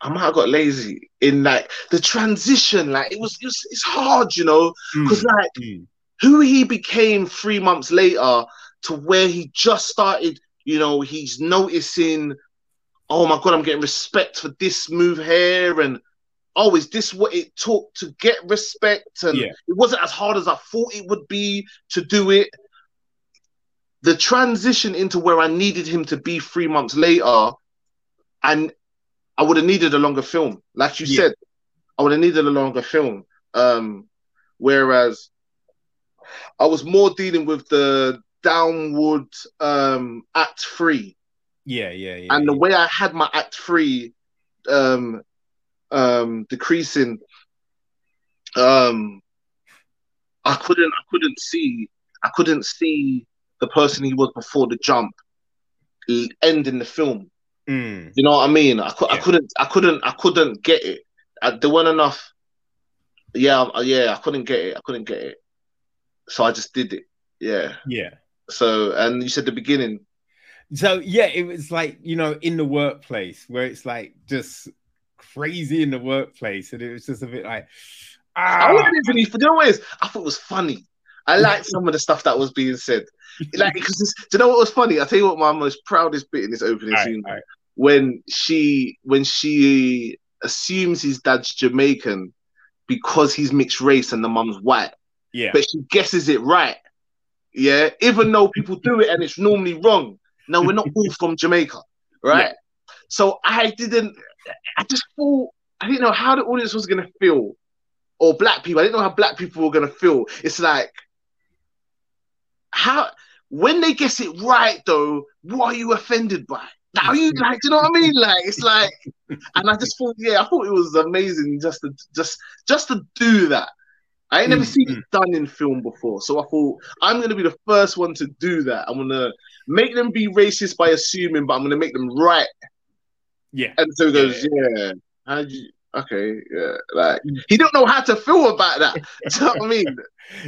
I might have got lazy in like the transition. Like it was, it was it's hard, you know, because mm. like mm. who he became three months later to where he just started. You know, he's noticing, oh my god, I'm getting respect for this move here, and oh, is this what it took to get respect? And yeah. it wasn't as hard as I thought it would be to do it. The transition into where I needed him to be three months later, and I would have needed a longer film. Like you yeah. said, I would have needed a longer film. Um, whereas I was more dealing with the downward um, act three. Yeah, yeah, yeah. And the way I had my act three um, um, decreasing, um, I couldn't, I couldn't see, I couldn't see the person he was before the jump end in the film. Mm. You know what I mean? I, yeah. I couldn't, I couldn't, I couldn't get it. I, there weren't enough. Yeah, yeah, I couldn't get it. I couldn't get it. So I just did it. Yeah. Yeah. So, and you said the beginning. So yeah, it was like you know in the workplace where it's like just crazy in the workplace, and it was just a bit like. Ah. I wasn't even. You know what is? I thought it was funny. I liked some of the stuff that was being said. Like, because do you know what was funny? I'll tell you what my most proudest bit in this opening all scene. Right, when she when she assumes his dad's Jamaican because he's mixed race and the mum's white. Yeah. But she guesses it right. Yeah. Even though people do it and it's normally wrong. No, we're not all from Jamaica. Right. Yeah. So I didn't I just thought I didn't know how the audience was gonna feel. Or black people. I didn't know how black people were gonna feel. It's like how when they guess it right though, what are you offended by? Now you like, do you know what I mean? Like, it's like, and I just thought, yeah, I thought it was amazing just to just just to do that. I ain't never mm-hmm. seen it done in film before, so I thought I'm gonna be the first one to do that. I'm gonna make them be racist by assuming, but I'm gonna make them right. Yeah. And so he goes, yeah. yeah. You? Okay, yeah. Like he don't know how to feel about that. do you know what I mean?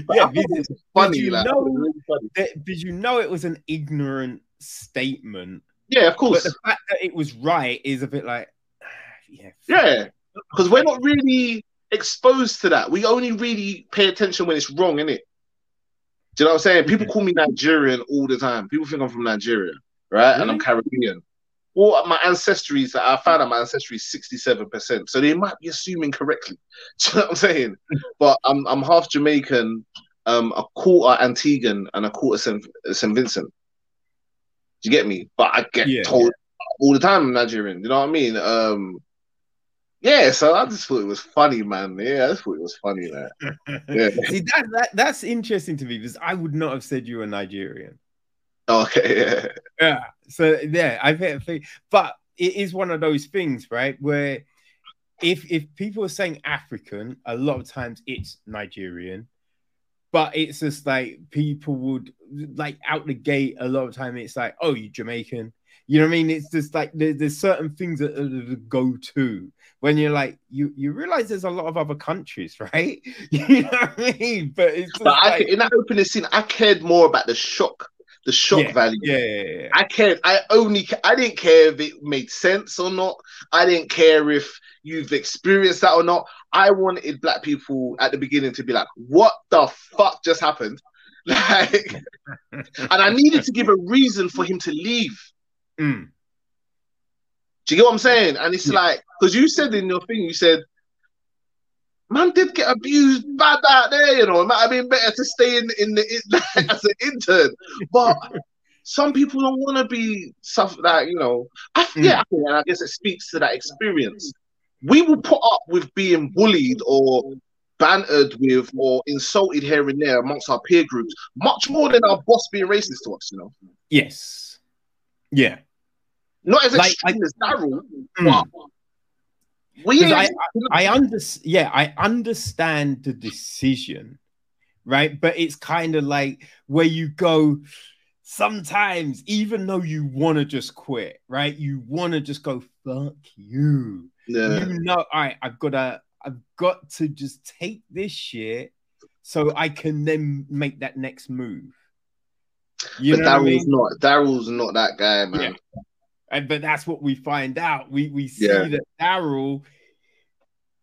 But yeah, did, funny. Did you, like, know, really funny. That, did you know it was an ignorant statement? Yeah, of course. But the fact that it was right is a bit like, yeah, yeah, because we're not really exposed to that. We only really pay attention when it's wrong, innit? Do you know what I'm saying? People call me Nigerian all the time. People think I'm from Nigeria, right? Mm-hmm. And I'm Caribbean. Well, my ancestry is I found out my ancestry is 67%. So they might be assuming correctly. Do you know what I'm saying? but I'm I'm half Jamaican, um, a quarter Antiguan and a quarter St. St. Vincent. Do you get me? But I get Yeah, told all the time I'm Nigerian. You know what I mean? Um, yeah. So I just thought it was funny, man. Yeah, I just thought it was funny, man. Yeah. See that, that that's interesting to me because I would not have said you were Nigerian. Okay. Yeah. Yeah. So yeah, I've had but it is one of those things, right? Where if if people are saying African, a lot of times it's Nigerian, but it's just like people would like out the gate. A lot of time it's like, oh, you Jamaican. You know what I mean? It's just like there, there's certain things that uh, are the go to when you're like you you realize there's a lot of other countries, right? You know what I mean? But it's But I, like, in that opening scene, I cared more about the shock, the shock yeah, value. yeah, yeah, yeah, yeah. I cared. I only. I didn't care if it made sense or not. I didn't care if you've experienced that or not. I wanted black people at the beginning to be like, "What the fuck just happened?" Like, and I needed to give a reason for him to leave. Mm. Do you get what I'm saying? And it's Yeah. like, because you said in your thing, you said, man did get abused bad out there, you know. It might have been better to stay in, in the in, as an intern. But some people don't want to be stuff like, you know. I, Mm. Yeah, and I guess it speaks to that experience. We will put up with being bullied or bantered with or insulted here and there amongst our peer groups much more than our boss being racist to us, you know. Yes. Yeah. Not as Like, extreme as Daryl, Mm. we 'Cause ain't I under yeah, I understand the decision, right? But it's kind of like where you go sometimes, even though you want to just quit, right? You want to just go, fuck you. yeah. You know, all right, I've got to, I've got to just take this shit so I can then make that next move. You but what I Daryl's mean? not Daryl's not that guy, man. And but that's what we find out. We we see Yeah. that Daryl,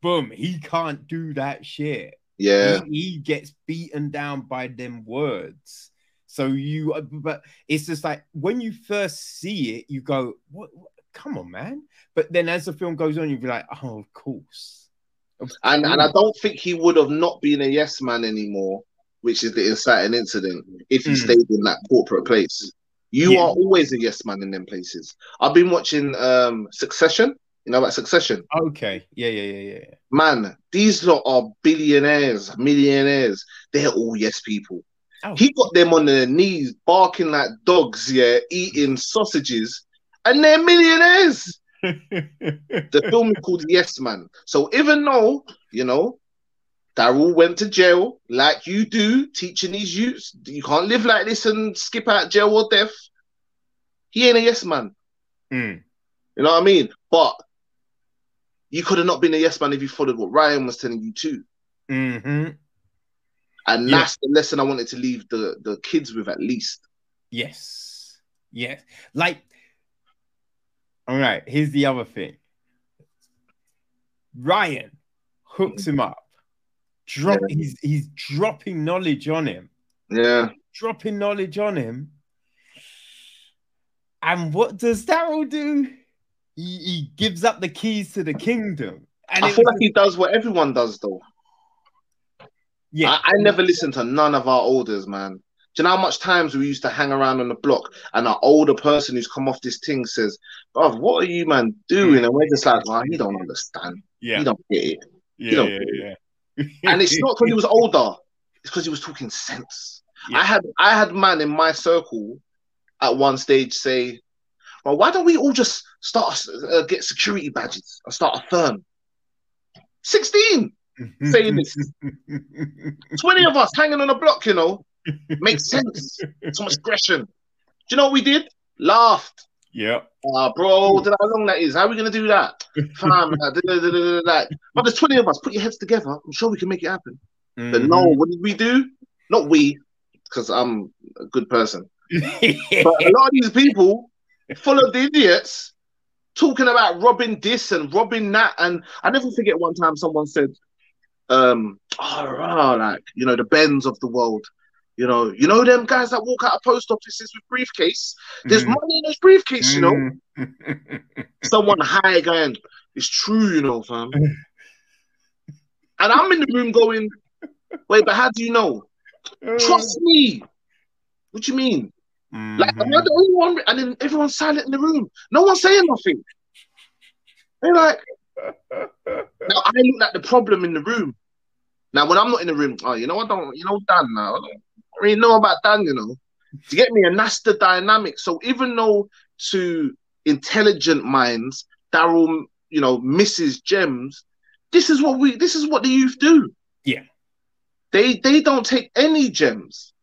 boom, he can't do that shit. Yeah. He, he gets beaten down by them words. So you, uh, but it's just like when you first see it, you go, "What? what- Come on, man!" But then as the film goes on, you'd be like, "Oh, of course." Of And and I don't think he would have not been a yes man anymore, which is the inciting incident, if he Mm. stayed in that corporate place. You Yeah. are always a yes man in them places. I've been watching um Succession. You know about Succession? okay, yeah, yeah, yeah, yeah. Man, these lot are billionaires, millionaires. They're all yes people. Oh. He got them on their knees, barking like dogs, yeah, eating sausages, and they're millionaires. The film is called Yes Man. So even though, you know, Daryl went to jail like you do, teaching these youths, you can't live like this and skip out jail or death. He ain't a yes man. Mm. You know what I mean? But you could have not been a yes man if you followed what Ryan was telling you too. hmm And Yeah. that's the lesson I wanted to leave the, the kids with at least. Yes. Yes. Like, all right, here's the other thing. Ryan hooks him up. Drop he's he's dropping knowledge on him. Yeah. Dropping knowledge on him. And what does Daryl do? He, he gives up the keys to the kingdom. And I feel was- like he does what everyone does though. yeah, I, I never listened to none of our orders, man. Do you know how much times we used to hang around on the block and our older person who's come off this thing says, Bruv, what are you man doing? Mm. And we're just like, oh, he don't understand. yeah, He don't get it. yeah, yeah, yeah. And it's not because he was older, it's because he was talking sense. Yeah. I had I had man in my circle at one stage say, Well, why don't we all just start uh, get security badges and start a firm? 16, saying this. 20 of us hanging on a block, you know. Makes sense. So much aggression. Do you know what we did? Laughed. Yeah. Ah, bro, know how long that is? How are we gonna do that? Fam, uh, but there's 20 of us. Put your heads together. I'm sure we can make it happen. But no, Mm-hmm. what did we do? Not we, because I'm a good person. But a lot of these people, full of idiots, talking about robbing this and robbing that. And I never forget one time someone said, um, oh, like, you know, the bends of the world. You know, you know them guys that walk out of post offices with briefcase. There's mm. money in those briefcase, you know. Mm. Someone high going, it's true, you know, fam. and I'm in the room going, wait, but how do you know? Trust me. What do you mean? Mm-hmm. Like, am I the only one? And then everyone's silent in the room. No one's saying nothing. They're like, now I look like the problem in the room. Now, when I'm not in the room, oh, you know, I don't, you know, Dan now. I don't really know about Dan, you know. To get me, and that's the dynamic. So even though to intelligent minds, Daryl, you know, misses gems, this is what we, this is what the youth do. Yeah. They they don't take any gems.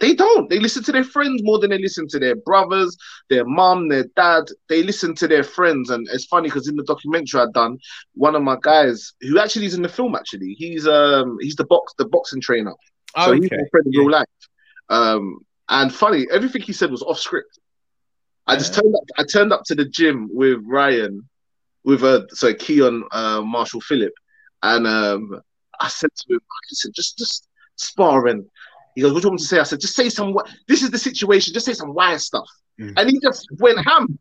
They don't. They listen to their friends more than they listen to their brothers, their mom, their dad. They listen to their friends, and it's funny because in the documentary I done, one of my guys who actually is in the film. Actually, he's um he's the box the boxing trainer. So okay. he's my friend in yeah. real life. Um, and funny, everything he said was off script. I just turned up. I turned up to the gym with Ryan, with a uh, sorry Keon uh, Marshall Phillip, and um, I said to him, I said, just just sparring. He goes, What do you want me to say? I said, Just say some this is the situation, just say some wire stuff. Mm. And he just went ham.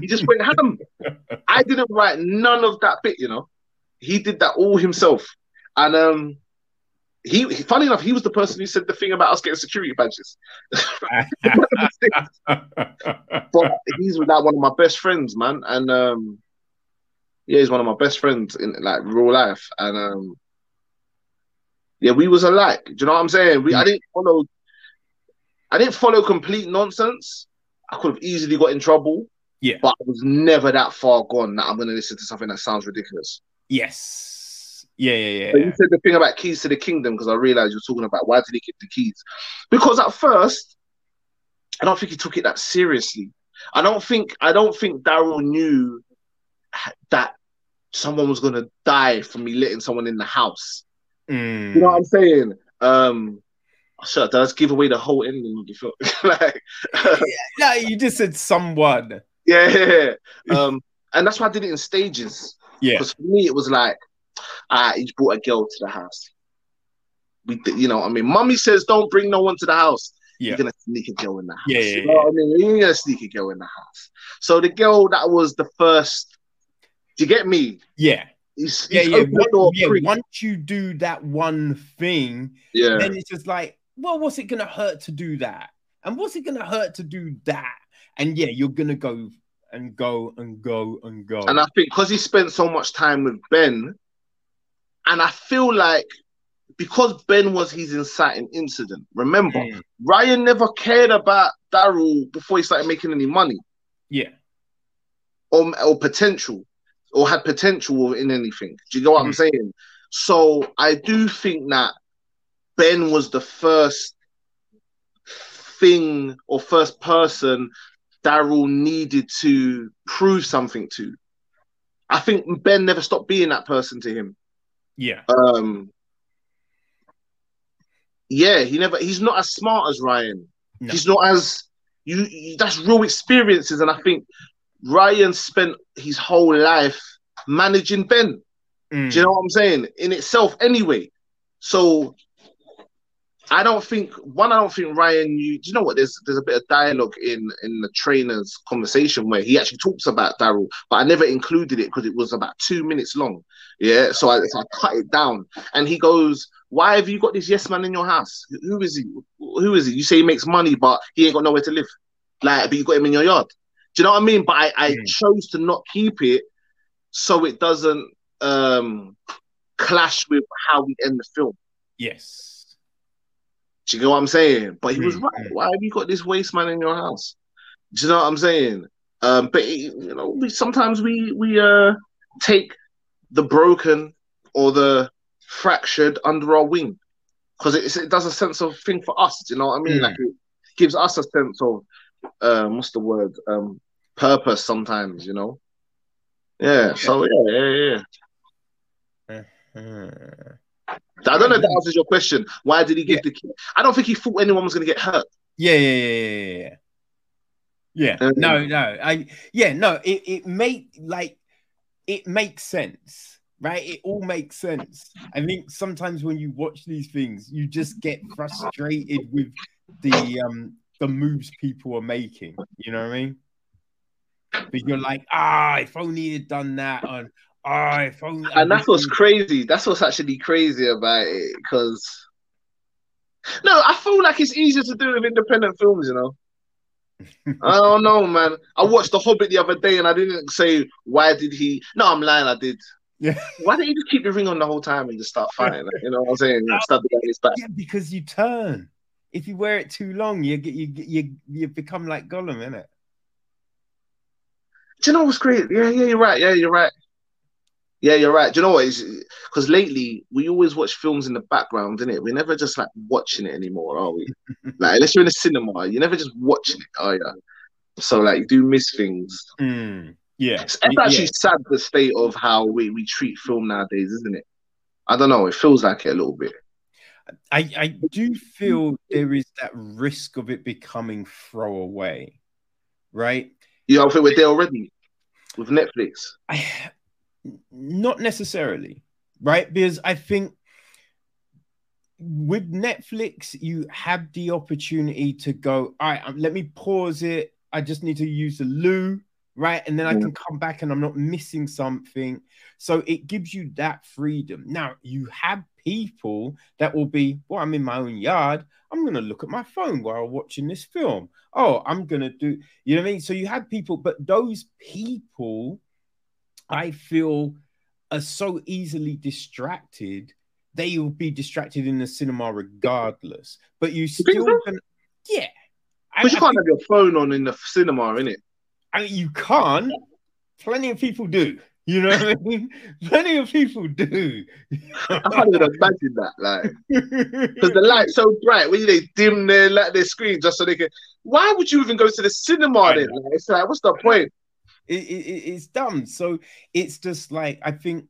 he just went ham. I didn't write none of that bit, you know. He did that all himself. And um he funny enough, he was the person who said the thing about us getting security badges. but he's like one of my best friends, man. And um yeah, he's one of my best friends in like real life. And um yeah, we was alike. Do you know what I'm saying? We. I didn't follow, I didn't follow complete nonsense. I could have easily got in trouble. Yeah, but I was never that far gone that I'm going to listen to something that sounds ridiculous. Yes. Yeah, yeah, yeah. But you said the thing about keys to the kingdom because I realized you're talking about why did he get the keys? Because at first, I don't think he took it that seriously. I don't think I don't think Daryl knew that someone was gonna die from me letting someone in the house. Mm. You know what I'm saying? Um, shut does give away the whole ending of the film. like, yeah, you just said someone. Yeah, yeah, yeah. Um, and that's why I did it in stages. Yeah, because for me it was like, ah, he brought a girl to the house. We, you know, I mean, mommy says don't bring no one to the house. Yeah. You're gonna sneak a girl in the house. Yeah, yeah, you know yeah. I mean? You're gonna sneak a girl in the house. So the girl that was the first. Do you get me? Yeah. He's, yeah, yeah. Once, yeah once you do that one thing, yeah, then it's just like, well, what's it gonna hurt to do that? And what's it gonna hurt to do that? And yeah, you're gonna go and go and go and go. And I think because he spent so much time with Ben, and I feel like because Ben was his inciting incident. Remember, mm. Ryan never cared about Daryl before he started making any money. Yeah. Or, or potential or had potential in anything. Do you know what mm I'm saying? So I do think that Ben was the first thing or first person Daryl needed to prove something to. I think Ben never stopped being that person to him. Yeah. Um. Yeah, he never. He's not as smart as Ryan. No. He's not as you. That's real experiences, and I think Ryan spent his whole life managing Ben. Mm. Do you know what I'm saying? In itself, anyway. So I don't think one. I don't think Ryan. You, do you know what? There's there's a bit of dialogue in in the trainer's conversation where he actually talks about Daryl, but I never included it because it was about two minutes long. Yeah, so I, so I cut it down, and he goes, "Why have you got this yes man in your house? Who is he? Who is he? You say he makes money, but he ain't got nowhere to live. Like, but you got him in your yard. Do you know what I mean? But I, I mm. chose to not keep it so it doesn't um clash with how we end the film. Yes. Do you know what I'm saying? But he was mm-hmm. right. Why have you got this waste man in your house? Do you know what I'm saying? Um, but you know, we sometimes we we uh take the broken or the fractured under our wing because it, it does a sense of thing for us. Do you know what I mean? Mm. Like it gives us a sense of um, what's the word? Um, purpose. Sometimes, you know. Yeah. So yeah, yeah, yeah. Uh-huh. I don't know if that answers your question. Why did he give yeah. the key? I don't think he thought anyone was going to get hurt. Yeah, yeah, yeah, yeah, yeah. Yeah. no, no. I yeah, no. It it make like it makes sense right? It all makes sense. I think sometimes when you watch these things, you just get frustrated with the um the moves people are making. You know what I mean? But you're like, ah, if only he'd done that, and only. And that's what's crazy. That's what's actually crazy about it, because. No, I feel like it's easier to do with independent films, you know. I don't know, man. I watched The Hobbit the other day, and I didn't say why did he. No, I'm lying. I did. Yeah. Why didn't you just keep the ring on the whole time and just start fighting? Like, you know what I'm saying? Start the his back. Yeah, because you turn. If you wear it too long, you get you you you become like Gollum, innit? Do you know what's great? Yeah, yeah, you're right. Yeah, you're right. Yeah, you're right. Do you know what? Because lately we always watch films in the background, innit? We're never just like watching it anymore, are we? like unless you're in a cinema, you're never just watching it, are you? So like you do miss things. Mm, yeah. It's, it's actually yeah. sad the state of how we, we treat film nowadays, isn't it? I don't know, it feels like it a little bit. I, I do feel there is that risk of it becoming throwaway, right? Yeah, I think we're there already with Netflix. I not necessarily, right? Because I think with Netflix, you have the opportunity to go, all right, um, let me pause it. I just need to use the loo, right? And then I can come back and I'm not missing something. So it gives you that freedom. Now, you have people that will be, well, I'm in my own yard. I'm going to look at my phone while watching this film. Oh, I'm going to do, you know what I mean? So you have people, but those people I feel are so easily distracted, they will be distracted in the cinema regardless. But you still can, yeah. But you can't have your phone on in the cinema, innit? I mean, you can't. Plenty of people do. You know what I mean? Plenty of people do. I can't even imagine that, like, because the light's so bright. When they dim their like their screen just so they can. Why would you even go to the cinema then? Like, it's like, what's the point? It, it, it's dumb. So it's just like I think,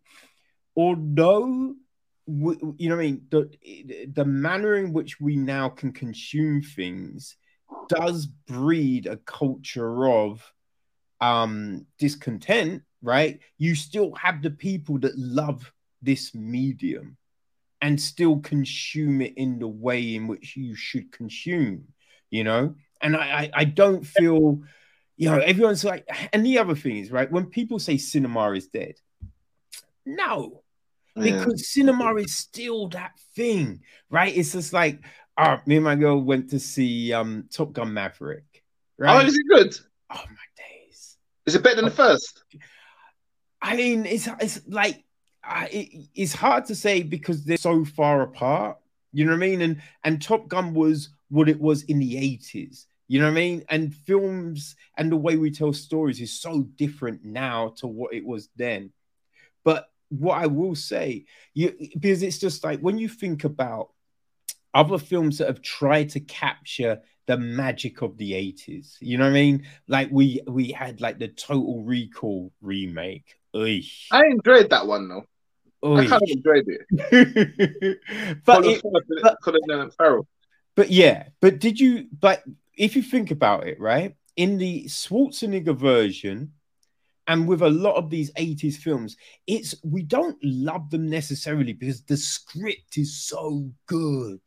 although you know, I mean, the the manner in which we now can consume things does breed a culture of um discontent, right? You still have the people that love this medium and still consume it in the way in which you should consume, you know. And I, I, I don't feel you know, everyone's like, and the other thing is, right, when people say cinema is dead, no, because yeah. cinema is still that thing, right? It's just like, oh, me and my girl went to see um Top Gun Maverick. Right? Oh, is it good? Oh my days! Is it better than the first? I mean, it's it's like it, it's hard to say because they're so far apart. You know what I mean? And and Top Gun was what it was in the eighties. You know what I mean? And films and the way we tell stories is so different now to what it was then. But what I will say, you because it's just like when you think about other films that have tried to capture the magic of the 80s, you know what I mean? Like we we had like the Total Recall remake. Oy. I enjoyed that one though. Oy. I kind of enjoyed it. but, it, but, but yeah, but did you but if you think about it, right, in the Schwarzenegger version, and with a lot of these 80s films, it's we don't love them necessarily because the script is so good.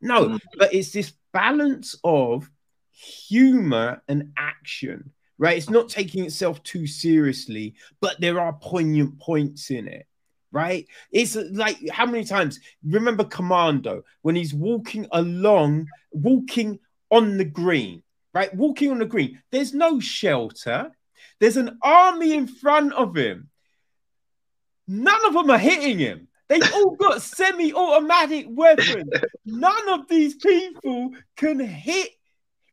No, mm. but it's this balance of humor and action, right? It's not taking itself too seriously, but there are poignant points in it right? It's like how many times remember Commando when he's walking along, walking on the green, right? Walking on the green. There's no shelter. There's an army in front of him. None of them are hitting him. They've all got semi automatic weapons. None of these people can hit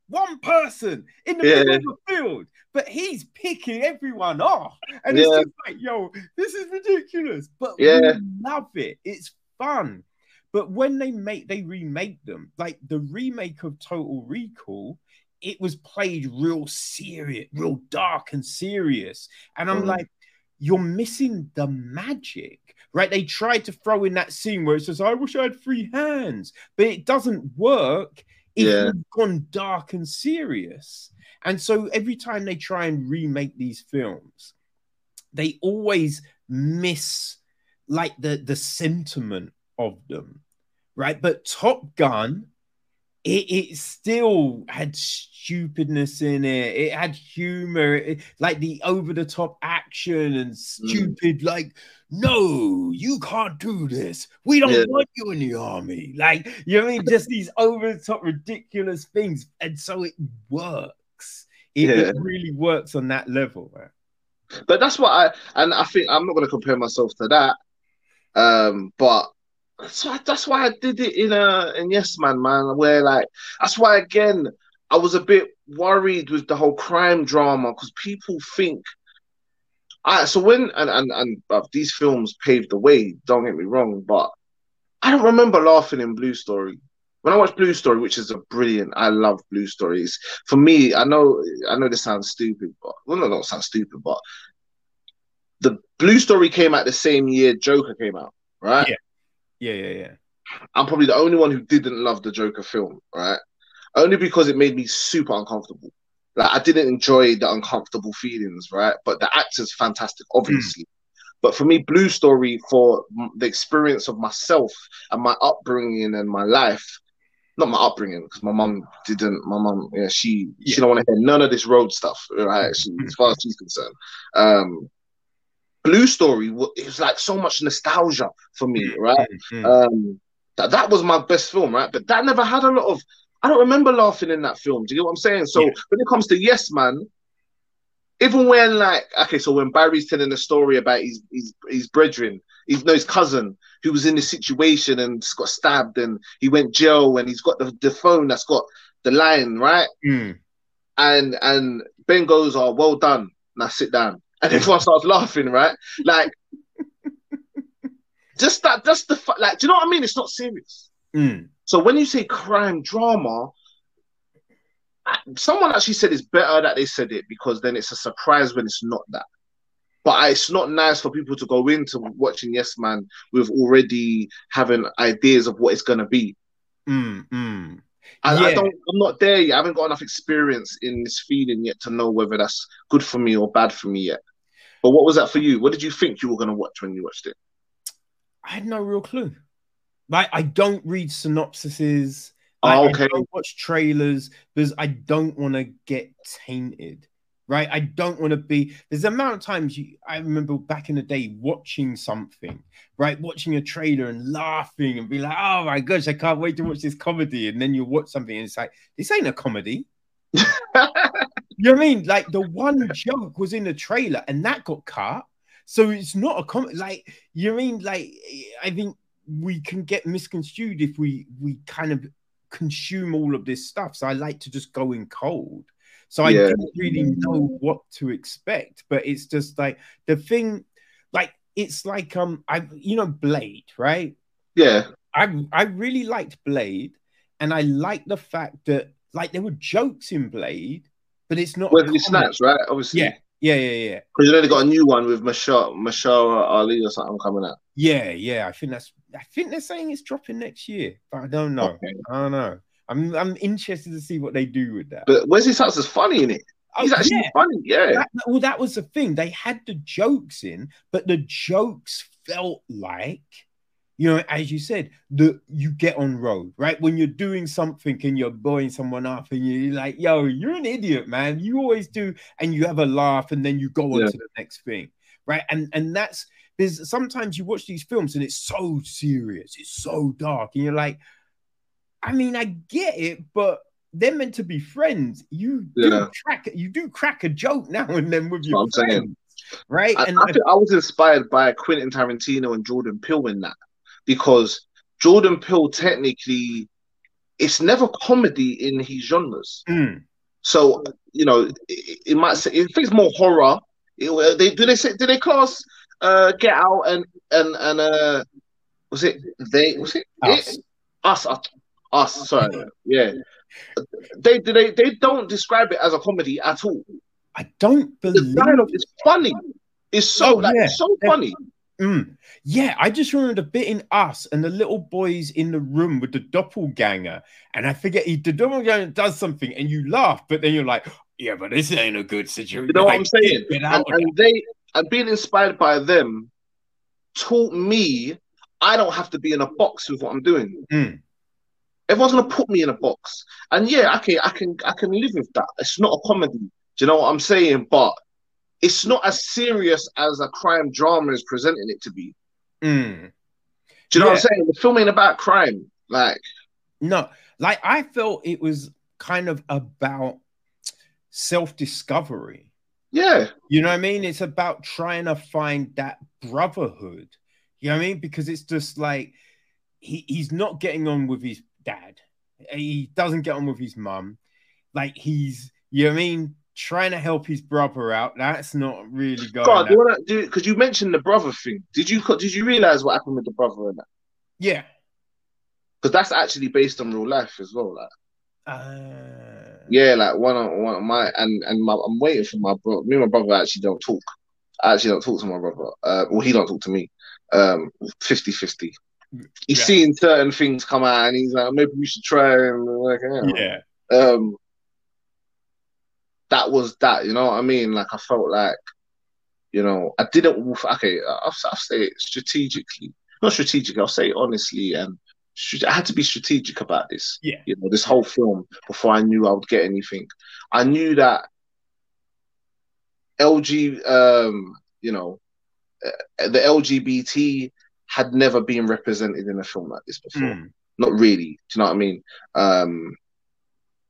one person in the yeah. middle of the field, but he's picking everyone off. And yeah. it's just like, yo, this is ridiculous. But yeah. we love it. It's fun. But when they make they remake them, like the remake of Total Recall, it was played real serious, real dark and serious. And I'm mm. like, you're missing the magic, right? They tried to throw in that scene where it says, I wish I had three hands, but it doesn't work if yeah. you've gone dark and serious. And so every time they try and remake these films, they always miss like the the sentiment of them, right? But Top Gun, it, it still had stupidness in it. It had humor, it, like the over the top action and mm. stupid, mm. like, no, you can't do this. We don't yeah. want you in the army. Like, you know I mean? Just these over the top, ridiculous things. And so it works. It, yeah. it really works on that level, man. But that's what I, and I think I'm not going to compare myself to that. Um, but that's why, that's why I did it in a in Yes Man, man. Where like that's why again I was a bit worried with the whole crime drama because people think. I so when and and and uh, these films paved the way. Don't get me wrong, but I don't remember laughing in Blue Story. When I watched Blue Story, which is a brilliant, I love Blue Stories. For me, I know I know this sounds stupid, but well, no, not sound stupid, but the Blue Story came out the same year Joker came out, right? Yeah, yeah, yeah, yeah. I'm probably the only one who didn't love the Joker film, right? only because it made me super uncomfortable. Like I didn't enjoy the uncomfortable feelings, right? But the actor's fantastic, obviously. Mm. But for me, Blue Story, for the experience of myself and my upbringing and my life, not my upbringing, because my mom didn't. My mom, yeah, she yeah. she don't want to hear none of this road stuff, right? She, as far as she's concerned, um, Blue Story, it was like so much nostalgia for me, mm, right? Mm-hmm. Um, that that was my best film, right? But that never had a lot of I don't remember laughing in that film. Do you get what I'm saying? So yeah. when it comes to Yes Man, even when like okay, so when Barry's telling the story about his his his brethren, his no his cousin who was in this situation and got stabbed and he went jail and he's got the, the phone that's got the line right, mm. and and Ben goes, "Oh, well done." Now sit down, and everyone starts laughing, right? Like just that, just the like. Do you know what I mean? It's not serious. Mm. So when you say crime drama, someone actually said it's better that they said it because then it's a surprise when it's not that. But it's not nice for people to go into watching Yes Man with already having ideas of what it's gonna be. Mm, mm. I, yeah. I, don't. I'm not there yet. I haven't got enough experience in this feeling yet to know whether that's good for me or bad for me yet. But what was that for you? What did you think you were gonna watch when you watched it? I had no real clue. Like I don't read synopsises. Like, oh, okay. I don't watch trailers because I don't want to get tainted. Right, I don't want to be. There's the amount of times you, I remember back in the day watching something, right, watching a trailer and laughing and be like, "Oh my gosh, I can't wait to watch this comedy." And then you watch something and it's like, "This ain't a comedy." you know what I mean? Like the one joke was in the trailer and that got cut, so it's not a comedy. Like you know I mean? Like I think we can get misconstrued if we we kind of consume all of this stuff. So I like to just go in cold. So I yeah. didn't really know what to expect, but it's just like the thing, like it's like um I you know Blade, right? Yeah. I I really liked Blade, and I like the fact that like there were jokes in Blade, but it's not. Well, snaps, right? Obviously. Yeah, yeah, yeah, yeah. Because you know they got a new one with Michelle Michelle Ali or something coming out. Yeah, yeah. I think that's. I think they're saying it's dropping next year, but I don't know. Okay. I don't know. I'm I'm interested to see what they do with that. But Wesley Snipes is funny in it. Oh, He's actually yeah. funny. Yeah. That, well, that was the thing. They had the jokes in, but the jokes felt like you know, as you said, that you get on road, right? When you're doing something and you're blowing someone up and you're like, yo, you're an idiot, man. You always do, and you have a laugh, and then you go on yeah. to the next thing, right? And and that's there's sometimes you watch these films and it's so serious, it's so dark, and you're like, I mean, I get it, but they're meant to be friends. You yeah. do crack you do crack a joke now and then with your friends. Saying. Right, I, and I, I, was inspired by Quentin Tarantino and Jordan Peele in that because Jordan Peele technically it's never comedy in his genres. Mm. So you know, it, it, might say it it's more horror. It, they do they say do they class uh Get Out and and and uh was it they was it us it? us us, us sorry yeah they they they don't describe it as a comedy at all. I don't believe the dialogue is funny. It's so oh, like yeah. it's so funny. Mm. Yeah, I just remember the bit in Us and the little boys in the room with the doppelganger, and I forget he the doppelganger does something, and you laugh, but then you're like, "Yeah, but this ain't a good situation." You know what I'm saying? And, and they and being inspired by them, taught me I don't have to be in a box with what I'm doing. Mm. Everyone's gonna put me in a box, and yeah, okay, I can I can live with that. It's not a comedy. Do you know what I'm saying? But it's not as serious as a crime drama is presenting it to be. Mm. Do you know Yeah. what I'm saying? The film ain't about crime. Like, No, like I felt it was kind of about self discovery. yeah, You know what I mean? It's about trying to find that brotherhood. You know what I mean? Because it's just like he, he's not getting on with his dad. He doesn't get on with his mum. Like he's, you know I mean? Trying to help his brother out. That's not really going. God, that- you? Because you mentioned the brother thing. Did you did you realize what happened with the brother and that? yeah. Because that's actually based on real life as well. Like, Uh, yeah, like one of one of my and and my, I'm waiting for my bro. Me and my brother actually don't talk. I actually don't talk to my brother. Uh, well, he don't talk to me. Um, 50-50. He's Yeah. seeing certain things come out, and he's like, maybe we should try and like, yeah. Yeah. um that was that you know what i mean like i felt like you know i didn't okay i'll, I'll say it strategically not strategically i'll say it honestly and i had to be strategic about this Yeah. you know this whole film before i knew i would get anything i knew that lg um you know uh, the lgbt had never been represented in a film like this before Mm. not really. Do you know what I mean? Um,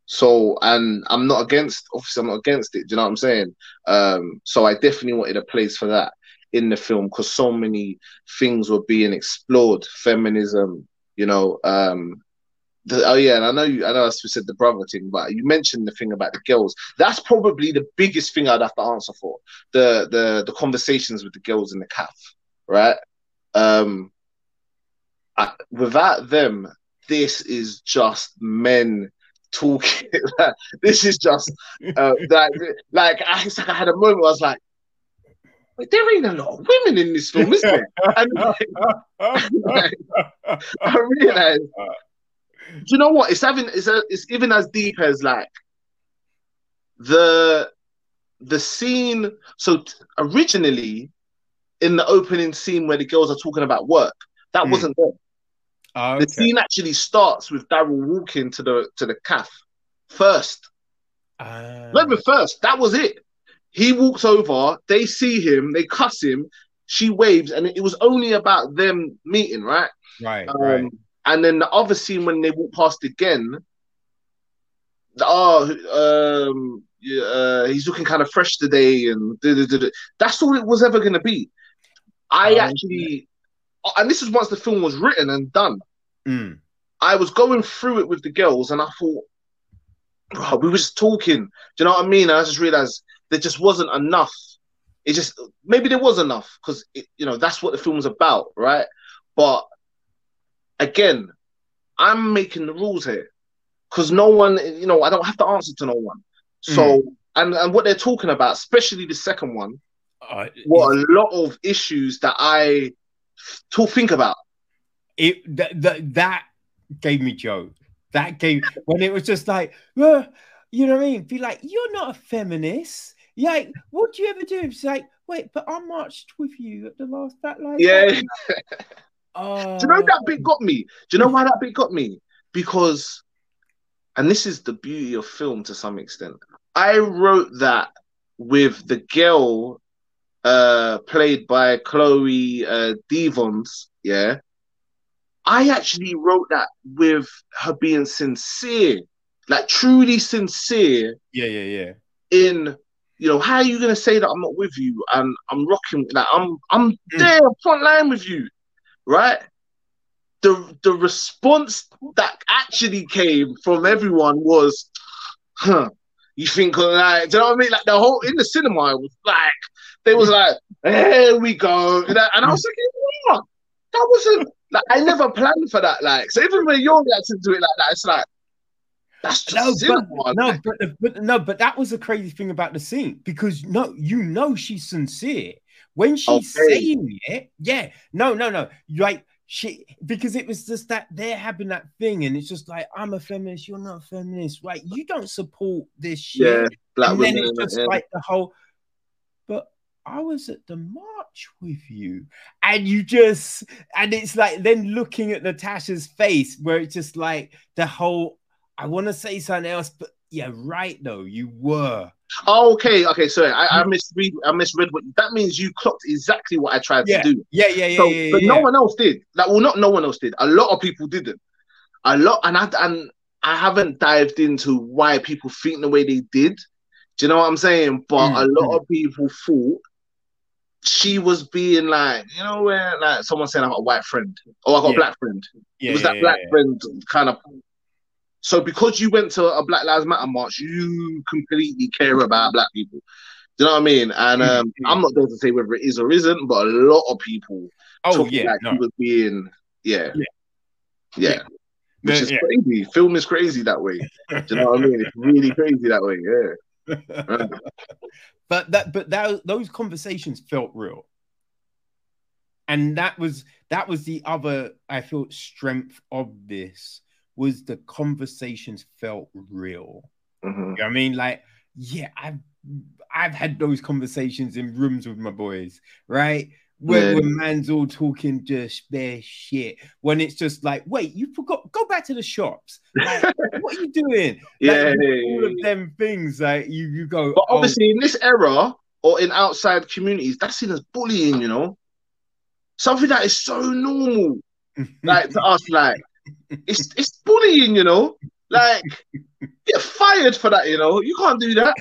so, and I'm not against. Obviously, I'm not against it. Do you know what I'm saying? Um, so I definitely wanted a place for that in the film because so many things were being explored. Feminism, you know. Um, the, oh yeah, and I know you. I know I said the brother thing, but you mentioned the thing about the girls. That's probably the biggest thing I'd have to answer for. The the the conversations with the girls in the calf, right? Um, I, without them, this is just men talking. this is just uh, like, like I, it's like I had a moment where I was like, Wait, there ain't a lot of women in this film, is there? And like, I realized, do you know what? It's having it's a, it's even as deep as like the the scene. So t- originally, in the opening scene where the girls are talking about work, that Mm. wasn't there. Oh, The scene actually starts with Daryl walking to the to the calf first. Ah. Not even first. That was it. He walks over. They see him. They cuss him. She waves, and it was only about them meeting, right? right, Um, right. And then the other scene when they walk past again. Oh, um, yeah, uh, he's looking kind of fresh today, and duh, duh, duh. that's all it was ever going to be. I Oh, actually, and this is once the film was written and done. Mm. I was going through it with the girls, and I thought, bro, we were just talking. Do you know what I mean? And I just realized there just wasn't enough. It just maybe there was enough because you know that's what the film was about, right? But again, I'm making the rules here because no one, you know, I don't have to answer to no one. So and and what they're talking about, especially the second one, Uh, were a lot of issues that I to think about. it that, that that gave me joke. That gave when it was just like, "Uh, you know what I mean? Be like, you're not a feminist. Like, what do you ever do? It's like, wait, but I marched with you at the last that like Yeah. Oh, Do you know that bit got me? Do you know why that bit got me? Because, and this is the beauty of film to some extent. I wrote that with the girl uh, played by Chloe uh, Devons. Yeah, I actually wrote that with her being sincere, like truly sincere yeah, yeah, yeah. in you know how are you gonna say that I'm not with you and I'm rocking like I'm I'm Mm. there front line with you, right? The the response that actually came from everyone was, huh? You think like do you know what I mean? Like the whole in the cinema was like they was like, here we go, and I, and I was thinking, what? That wasn't like I never planned for that. Like so, even when you're reacting to it like that, it's like that's just No, but, no, like, but, but no, but that was the crazy thing about the scene because no, you know she's sincere when she's Okay. saying it. Yeah, no, no, no, like she because it was just that they're having that thing, and it's just like I'm a feminist, you're not a feminist, right? You don't support this shit, yeah, black and then women. it's just yeah. like the whole. But I was at the march with you. And you just, and it's like then looking at Natasha's face where it's just like the whole, I want to say something else, but yeah, right though, you were. Oh, okay, okay, sorry, I, I misread. I misread. What that means. You clocked exactly what I tried yeah. to do. Yeah, yeah, yeah. So, yeah, but yeah. no one else did. Like, well, not no one else did. A lot of people didn't. A lot, and I and I haven't dived into why people think the way they did. Do you know what I'm saying? But Mm, a lot of people thought she was being like, you know, where like someone saying I got a white friend or I got Yeah. a black friend. yeah, it was yeah, that black friend kind of. So because you went to a Black Lives Matter march, you completely care about black people. Do you know what I mean? And Mm, um. I'm not going to say whether it is or isn't, but a lot of people Oh yeah, like no. he was being, yeah, Yeah. which is crazy. Film is crazy that way. Do you know what I mean? It's really crazy that way. Yeah. But that but that those conversations felt real. And that was that was the other i felt strength of this was the conversations felt real. Mhm. You know what i mean? Like yeah i've i've had those conversations in rooms with my boys right Yeah. where man's all talking just bare shit when it's just like wait you forgot go back to the shops like what are you doing Yeah. like, all of them things like you you go But oh, obviously, in this era or in outside communities, that's seen as bullying. You know, something that is so normal. Like to us, like it's it's bullying. You know, like get fired for that. You know, you can't do that.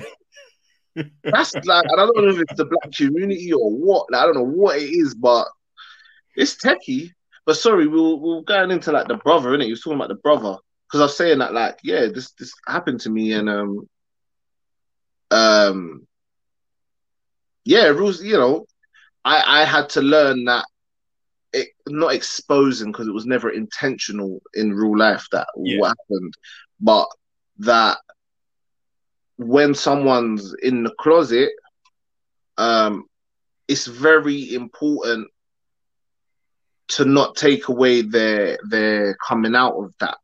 That's like, and I don't know if it's the black community or what. Like, I don't know what it is, but it's techie. But sorry, we we'll, we we're going into like the brother, innit? You was talking about the brother because I was saying that, like, yeah, this this happened to me, and um, um, yeah, rules. You know, I I had to learn that it not exposing because it was never intentional in real life that Yeah. what happened, but that when someone's in the closet, um, it's very important to not take away their their coming out of that.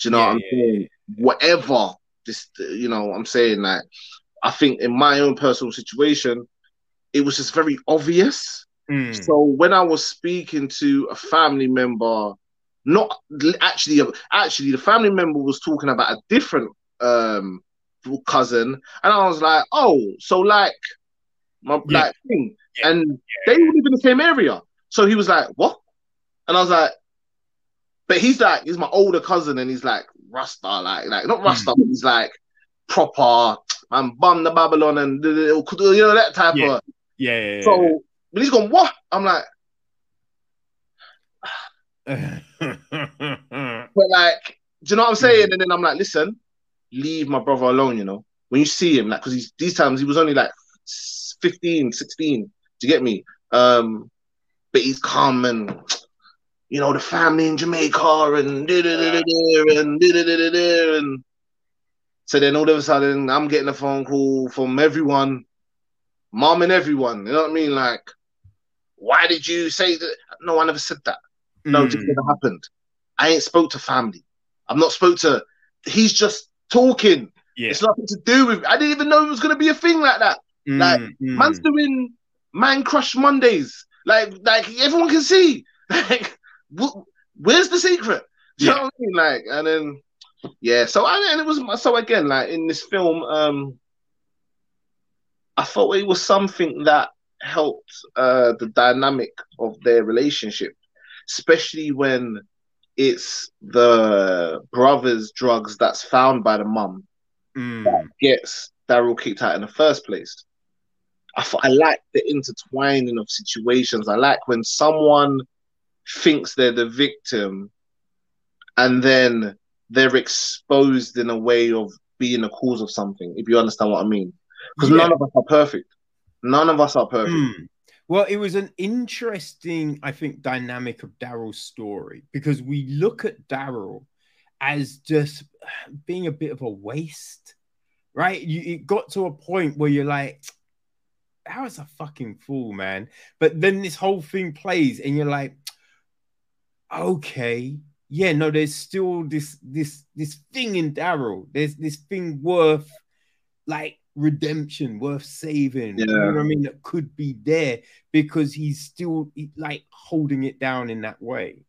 Do you know Yeah, what I'm yeah, saying? Whatever this, you know, I'm saying like, I think in my own personal situation, it was just very obvious. Mm. So when I was speaking to a family member, not actually, actually the family member was talking about a different um cousin, and I was like, oh, so like my Yeah. like thing, Yeah. and they live in the same area. So he was like, what? And I was like, but he's like, he's my older cousin, and he's like Rasta, like like not Rasta, hmm. but he's like proper man, bum the Babylon, and you know that type Yeah. of. yeah, yeah, yeah. So when he's going, what? I'm like. But like, do you know what I'm saying? And then I'm like, listen, leave my brother alone, you know. When you see him, like, because he's these times he was only like 15, 16. Do you get me? Um, but he's calm and you know, the family in Jamaica and and and so then all of a sudden I'm getting a phone call from everyone, mom and everyone. You know what I mean? Like, why did you say that? No, I never said that. No, Mm. never happened. I ain't spoke to family. I'm not spoke to. He's just talking. yeah. It's nothing to do with. I didn't even know it was gonna be a thing like that. like, Mm, mm. Man's doing man crush Mondays. Like, like everyone can see. Like, wh- where's the secret? Do you Yeah. know what I mean? Like, and then yeah. So I and it was so again like in this film, um, I thought it was something that helped uh the dynamic of their relationship, especially when it's the brother's drugs that's found by the mum Mm. gets Daryl kicked out in the first place. I I like the intertwining of situations. I like when someone thinks they're the victim and then they're exposed in a way of being the cause of something, if you understand what I mean. Because Yeah. none of us are perfect. None of us are perfect. Mm. Well, it was an interesting, I think, dynamic of Daryl's story because we look at Daryl as just being a bit of a waste, right? You it got to a point where you're like, "How is a fucking fool, man?" But then this whole thing plays, and you're like, "Okay, yeah, no, there's still this this this thing in Daryl. There's this thing worth like redemption worth saving. Yeah. You know what I mean? That could be there because he's still like holding it down in that way.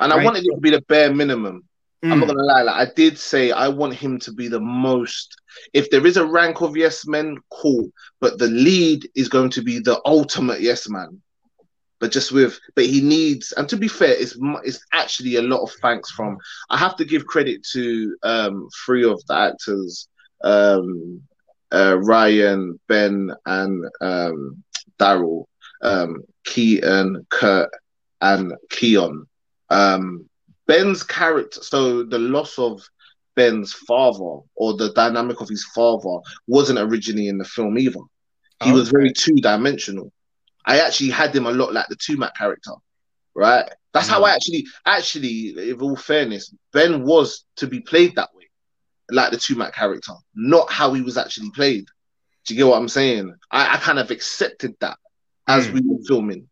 And right? I wanted it to be the bare minimum. Mm. I'm not mm. gonna lie, like I did say I want him to be the most if there is a rank of yes men, cool. But the lead is going to be the ultimate yes man. But just with but he needs and to be fair, it's it's actually a lot of thanks from I have to give credit to um three of the actors um uh, Ryan, Ben, and um, Daryl, um, Keaton, Kurt, and Keon. Um, Ben's character, so the loss of Ben's father or the dynamic of his father wasn't originally in the film either. He was very two dimensional. I actually had him a lot like the Tumac character, right? That's mm. how I actually, actually, in all fairness, Ben was to be played that way like the Tumac character, not how he was actually played. Do you get what I'm saying? I, I kind of accepted that as mm. we were filming.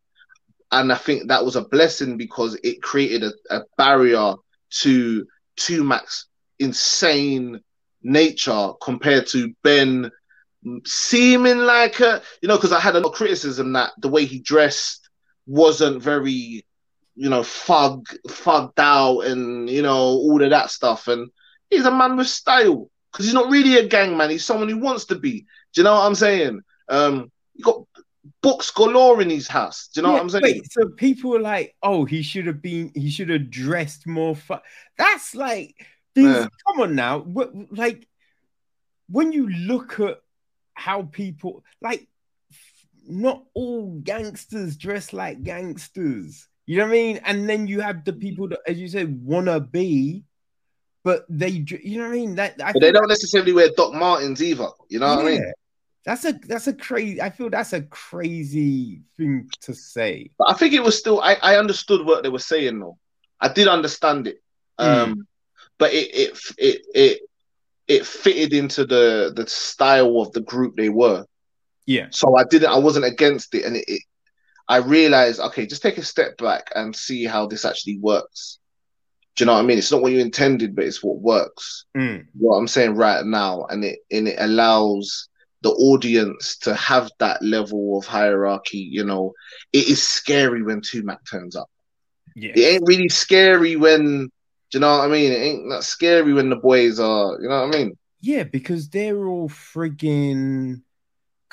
And I think that was a blessing because it created a, a barrier to Tumac's insane nature compared to Ben seeming like a, you know, because I had a lot of criticism that the way he dressed wasn't very, you know, fug, fugged out and, you know, all of that stuff. And He's a man with style because he's not really a gang man. He's someone who wants to be. Do you know what I'm saying? Um, you got books galore in his house. Do you know yeah, what I'm saying? Wait, so people are like, oh, he should have been, he should have dressed more. Fu-. That's like, yeah. come on now. What, like, when you look at how people, like, not all gangsters dress like gangsters. You know what I mean? And then you have the people that, as you said, wanna be but they, you know what I mean? That I they don't necessarily wear Doc Martens either. You know what yeah. I mean? That's a that's a crazy. I feel that's a crazy thing to say. But I think it was still. I I understood what they were saying though. I did understand it. Mm. Um, but it it it it it fitted into the the style of the group they were. Yeah. So I didn't. I wasn't against it, and it, it I realized okay, just take a step back and see how this actually works. Do you know what I mean? It's not what you intended, but it's what works. Mm. What I'm saying right now, and it and it allows the audience to have that level of hierarchy. You know, it is scary when Tumac turns up. Yeah. It ain't really scary when. Do you know what I mean? It ain't that scary when the boys are. You know what I mean? Yeah, because they're all frigging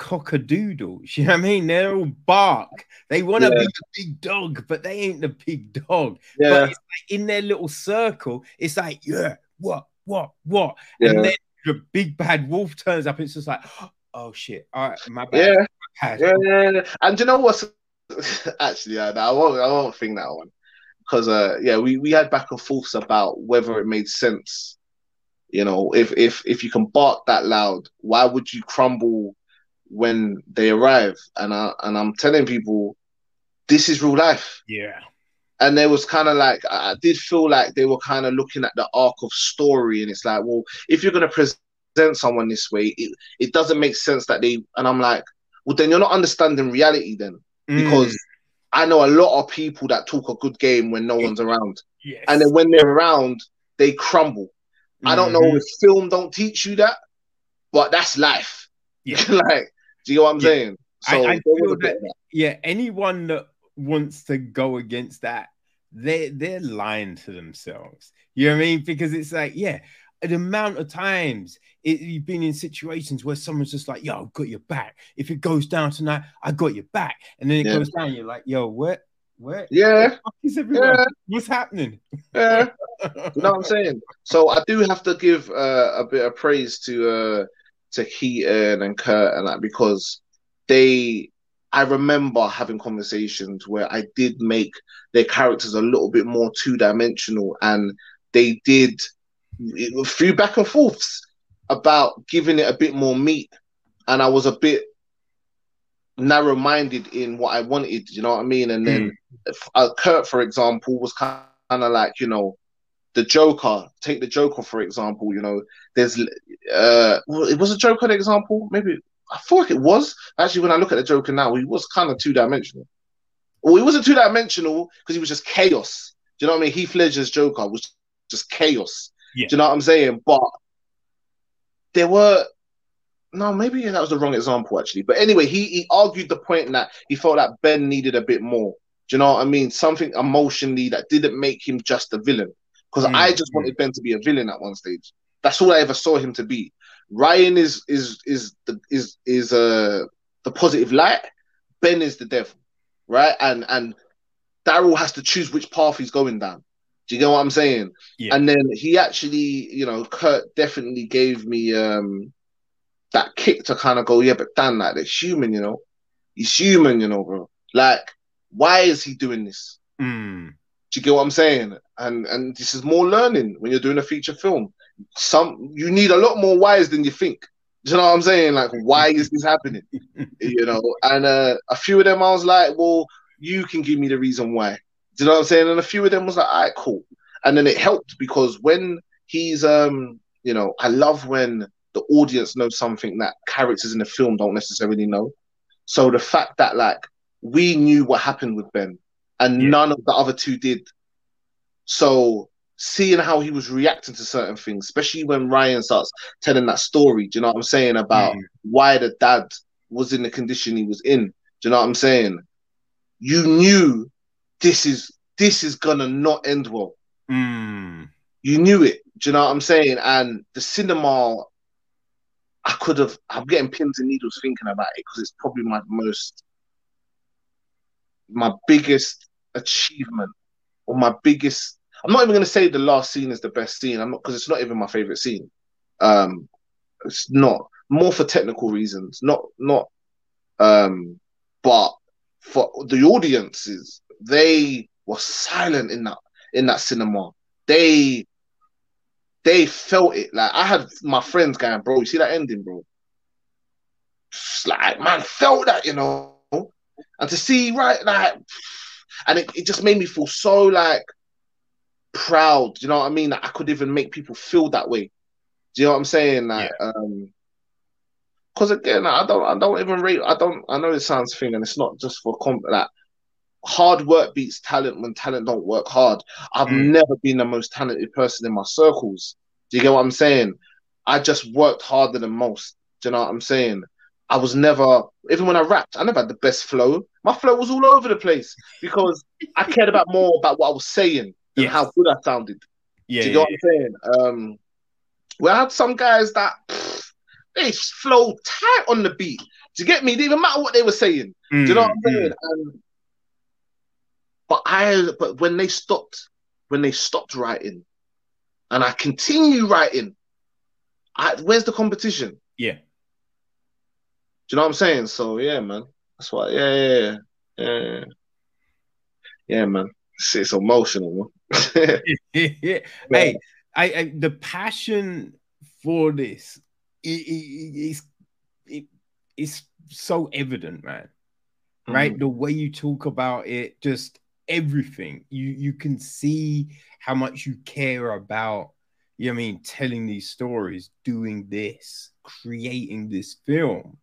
cockadoodles. You know what I mean? They're all bark. They want to yeah. be the big dog, but they ain't the big dog. Yeah. But like in their little circle, it's like, yeah, what, what, what? Yeah. And then the big bad wolf turns up. And it's just like, oh shit. All right, my bad. Yeah. My bad. yeah. And you know what's actually, I, I won't, I won't think that one because, uh, yeah, we we had back and forths about whether it made sense. You know, if if if you can bark that loud, why would you crumble when they arrive, and I and I'm telling people, this is real life. Yeah. And there was kind of like I did feel like they were kind of looking at the arc of story, and it's like, well, if you're gonna present someone this way, it, it doesn't make sense that they. And I'm like, well, then you're not understanding reality, then, mm. because I know a lot of people that talk a good game when no one's around, yes. and then when they're around, they crumble. Mm-hmm. I don't know mm-hmm. if film don't teach you that, but that's life. Yeah. like do you know what I'm yeah. saying? So I, I feel that, that, yeah, anyone that wants to go against that, they they're lying to themselves. You know what I mean? Because it's like, yeah, the amount of times it, you've been in situations where someone's just like, "Yo, I've got your back." If it goes down tonight, I got your back, and then it yeah. goes down. You're like, "Yo, what? What? Yeah, yeah. What's happening?" Yeah, you know what I'm saying. So I do have to give uh, a bit of praise to uh, to Keaton and Kurt and that because they I remember having conversations where I did make their characters a little bit more two dimensional and they did a few back and forths about giving it a bit more meat and I was a bit narrow minded in what I wanted, you know what I mean? And then mm. uh, Kurt, for example, was kind of like, you know, the Joker, take the Joker for example, you know, there's uh it was a Joker an example, maybe I feel like it was. Actually, when I look at the Joker now, he was kind of two dimensional. Well, he wasn't two dimensional because he was just chaos. Do you know what I mean? Heath Ledger's Joker was just chaos. Yeah. Do you know what I'm saying? But there were no, maybe that was the wrong example actually. But anyway, he he argued the point that he felt that Ben needed a bit more. Do you know what I mean? Something emotionally that didn't make him just a villain. Because mm. I just wanted Ben to be a villain at one stage. That's all I ever saw him to be. Ryan is is is the is is uh the positive light. Ben is the devil, right? And and Daryl has to choose which path he's going down. Do you get what I'm saying? Yeah. And then he actually, you know, Kurt definitely gave me um that kick to kind of go, yeah, but Dan, like, it's human, you know. He's human, you know, bro. Like, why is he doing this? Mm. Do you get what I'm saying? And and this is more learning when you're doing a feature film. Some you need a lot more whys than you think. Do you know what I'm saying? Like, why is this happening? you know, and uh, a few of them I was like, well, you can give me the reason why. Do you know what I'm saying? And a few of them was like, all right, cool. And then it helped because when he's um, you know, I love when the audience knows something that characters in the film don't necessarily know. So the fact that like we knew what happened with Ben and yeah. none of the other two did. So seeing how he was reacting to certain things, especially when Ryan starts telling that story, do you know what I'm saying about mm. why the dad was in the condition he was in? Do you know what I'm saying? You knew this is this is gonna not end well. Mm. You knew it. Do you know what I'm saying? And the cinema, I could have. I'm getting pins and needles thinking about it because it's probably my most, my biggest achievement or my biggest. I'm not even going to say the last scene is the best scene. I'm not because it's not even my favorite scene. Um, it's not more for technical reasons. Not not. Um, but for the audiences, they were silent in that in that cinema. They they felt it. Like I had my friends going, bro, you see that ending, bro? Just like man, felt that, you know. And to see right like and it, it just made me feel so like proud, you know what I mean? That I could even make people feel that way. Do you know what I'm saying? Like yeah. um because again, I don't, I don't even rate. I don't. I know it sounds thing, and it's not just for comp. Like hard work beats talent when talent don't work hard. I've mm. never been the most talented person in my circles. Do you get what I'm saying? I just worked harder than most. Do you know what I'm saying? I was never, even when I rapped, I never had the best flow. My flow was all over the place because I cared about more about what I was saying yes. how good I sounded. Yeah, Do you yeah, what I'm saying? Um, we had some guys that pff, they flow tight on the beat. Do you get me? It didn't matter what they were saying. Mm, Do you know what I'm mm, saying? Mm. But I, but when they stopped, when they stopped writing, and I continue writing, I, where's the competition? Yeah. Do you know what I'm saying? So yeah, man. That's why. Yeah, yeah, yeah, yeah. Yeah, man. It's, it's emotional, man. Yeah. Hey, I, I, the passion for this is it, it, it's so evident, man. Right, mm-hmm. the way you talk about it, just everything. You you can see how much you care about, you know I mean, telling these stories, doing this, creating this film,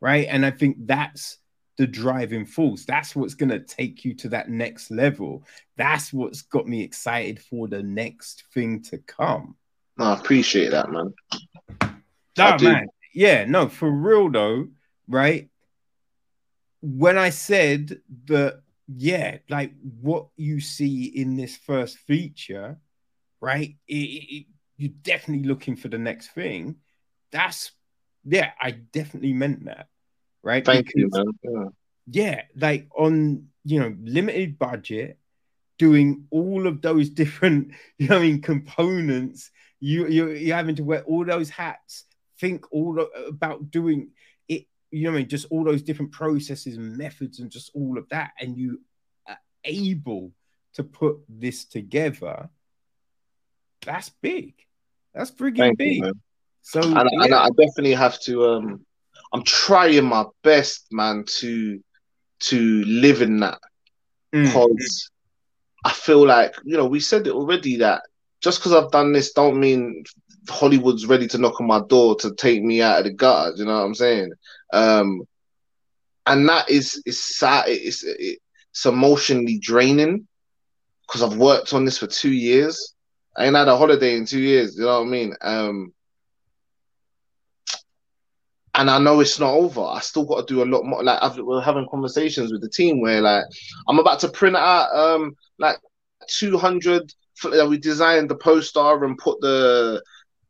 right? And I think that's the driving force. That's what's going to take you to that next level. That's what's got me excited for the next thing to come. I appreciate that, man. Oh, man. Yeah, no, for real though, right? When I said that yeah, like what you see in this first feature, right? It, it, you're definitely looking for the next thing. That's yeah, I definitely meant that, right? Thank because, you, man. Yeah. yeah, like on you know limited budget, doing all of those different, you know, I mean, components. You you you're having to wear all those hats. Think all about doing it. you know I mean, just all those different processes and methods and just all of that, and you are able to put this together, that's big. That's freaking Thank big. You, so and, yeah. and, I definitely have to um I'm trying my best, man, to to live in that. Because mm. I feel like, you know, we said it already that just because I've done this don't mean Hollywood's ready to knock on my door to take me out of the gutter. You know what I'm saying? Um, and that is is sad. It's it's emotionally draining because I've worked on this for two years. I ain't had a holiday in two years. You know what I mean? Um, and I know it's not over. I still got to do a lot more. Like I've, we're having conversations with the team where like I'm about to print out um like 200. We designed the poster and put the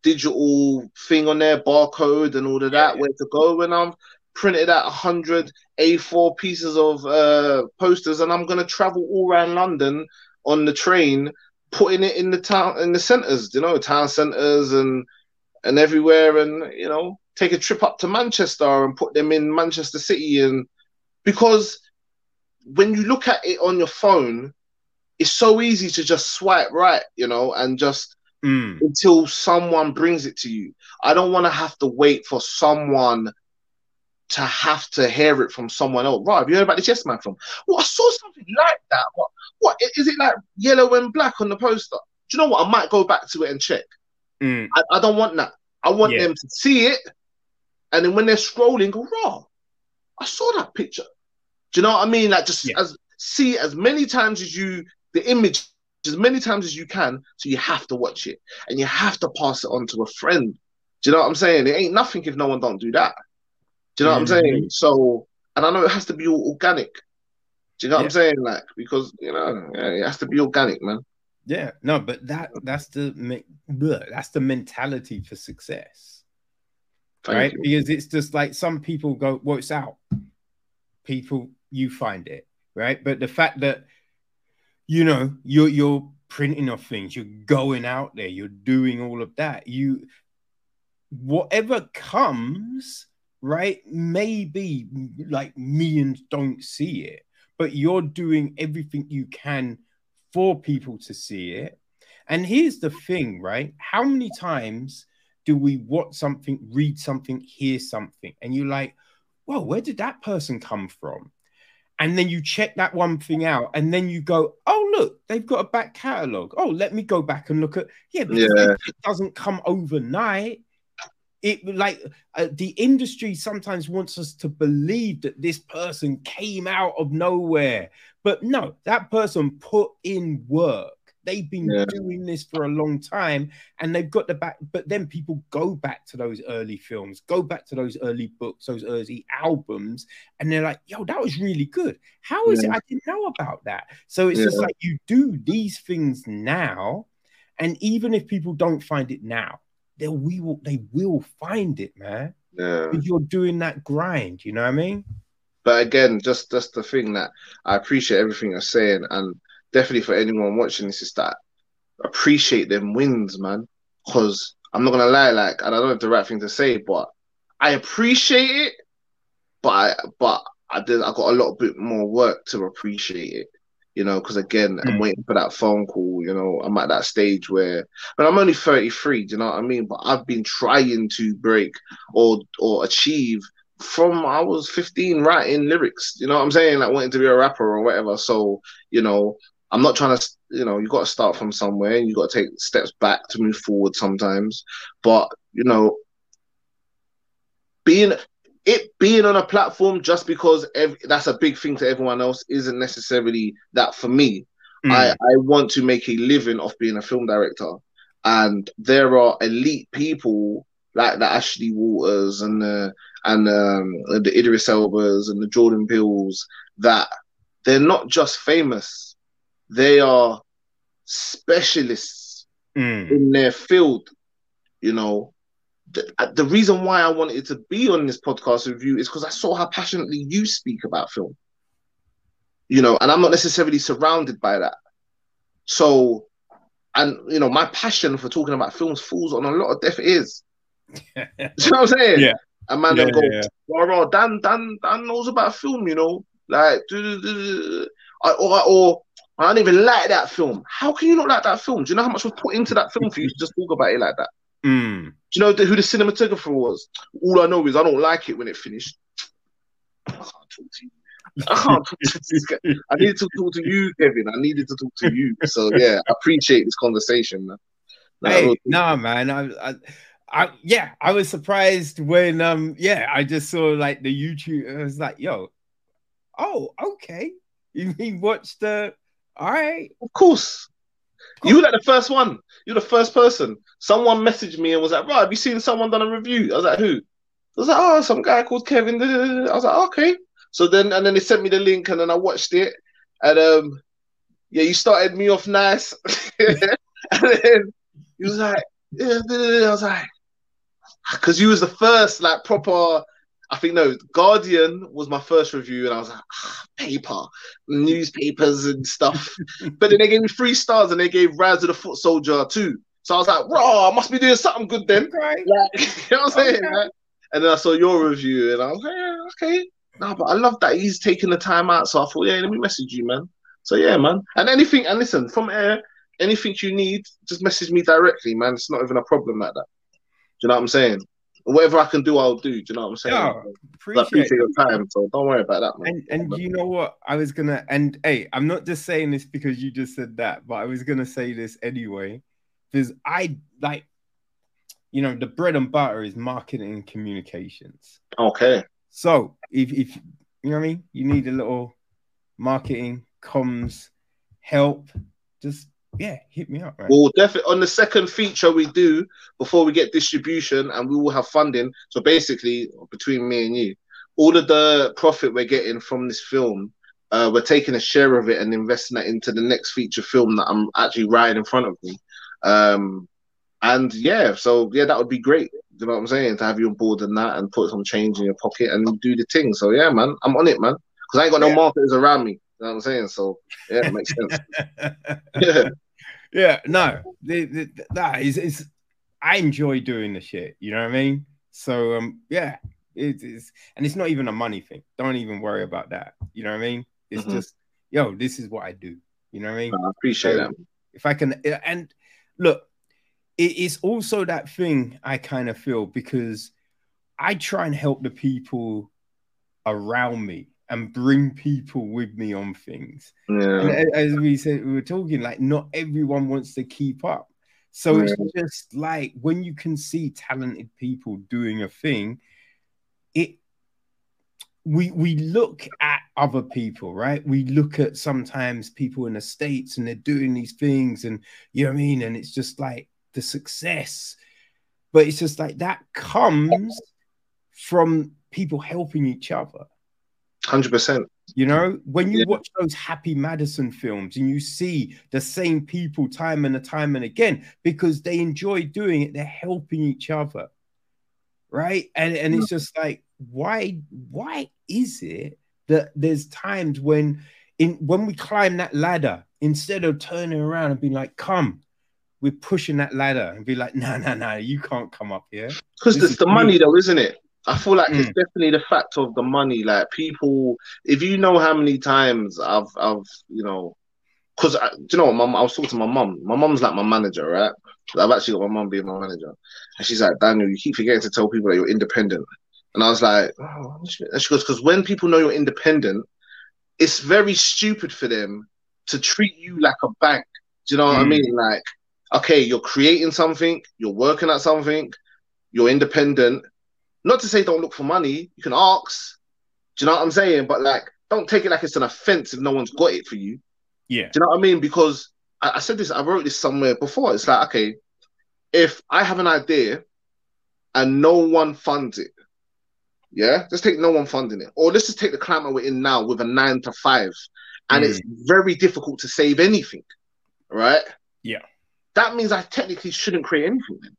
digital thing on there, barcode and all of that, yeah. where to go. And I'm printed out 100 A4 pieces of uh, posters, and I'm gonna travel all around London on the train, putting it in the town in the centres, you know, town centres and and everywhere, and you know, take a trip up to Manchester and put them in Manchester City, and because when you look at it on your phone, it's so easy to just swipe right, you know, and just mm. until someone brings it to you. I don't want to have to wait for someone to have to hear it from someone else. Right, have you heard about the Yes Man film? Well, I saw something like that. What, what is it like yellow and black on the poster? Do you know what? I might go back to it and check. Mm. I, I, don't want that. I want yeah. them to see it, and then when they're scrolling, go, raw. I saw that picture. Do you know what I mean? Like just yeah. as see as many times as you the image as many times as you can. So you have to watch it and you have to pass it on to a friend. Do you know what I'm saying? It ain't nothing if no one don't do that. Do you know mm-hmm. what I'm mm-hmm. saying? So, and I know it has to be organic. Do you know yeah. what I'm saying? Like because you know yeah, it has to be organic, man. Yeah, no, but that that's the that's the mentality for success, Thank right? You. Because it's just like some people go, "Well, it's out." People, you find it, right? But the fact that you know you're you're printing off things, you're going out there, you're doing all of that. You, whatever comes, right? Maybe like millions don't see it, but you're doing everything you can for people to see it. And here's the thing, right? How many times do we watch something, read something, hear something, and you're like, well, where did that person come from? And then you check that one thing out, and then you go, oh, look, they've got a back catalog. Oh, let me go back and look at, yeah, yeah. it doesn't come overnight it like uh, the industry sometimes wants us to believe that this person came out of nowhere but no that person put in work they've been yeah. doing this for a long time and they've got the back but then people go back to those early films go back to those early books those early albums and they're like yo that was really good how is yeah. it i didn't know about that so it's yeah. just like you do these things now and even if people don't find it now they we will they will find it, man. Yeah. You're doing that grind, you know what I mean? But again, just that's the thing that I appreciate everything you're saying, and definitely for anyone watching this is that appreciate them wins, man. Because I'm not gonna lie, like, and I don't have the right thing to say, but I appreciate it, but I, but I did I got a lot bit more work to appreciate it you know, because again. I'm hmm. waiting for that phone call. You know, I'm at that stage where, but I'm only 33. Do you know what I mean? But I've been trying to break or or achieve from I was 15 writing lyrics. You know what I'm saying? Like wanting to be a rapper or whatever. So you know, I'm not trying to. You know, you got to start from somewhere, and you got to take steps back to move forward sometimes. But you know, being it being on a platform just because ev- that's a big thing to everyone else isn't necessarily that for me. Mm. I, I want to make a living off being a film director. And there are elite people like the Ashley Walters and the and um, the Idris Elbas and the Jordan Peeles that they're not just famous, they are specialists mm. in their field, you know, the, uh, the reason why I wanted to be on this podcast with you is because I saw how passionately you speak about film. You know, and I'm not necessarily surrounded by that. So, and you know, my passion for talking about films falls on a lot of deaf ears. you know what I'm saying? Yeah. And man, yeah, go, yeah, yeah. Dan, Dan, Dan knows about film, you know, like, or, or I don't even like that film. How can you not like that film? Do you know how much was put into that film for you to just talk about it like that? Mm. Do you know the, who the cinematographer was? All I know is I don't like it when it finished. I can't talk to you. I can't talk to this guy. I needed to talk to you, Kevin. I needed to talk to you. So yeah, I appreciate this conversation, man. No, hey, no, man. I, I, I, yeah, I was surprised when, um, yeah, I just saw like the YouTube. I was like, yo, oh, okay. You mean watch the? All right, of course. You were like the first one. You're the first person. Someone messaged me and was like, "Right, have you seen someone done a review?" I was like, "Who?" I was like, oh, some guy called Kevin. I was like, okay. So then, and then they sent me the link, and then I watched it, and um, yeah, you started me off nice, and then he was like, yeah, I was like, because you was the first like proper. I think no, Guardian was my first review, and I was like, ah, paper, newspapers and stuff. but then they gave me three stars, and they gave Rise of the Foot Soldier two. So I was like, raw, I must be doing something good then. Like, you know what I'm saying? Okay. And then I saw your review, and I was like, yeah, okay. No, but I love that he's taking the time out. So I thought, yeah, let me message you, man. So yeah, man. And anything, and listen, from air, anything you need, just message me directly, man. It's not even a problem like that. Do you know what I'm saying? Whatever I can do, I'll do. Do you know what I'm saying? Yeah, appreciate, appreciate your time. So don't worry about that, man. And, and you know what? I was gonna and hey, I'm not just saying this because you just said that, but I was gonna say this anyway. Because I like you know, the bread and butter is marketing and communications. Okay. So if if you know what I mean, you need a little marketing, comms, help, just yeah, hit me up. Right? Well, definitely on the second feature we do before we get distribution, and we will have funding. So basically, between me and you, all of the profit we're getting from this film, uh, we're taking a share of it and investing that into the next feature film that I'm actually writing in front of me. Um, and yeah, so yeah, that would be great. You know what I'm saying? To have you on board and that, and put some change in your pocket and do the thing. So yeah, man, I'm on it, man. Because I ain't got no yeah. marketers around me. You know what I'm saying? So yeah, it makes sense. yeah, yeah. No, the, the, that is, is. I enjoy doing the shit. You know what I mean? So um, yeah, it is, and it's not even a money thing. Don't even worry about that. You know what I mean? It's mm-hmm. just, yo, this is what I do. You know what I mean? I appreciate so, that. If I can, and look, it is also that thing I kind of feel because I try and help the people around me and bring people with me on things. Yeah. And as we said, we were talking like not everyone wants to keep up. So yeah. it's just like when you can see talented people doing a thing, it we we look at other people, right? We look at sometimes people in the states and they're doing these things, and you know what I mean. And it's just like the success. But it's just like that comes from people helping each other. 100%. You know, when you yeah. watch those Happy Madison films and you see the same people time and time and again because they enjoy doing it, they're helping each other. Right. And, and it's mm. just like, why, why is it that there's times when in when we climb that ladder, instead of turning around and being like, come, we're pushing that ladder and be like, no, no, no, you can't come up here. Because it's the money, though, isn't it? I feel like mm. it's definitely the fact of the money. Like people, if you know how many times I've, I've, you know, because you know, mom, I was talking to my mom. My mom's like my manager, right? I've actually got my mom being my manager, and she's like, Daniel, you keep forgetting to tell people that you're independent. And I was like, oh. and she goes, because when people know you're independent, it's very stupid for them to treat you like a bank. Do you know what mm. I mean? Like, okay, you're creating something, you're working at something, you're independent. Not to say don't look for money, you can ask. Do you know what I'm saying? But like, don't take it like it's an offense if no one's got it for you. Yeah. Do you know what I mean? Because I, I said this, I wrote this somewhere before. It's like, okay, if I have an idea and no one funds it, yeah, let's take no one funding it, or let's just take the climate we're in now with a nine to five, and mm. it's very difficult to save anything, right? Yeah that means I technically shouldn't create anything then.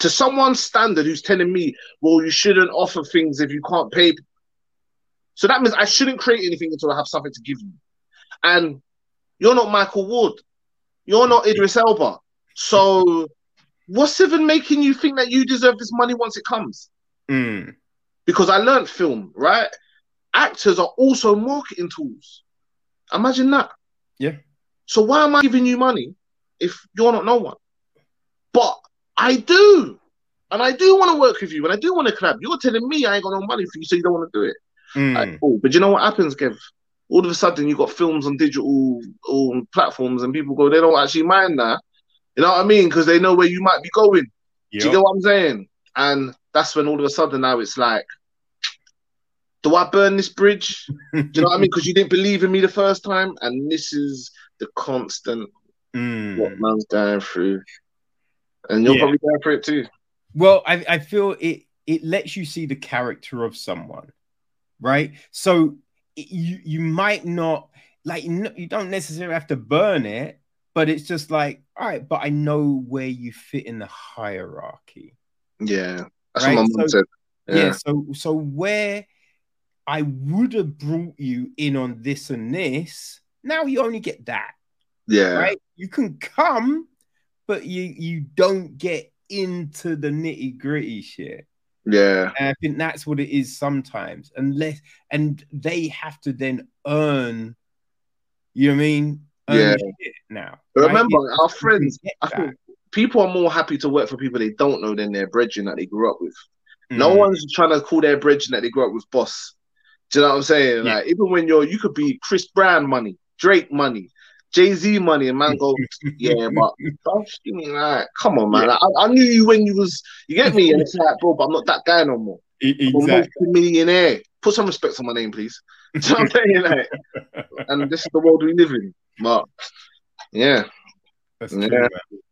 To someone's standard who's telling me, well, you shouldn't offer things if you can't pay. So that means I shouldn't create anything until I have something to give you. And you're not Michael Ward. You're not Idris Elba. So what's even making you think that you deserve this money once it comes? Mm. Because I learned film, right? Actors are also marketing tools. Imagine that. Yeah. So why am I giving you money if you're not no one. But I do. And I do want to work with you and I do want to collab. You're telling me I ain't got no money for you, so you don't want to do it. Mm. Like, oh, but you know what happens, Kev? All of a sudden, you got films on digital platforms, and people go, they don't actually mind that. You know what I mean? Because they know where you might be going. Yep. Do you get what I'm saying? And that's when all of a sudden now it's like, do I burn this bridge? do you know what I mean? Because you didn't believe in me the first time, and this is the constant mm. what man's going through, and you're yeah. probably going through it too. Well, I, I feel it it lets you see the character of someone, right? So you you might not like you don't necessarily have to burn it, but it's just like, all right, but I know where you fit in the hierarchy. Yeah, that's right? what my mom so, said. Yeah. yeah, so so where I would have brought you in on this and this, now you only get that. Yeah, right. You can come, but you you don't get into the nitty gritty shit. Yeah. And I think that's what it is sometimes. Unless and they have to then earn, you know what I mean? Earn yeah. Now. Right? Remember, our friends, I think people are more happy to work for people they don't know than their brethren that they grew up with. Mm. No one's trying to call their brethren that they grew up with boss. Do you know what I'm saying? Yeah. Like even when you're you could be Chris Brown money, Drake money, Jay Z money, and man go, yeah, but you mean like, come on, man. Yeah. I, I, knew you when you was, you get me, and it's like, bro, but I'm not that guy no more. Exactly. Millionaire. Put some respect on my name, please. you know what I'm saying? Like, and this is the world we live in. But yeah, that's true. Man.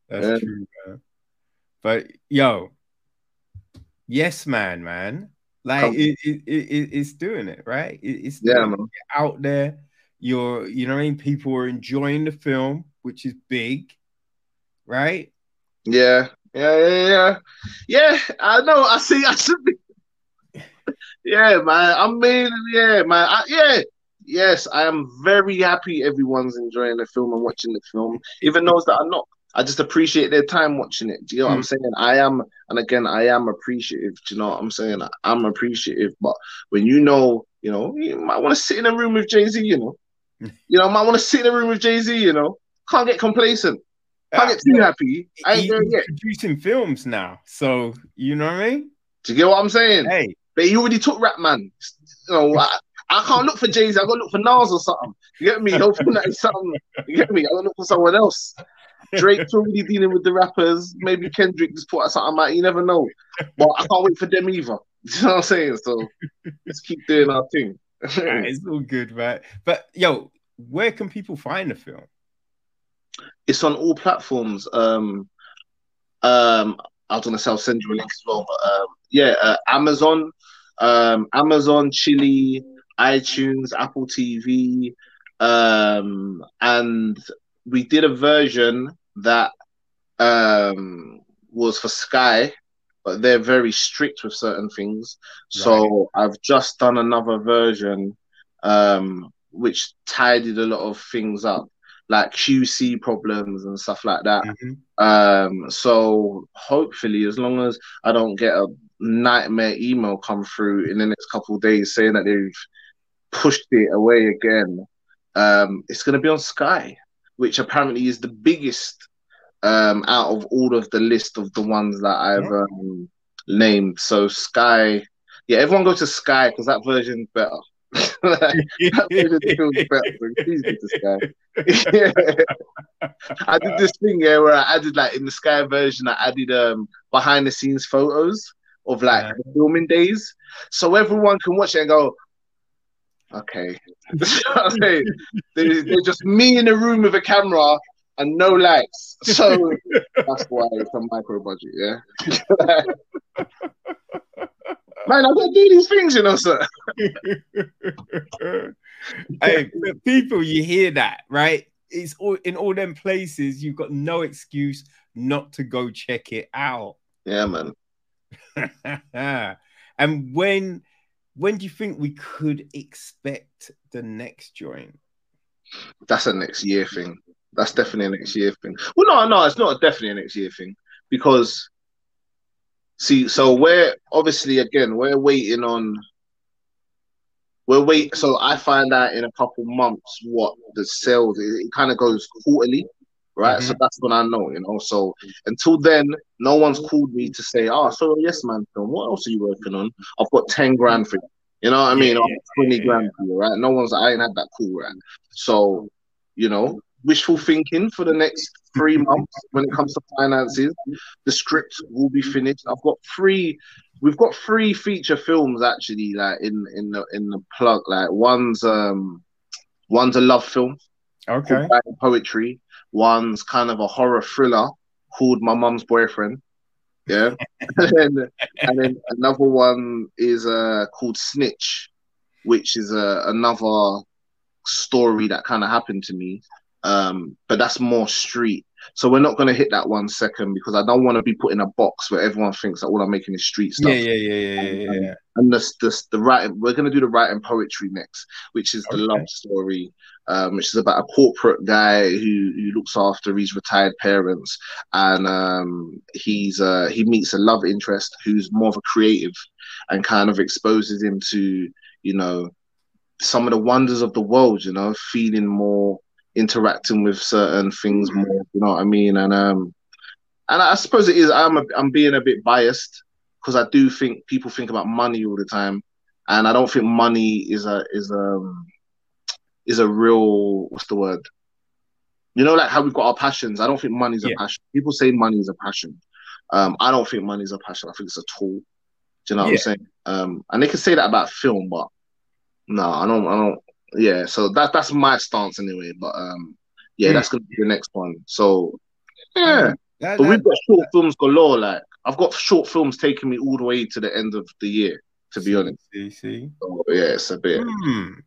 That's yeah. true, man. But yo, yes, man, man. Like it, it, it, it's doing it, right? it's yeah, man. out there you're, you know what I mean? People are enjoying the film, which is big, right? Yeah, yeah, yeah, yeah. Yeah, I know. I see. I should be. yeah, man. I mean, yeah, man. I, yeah, yes. I am very happy everyone's enjoying the film and watching the film, even those that are not. I just appreciate their time watching it. Do you know mm. what I'm hmm. saying? I am, and again, I am appreciative. Do you know what I'm saying? I'm appreciative, but when you know, you know, you might want to sit in a room with Jay Z, you know, you know, I might want to sit in a room with Jay Z. You know, can't get complacent. Can't get too happy. I ain't he, he's producing films now, so you know what I mean. Do you get what I'm saying? Hey, but he already took rap, man. You know, I, I can't look for Jay Z. I got to look for Nas or something. You get me? Hoping that is something. You get me? I got to look for someone else. Drake's already dealing with the rappers. Maybe Kendrick just put out something out. You never know. But I can't wait for them either. You know what I'm saying? So let's keep doing our thing. it's all good, man. But yo, where can people find the film? It's on all platforms. Um, um, I was gonna say I'll send you a link as well, but um, yeah, uh, Amazon, um, Amazon, Chili, iTunes, Apple TV, um, and we did a version that um was for Sky, but they're very strict with certain things. So. I've just done another version um which tidied a lot of things up, like QC problems and stuff like that. Mm-hmm. Um, so hopefully, as long as I don't get a nightmare email come through in the next couple of days saying that they've pushed it away again, um, it's going to be on Sky, which apparently is the biggest um, out of all of the list of the ones that I've yeah. um, named. So Sky, yeah, everyone go to Sky because that version's better. I did this thing yeah, where I added like in the Sky version, I added um behind the scenes photos of like yeah. the filming days, so everyone can watch it and go, okay. they're, they're just me in a room with a camera and no lights. So that's why it's a micro budget, yeah. Man, I don't do these things, you know, sir. hey, people, you hear that, right? It's all in all them places. You've got no excuse not to go check it out. Yeah, man. and when when do you think we could expect the next joint? That's a next year thing. That's definitely a next year thing. Well, no, no, it's not definitely a next year thing because See, so we're obviously again we're waiting on. We're wait. So I find out in a couple months what the sales. It kind of goes quarterly, right? Mm-hmm. So that's when I know, you know. So until then, no one's called me to say, "Oh, so yes, man, film. What else are you working on? I've got ten grand for you." You know what I mean? Yeah, Twenty yeah, grand for you, right? No one's. I ain't had that call, right? So, you know, wishful thinking for the next three months when it comes to finances. The script will be finished. I've got three. We've got three feature films actually, like in in the in the plug. Like one's um one's a love film. Okay. Poetry. One's kind of a horror thriller called My Mum's Boyfriend. Yeah, and, then, and then another one is uh called Snitch, which is uh, another story that kind of happened to me. Um, but that's more street. So we're not going to hit that one second because I don't want to be put in a box where everyone thinks that all I'm making is street stuff. Yeah, yeah, yeah, yeah, yeah. yeah. And the, the, the writing, we're going to do the writing poetry next, which is the okay. love story, um, which is about a corporate guy who, who looks after his retired parents, and um, he's uh, he meets a love interest who's more of a creative, and kind of exposes him to you know some of the wonders of the world. You know, feeling more interacting with certain things more. You know what I mean? And um, and I suppose it is. I'm a, I'm being a bit biased because I do think people think about money all the time, and I don't think money is a is um is a real what's the word? You know, like how we've got our passions. I don't think money's yeah. a passion. People say money is a passion. Um, I don't think money's a passion. I think it's a tool. Do you know what yeah. I'm saying? Um, and they can say that about film, but no, I don't. I don't yeah, so that that's my stance anyway. But um, yeah, mm. that's gonna be the next one. So yeah, that, but that, we've got short that, films galore. Like I've got short films taking me all the way to the end of the year. To be honest, see, see, so, yeah, it's a bit. Mm.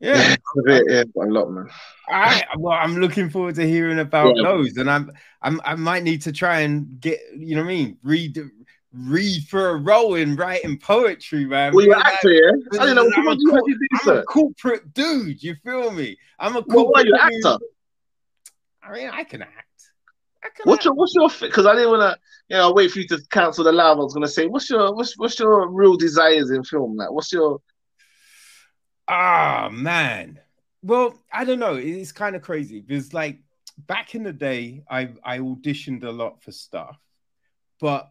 Yeah, bit, yeah, a lot, man. I well, I'm looking forward to hearing about yeah. those, and I'm, I'm, I might need to try and get, you know what I mean, read read for a role in writing poetry, man. Well, you're an actor, yeah? I don't know. I'm, a, co- do, I'm a corporate dude. You feel me? I'm a corporate well, you actor? I mean, I can act. I can what's act. your what's your because I didn't want to you know wait for you to cancel the live. I was gonna say what's your what's what's your real desires in film? Like what's your ah man. Well, I don't know. It's kind of crazy because like back in the day, I I auditioned a lot for stuff, but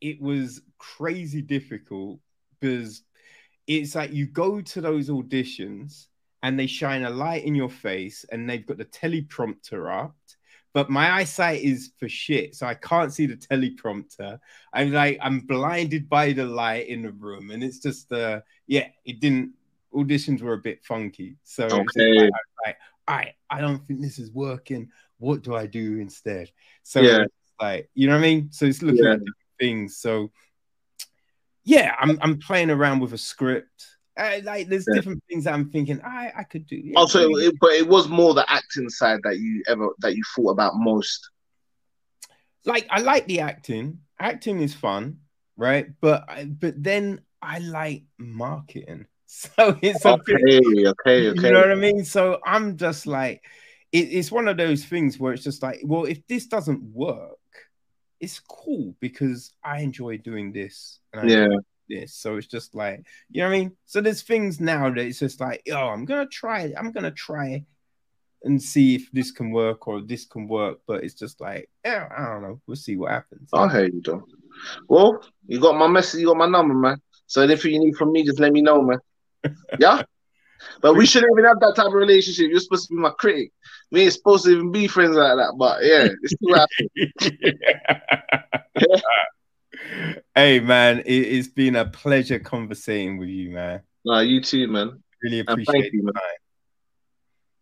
it was crazy difficult because it's like you go to those auditions and they shine a light in your face and they've got the teleprompter up but my eyesight is for shit so i can't see the teleprompter i'm like i'm blinded by the light in the room and it's just uh yeah it didn't auditions were a bit funky so okay. like, like all right i don't think this is working what do i do instead so yeah. like you know what i mean so it's looking yeah. at things. So yeah, I'm I'm playing around with a script. Uh, like there's yeah. different things I'm thinking I I could do. Yeah, also, it, but it was more the acting side that you ever that you thought about most. Like I like the acting. Acting is fun, right? But I, but then I like marketing. So it's okay, bit, okay, okay. You know what I mean? So I'm just like, it, it's one of those things where it's just like, well, if this doesn't work, it's cool because I enjoy doing this. yeah. This. So it's just like, you know what I mean? So there's things now that it's just like, oh, I'm gonna try, I'm gonna try and see if this can work or this can work. But it's just like, yeah, I don't know. We'll see what happens. I hear you, though. Well, you got my message, you got my number, man. So anything you need from me, just let me know, man. Yeah. But we shouldn't even have that type of relationship. You're supposed to be my critic. We ain't supposed to even be friends like that. But yeah, it's still happening. hey man, it, has been a pleasure conversating with you, man. No, you too, man. Really appreciate you, man.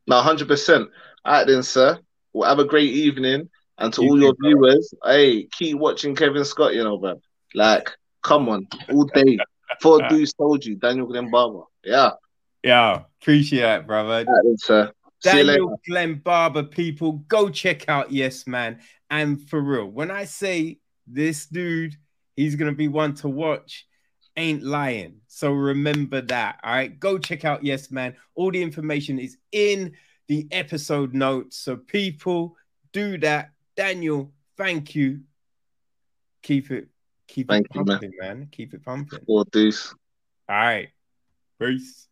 No, hundred percent. All right then, sir. Well, have a great evening. And to you all your viewers, hey, keep watching Kevin Scott, you know, man. Like, come on, all day. Four uh, dudes told you, Daniel Glenn Barber. Yeah. Yeah, appreciate it, brother. Right, sir. Uh, Daniel Glenn Barber, people, go check out Yes Man. And for real, when I say this dude, he's gonna be one to watch, ain't lying. So remember that. All right, go check out Yes Man. All the information is in the episode notes. So people, do that. Daniel, thank you. Keep it, keep thank it pumping, you, man. man. Keep it pumping. Four deuce. All right. Peace.